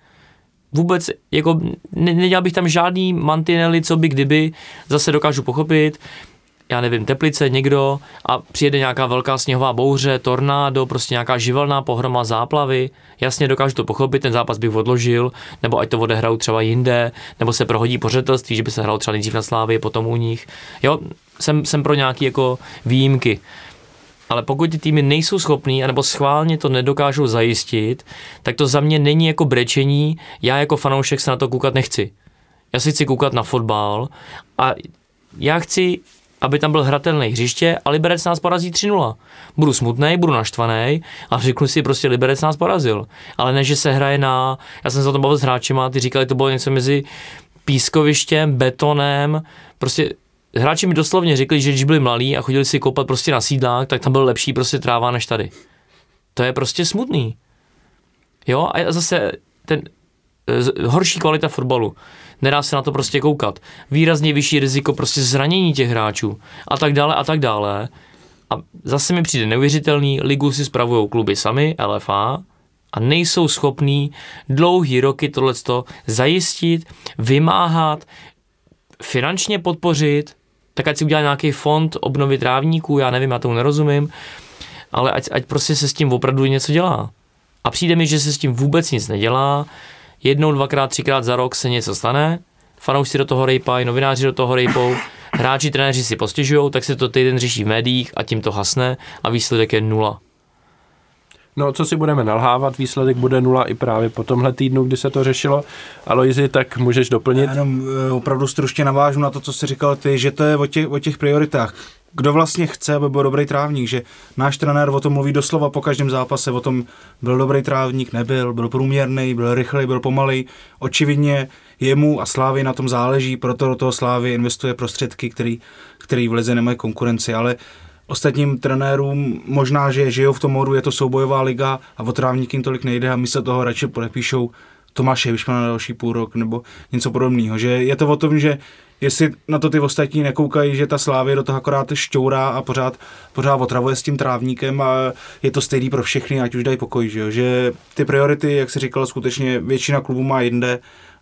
Vůbec, jako, ne, nedělal bych tam žádný mantinely, co by kdyby, zase dokážu pochopit, já nevím, Teplice, někdo a přijede nějaká velká sněhová bouře, tornádo, prostě nějaká živelná pohroma, záplavy. Jasně dokážu to pochopit, ten zápas bych odložil, nebo ať to odehrajou třeba jinde, nebo se prohodí pořetelství, že by se hrál třeba nejdřív na Slávy, potom u nich. Jo, jsem, jsem pro nějaké jako výjimky. Ale pokud ty týmy nejsou schopný, anebo schválně to nedokážou zajistit, tak to za mě není jako brečení, já jako fanoušek se na to koukat nechci. Já si chci koukat na fotbal a já chci, aby tam byl hratelný hřiště a Liberec nás porazí 3-0. Budu smutný, budu naštvaný a řeknu si prostě Liberec nás porazil. Ale ne, že se hraje na, já jsem se o tom bavil s hráčima, a ty říkali, to bylo něco mezi pískovištěm, betonem, prostě hráči mi doslovně řekli, že když byli mladí a chodili si koupat prostě na sídlák, tak tam byl lepší prostě tráva než tady. To je prostě smutný. Jo, a zase ten eh, horší kvalita fotbalu. Nedá se na to prostě koukat. Výrazně vyšší riziko prostě zranění těch hráčů a tak dále a tak dále. A zase mi přijde neuvěřitelný, ligu si spravují kluby sami, LFA, a nejsou schopní dlouhý roky tohleto zajistit, vymáhat, finančně podpořit, tak ať si udělá nějaký fond obnovy trávníků, já nevím, já tomu nerozumím, ale ať, ať prostě se s tím opravdu něco dělá. A přijde mi, že se s tím vůbec nic nedělá, jednou, dvakrát, třikrát za rok se něco stane, fanoušci do toho rejpají, novináři do toho rejpou, hráči, trenéři si postěžují, tak se to týden řeší v médiích a tím to hasne a výsledek je nula. No, co si budeme nalhávat, výsledek bude nula i právě po tomhle týdnu, kdy se to řešilo. Aloizi, tak můžeš doplnit. Já jenom eh, opravdu stručně navážu na to, co jsi říkal ty, že to je o těch, o těch prioritách. Kdo vlastně chce, aby byl dobrý trávník, že náš trenér o tom mluví doslova po každém zápase, o tom byl dobrý trávník, nebyl, byl průměrný, byl rychlej, byl pomalej. Očividně jemu a Slávy na tom záleží, proto do toho Slávy investuje prostředky, který, který v lize nemají konkurenci, ale ostatním trenérům možná, že žijou v tom modu, je to soubojová liga a o trávník jim tolik nejde a my se toho radši podepíšou Tomáše Vyšmana na další půl rok nebo něco podobného. Že je to o tom, že jestli na to ty ostatní nekoukají, že ta Slávě do toho akorát šťourá a pořád, pořád otravuje s tím trávníkem a je to stejný pro všechny, ať už dají pokoj, že, jo? že ty priority, jak si říkal, skutečně většina klubů má jinde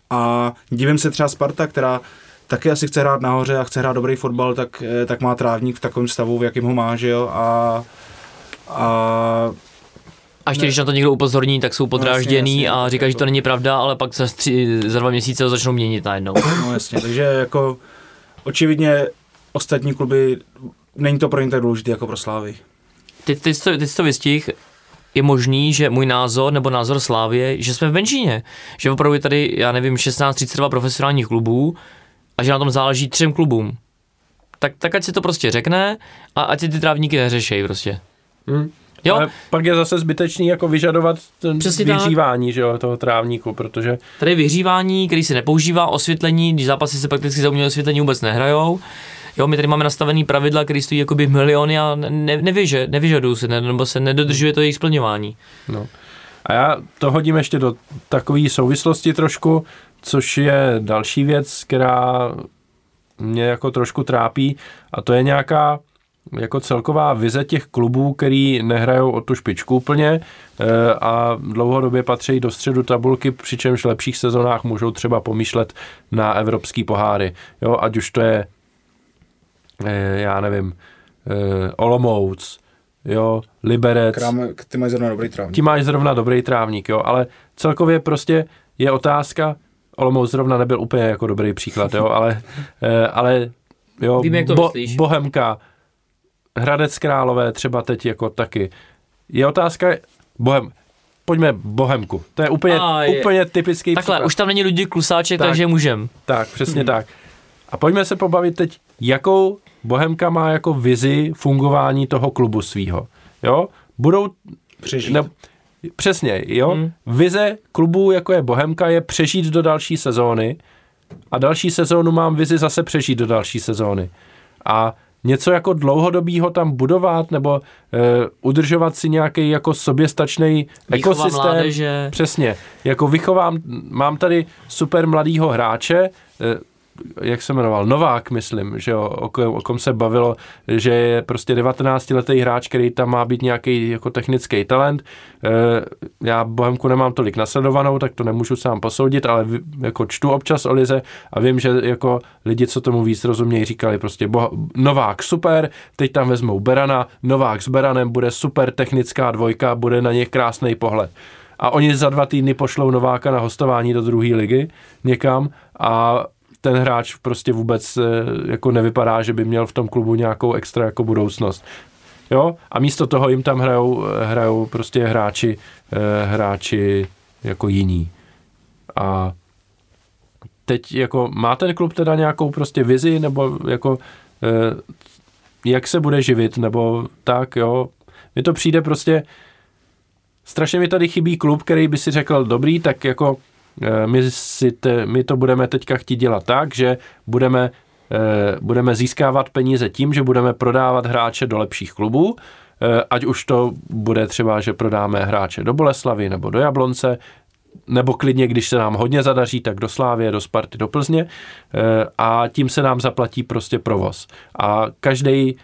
a divím se třeba Sparta, která taky asi chce hrát nahoře a chce hrát dobrý fotbal, tak, eh, tak má trávník v takovém stavu, v jakém ho má, že jo, a, a A ještě když na to někdo upozorní, tak jsou podrážděný jasně, a tak říkají, že jako- to není pravda, ale pak za, tři, za dva měsíce ho začnou měnit najednou. No jasně, takže jako očividně ostatní kluby, není to pro ně tak důležité jako pro Slávy. Teď, teď, to, teď to vystih, je možný, že můj názor nebo názor Slávě, že jsme v menšině. Že opravdu je tady, já nevím, 16-32 profesionálních klubů a že na tom záleží třem klubům. Tak, tak ať si to prostě řekne a ať si ty trávníky neřešejí prostě. Hm. Jo, Ale pak je zase zbytečný jako vyžadovat ten Přesně vyhřívání že jo, toho trávníku, protože tady je vyhřívání, který se nepoužívá, osvětlení, když zápasy se prakticky za umělé osvětlení vůbec nehrajou. Jo, my tady máme nastavený pravidla, které stojí jakoby miliony a ne, nevyže, nevyžadují se, ne, nebo se nedodržuje to jejich splňování. No. A já to hodím ještě do takové souvislosti trošku, což je další věc, která mě jako trošku trápí a to je nějaká jako celková vize těch klubů, který nehrajou o tu špičku úplně eh, a dlouhodobě patří do středu tabulky, přičemž v lepších sezónách můžou třeba pomýšlet na evropský poháry. Jo, ať už to je, eh, já nevím, eh, Olomouc, jo, Liberec. Krám, ty mají zrovna dobrý trávník. Ti máš zrovna dobrý trávník, jo, ale celkově prostě je otázka, Olomouc zrovna nebyl úplně jako dobrý příklad, jo, ale, ale jo, Vím, jak to bo, myslíš. Bohemka, Hradec Králové třeba teď jako taky. Je otázka, Bohem, pojďme Bohemku. To je úplně, A je- úplně typický Takhle, příklad. už tam není lidi klusáček, Tak. takže můžem. Tak, přesně Hmm. tak. A pojďme se pobavit teď, jakou Bohemka má jako vizi fungování toho klubu svýho. Jo? Budou... Přežít. Ne, přesně, jo? Hmm. Vize klubu, jako je Bohemka, je přežít do další sezóny a další sezónu mám vizi zase přežít do další sezóny. A něco jako dlouhodobýho tam budovat nebo e, udržovat si nějaký jako soběstačný ekosystém. mládeže. Přesně. Jako vychovám, mám tady super mladýho hráče, eh, jak se jmenoval, Novák, myslím, že jo, o, kom, o kom se bavilo, že je prostě 19-letý hráč, který tam má být nějaký jako technický talent. Eh, Já Bohemku nemám tolik nasledovanou, tak to nemůžu sám posoudit, ale vy- jako čtu občas o Lize a vím, že jako lidi, co tomu víc rozumějí, říkali prostě Boha, Novák super, teď tam vezmou Berana, Novák s Beranem bude super technická dvojka, bude na ně krásný pohled a oni za dva týdny pošlou Nováka na hostování do druhé ligy někam a ten hráč prostě vůbec eh, jako nevypadá, že by měl v tom klubu nějakou extra jako budoucnost. Jo? A místo toho jim tam hrajou, hrajou prostě hráči, eh, hráči jako jiní. A teď jako má ten klub teda nějakou prostě vizi, nebo jako eh, jak se bude živit, nebo tak, jo. Mně to přijde prostě, strašně mi tady chybí klub, který by si řekl, dobrý, tak jako eh, my, si te, my to budeme teďka chtít dělat tak, že budeme, eh, budeme získávat peníze tím, že budeme prodávat hráče do lepších klubů, eh, ať už to bude třeba, že prodáme hráče do Boleslavy nebo do Jablonce, nebo klidně, když se nám hodně zadaří, tak do Slávě, do Sparty, do Plzně eh, a tím se nám zaplatí prostě provoz. A každý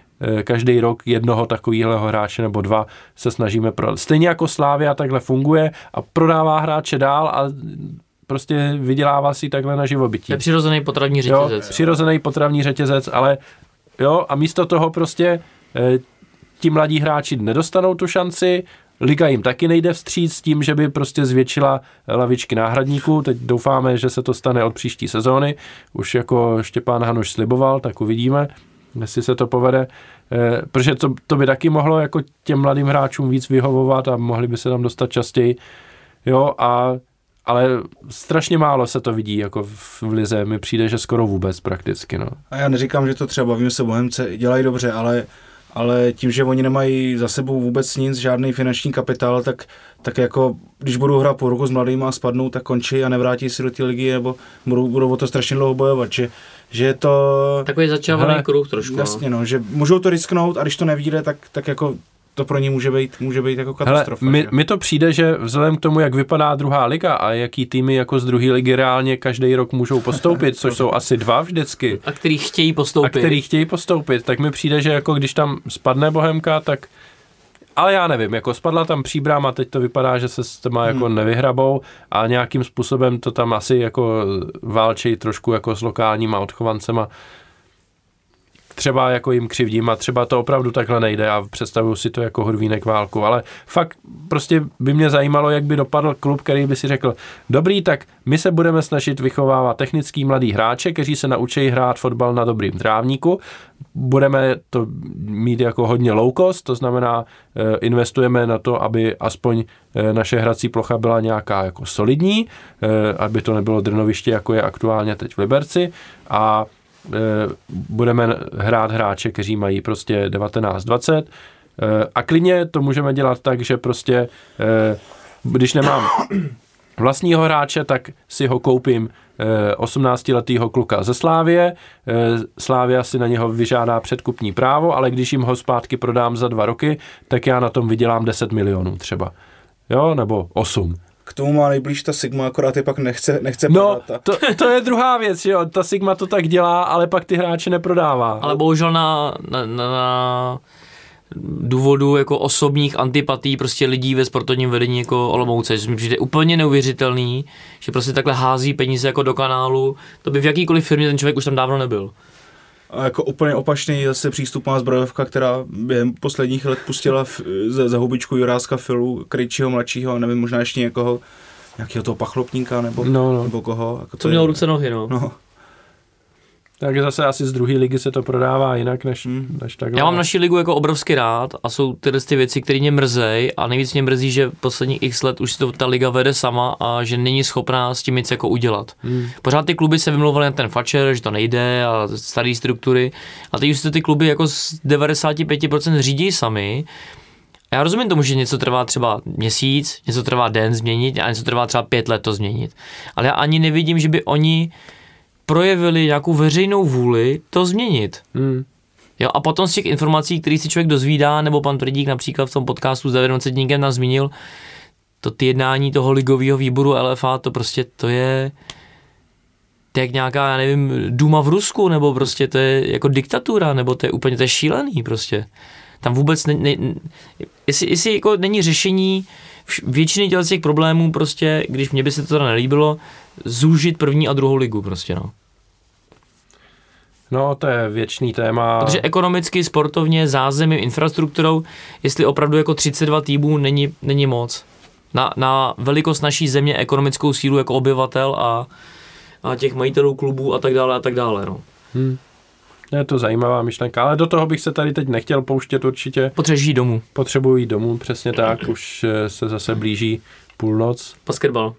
každý rok jednoho takového hráče nebo dva se snažíme prodat. Stejně jako Slávia takhle funguje a prodává hráče dál a prostě vydělává si takhle na živobytí. To je přirozený potravní Jo, řetězec. přirozený potravní řetězec, ale jo, a místo toho prostě eh, ti mladí hráči nedostanou tu šanci, Liga jim taky nejde vstříc s tím, že by prostě zvětšila lavičky náhradníků. Teď doufáme, že se to stane od příští sezóny. Už jako Štěpán Hanuš sliboval, tak uvidíme, jestli se to povede. Eh, protože to, to by taky mohlo jako těm mladým hráčům víc vyhovovat a mohli by se tam dostat častěji. Jo, a ale strašně málo se to vidí jako v, lize. Mi přijde, že skoro vůbec prakticky. No. A já neříkám, že to třeba, bavíme se Bohemce, dělají dobře, ale, ale tím, že oni nemají za sebou vůbec nic, žádný finanční kapitál, tak, tak jako když budou hrát půl roku s mladými a spadnou, tak končí a nevrátí se do té ligy, nebo budou, budou o to strašně dlouho bojovat, že, že je to... Takový začávaný kruh trošku. Jasně, no, že můžou to risknout a když to nevíde, tak, tak jako to pro ně může být, může být jako Hele, katastrofa. mi, že? mi to přijde, že vzhledem k tomu, jak vypadá druhá liga a jaký týmy jako z druhé ligy reálně každý rok můžou postoupit, což jsou asi dva vždycky, A který chtějí a postoupit. který chtějí postoupit, tak mi přijde, že jako když tam spadne Bohemka, tak ale já nevím, jako spadla tam příbrám a teď to vypadá, že se s těma jako Hmm. nevyhrabou a nějakým způsobem to tam asi jako válčí trošku jako s lokálníma odchovancema. Třeba jako jim křivdím a třeba to opravdu takhle nejde a představuju si to jako hodvínek válku, ale fakt prostě by mě zajímalo, jak by dopadl klub, který by si řekl, dobrý, tak my se budeme snažit vychovávat technický mladý hráče, kteří se naučí hrát fotbal na dobrým trávníku, budeme to mít jako hodně low cost, to znamená, eh, investujeme na to, aby aspoň eh, naše hrací plocha byla nějaká jako solidní, eh, aby to nebylo drnoviště, jako je aktuálně teď v Liberci. A budeme hrát hráče, kteří mají prostě 19-20 eh, a klidně to můžeme dělat tak, že prostě eh, když nemám vlastního hráče, tak si ho koupím eh, 18-letýho kluka ze Slávie. Eh, Slávia si na něho vyžádá předkupní právo, ale když jim ho zpátky prodám za dva roky, tak já na tom vydělám 10 milionů třeba. Jo, nebo 8. K tomu má nejblíž ta Sigma, akorát je pak nechce, nechce No, prodat. a- to, to je druhá věc, jo. Ta Sigma to tak dělá, ale pak ty hráče neprodává. Ale bohužel na, na, na, na důvodu jako osobních antipatí prostě lidí ve sportovním vedení jako Olomouce, že mi přijde úplně neuvěřitelný, že prostě takhle hází peníze jako do kanálu, to by v jakýkoliv firmě ten člověk už tam dávno nebyl. A jako úplně opačný zase přístup má zbrojovka, která během posledních let pustila v, za, za hubičku Juráska Filu, Krejčího mladšího, a nevím, možná ještě někoho, nějakého toho pachlopníka nebo, No, no. nebo koho. Jako to Co je- měl ruce nohy, no. No, Takže zase asi z druhé ligy se to prodává jinak než, Hmm. než takhle. Já mám naši ligu jako obrovsky rád a jsou tyhle ty věci, které mě mrzej a nejvíc mě mrzí, že posledních x let už si to ta liga vede sama a že není schopná s tím nic jako udělat. Hmm. Pořád ty kluby se vymlouvaly na ten fačer, že to nejde a staré struktury a teď už se to ty kluby jako z 95% řídí sami a já rozumím tomu, že něco trvá třeba měsíc, něco trvá den změnit a něco trvá třeba pět let to změnit. Ale já ani nevidím, že by oni projevili nějakou veřejnou vůli to změnit. Hmm. Jo, a potom z těch informací, které si člověk dozvídá, nebo pan Tvrdík například v tom podcastu s Davidem Cetníkem nás zmínil, to ty jednání toho ligového výboru LFA, to prostě, to je to je jak nějaká, já nevím, Duma v Rusku, nebo prostě to je jako diktatura, nebo to je úplně, to je šílený prostě. Tam vůbec ne, ne, jestli, jestli jako není řešení většiny těch problémů prostě, když mě by se to teda nelíbilo, zúžit první a druhou ligu prostě, no. No, to je věčný téma. Protože ekonomicky, sportovně, zázemím, infrastrukturou, jestli opravdu jako 32 týmů není, není moc. Na, na velikost naší země, ekonomickou sílu jako obyvatel a, a těch majitelů klubů a tak dále a tak dále. No. Hmm. Je to zajímavá myšlenka, ale do toho bych se tady teď nechtěl pouštět určitě. Potřebuješ jít domů. Potřebuji jít domů, přesně tak, už eh, se zase blíží půlnoc. Basketbal.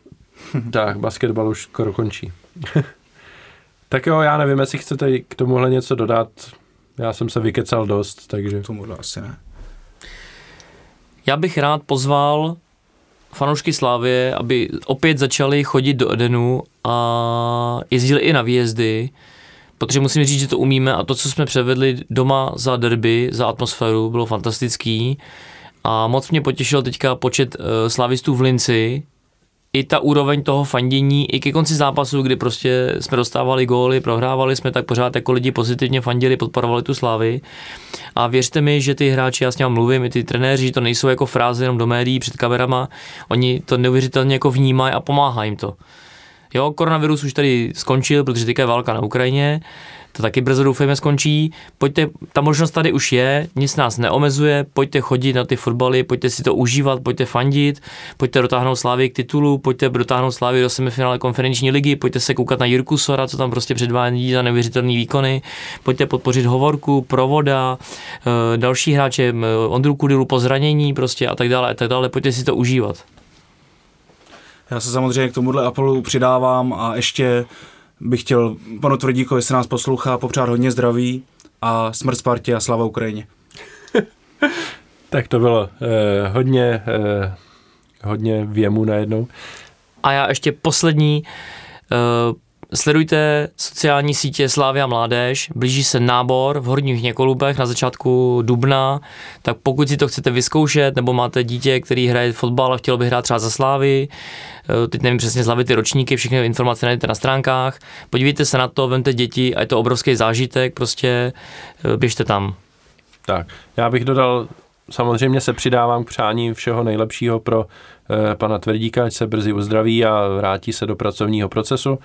Tak, basketbal už skoro končí. tak jo, já nevím, jestli chcete k tomuhle něco dodat. Já jsem se vykecal dost, takže... tomuhle asi ne. Já bych rád pozval fanoušky Slávě, aby opět začali chodit do Edenu a jezdili i na výjezdy, protože musím říct, že to umíme a to, co jsme převedli doma za derby, za atmosféru, bylo fantastický a moc mě potěšil teďka počet uh, slavistů v Linci, i ta úroveň toho fandění, i ke konci zápasu, kdy prostě jsme dostávali góly, prohrávali jsme, tak pořád jako lidi pozitivně fandili, podporovali tu slávy. A věřte mi, že ty hráči, já s ním mluvím, i ty trenéři, že to nejsou jako fráze jenom do médií před kamerama, oni to neuvěřitelně jako vnímají a pomáhá jim to. Jo, koronavirus už tady skončil, protože teďka je válka na Ukrajině, to taky brzo doufejme skončí. Pojďte, ta možnost tady už je, nic nás neomezuje, pojďte chodit na ty fotbaly, pojďte si to užívat, pojďte fandit, pojďte dotáhnout Slávy k titulu, pojďte dotáhnout Slávy do semifinále konferenční ligy, pojďte se koukat na Jirku Sora, co tam prostě předvádí za neuvěřitelné výkony, pojďte podpořit Hovorku, Provoda, eh, další hráče, eh, Ondru Kudilu po zranění prostě a tak dále, a tak dále, pojďte si to užívat. Já se samozřejmě k tomuhle apelu přidávám a ještě bych chtěl panu Tvrdíkovi, jestli nás poslouchá, popřát hodně zdraví a smrt Spartě a slava Ukrajině. Tak to bylo eh, hodně, eh, hodně věmu najednou. A já ještě poslední, uh, sledujte sociální sítě Slávia Mládež, blíží se nábor v Horních Několubech na začátku dubna, tak pokud si to chcete vyzkoušet, nebo máte dítě, který hraje fotbal a chtělo by hrát třeba za Slávy, uh, teď nevím přesně zlavit ty ročníky, všechny informace najdete na stránkách, podívejte se na to, vemte děti a je to obrovský zážitek, prostě uh, běžte tam. Tak, já bych dodal, samozřejmě se přidávám k přání všeho nejlepšího pro eh, pana Tvrdíka, ať se brzy uzdraví a vrátí se do pracovního procesu.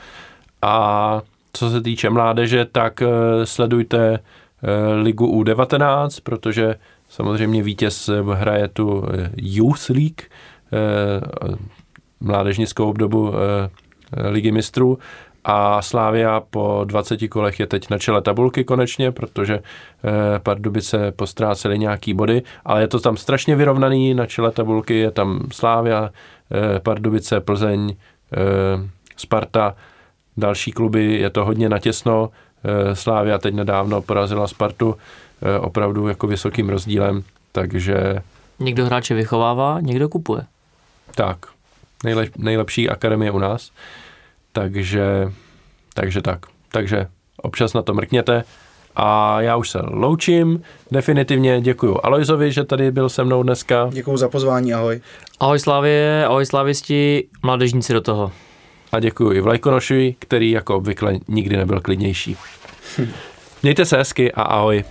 A co se týče mládeže, tak eh, sledujte eh, ligu U19, protože samozřejmě vítěz eh, hraje tu Youth League, mládežnickou obdobu ligy mistrů. A Slávia po 20 kolech je teď na čele tabulky konečně, protože Pardubice postráceli nějaký body, ale je to tam strašně vyrovnaný, na čele tabulky je tam Slávia, Pardubice, Plzeň, Sparta, další kluby, je to hodně natěsno, eh, Slávia teď nedávno porazila Spartu eh, opravdu jako vysokým rozdílem, takže Někdo hráče vychovává, někdo kupuje. tak, nejlep, nejlepší akademie u nás. Takže, takže tak. Takže občas na to mrkněte A já už se loučím. Definitivně děkuji Alojzovi, že tady byl se mnou dneska. Děkuji za pozvání, ahoj. Ahoj Slavě, ahoj Slavisti, mládežníci do toho. A děkuji i Vlajkonošovi, který jako obvykle nikdy nebyl klidnější. Mějte se hezky a ahoj.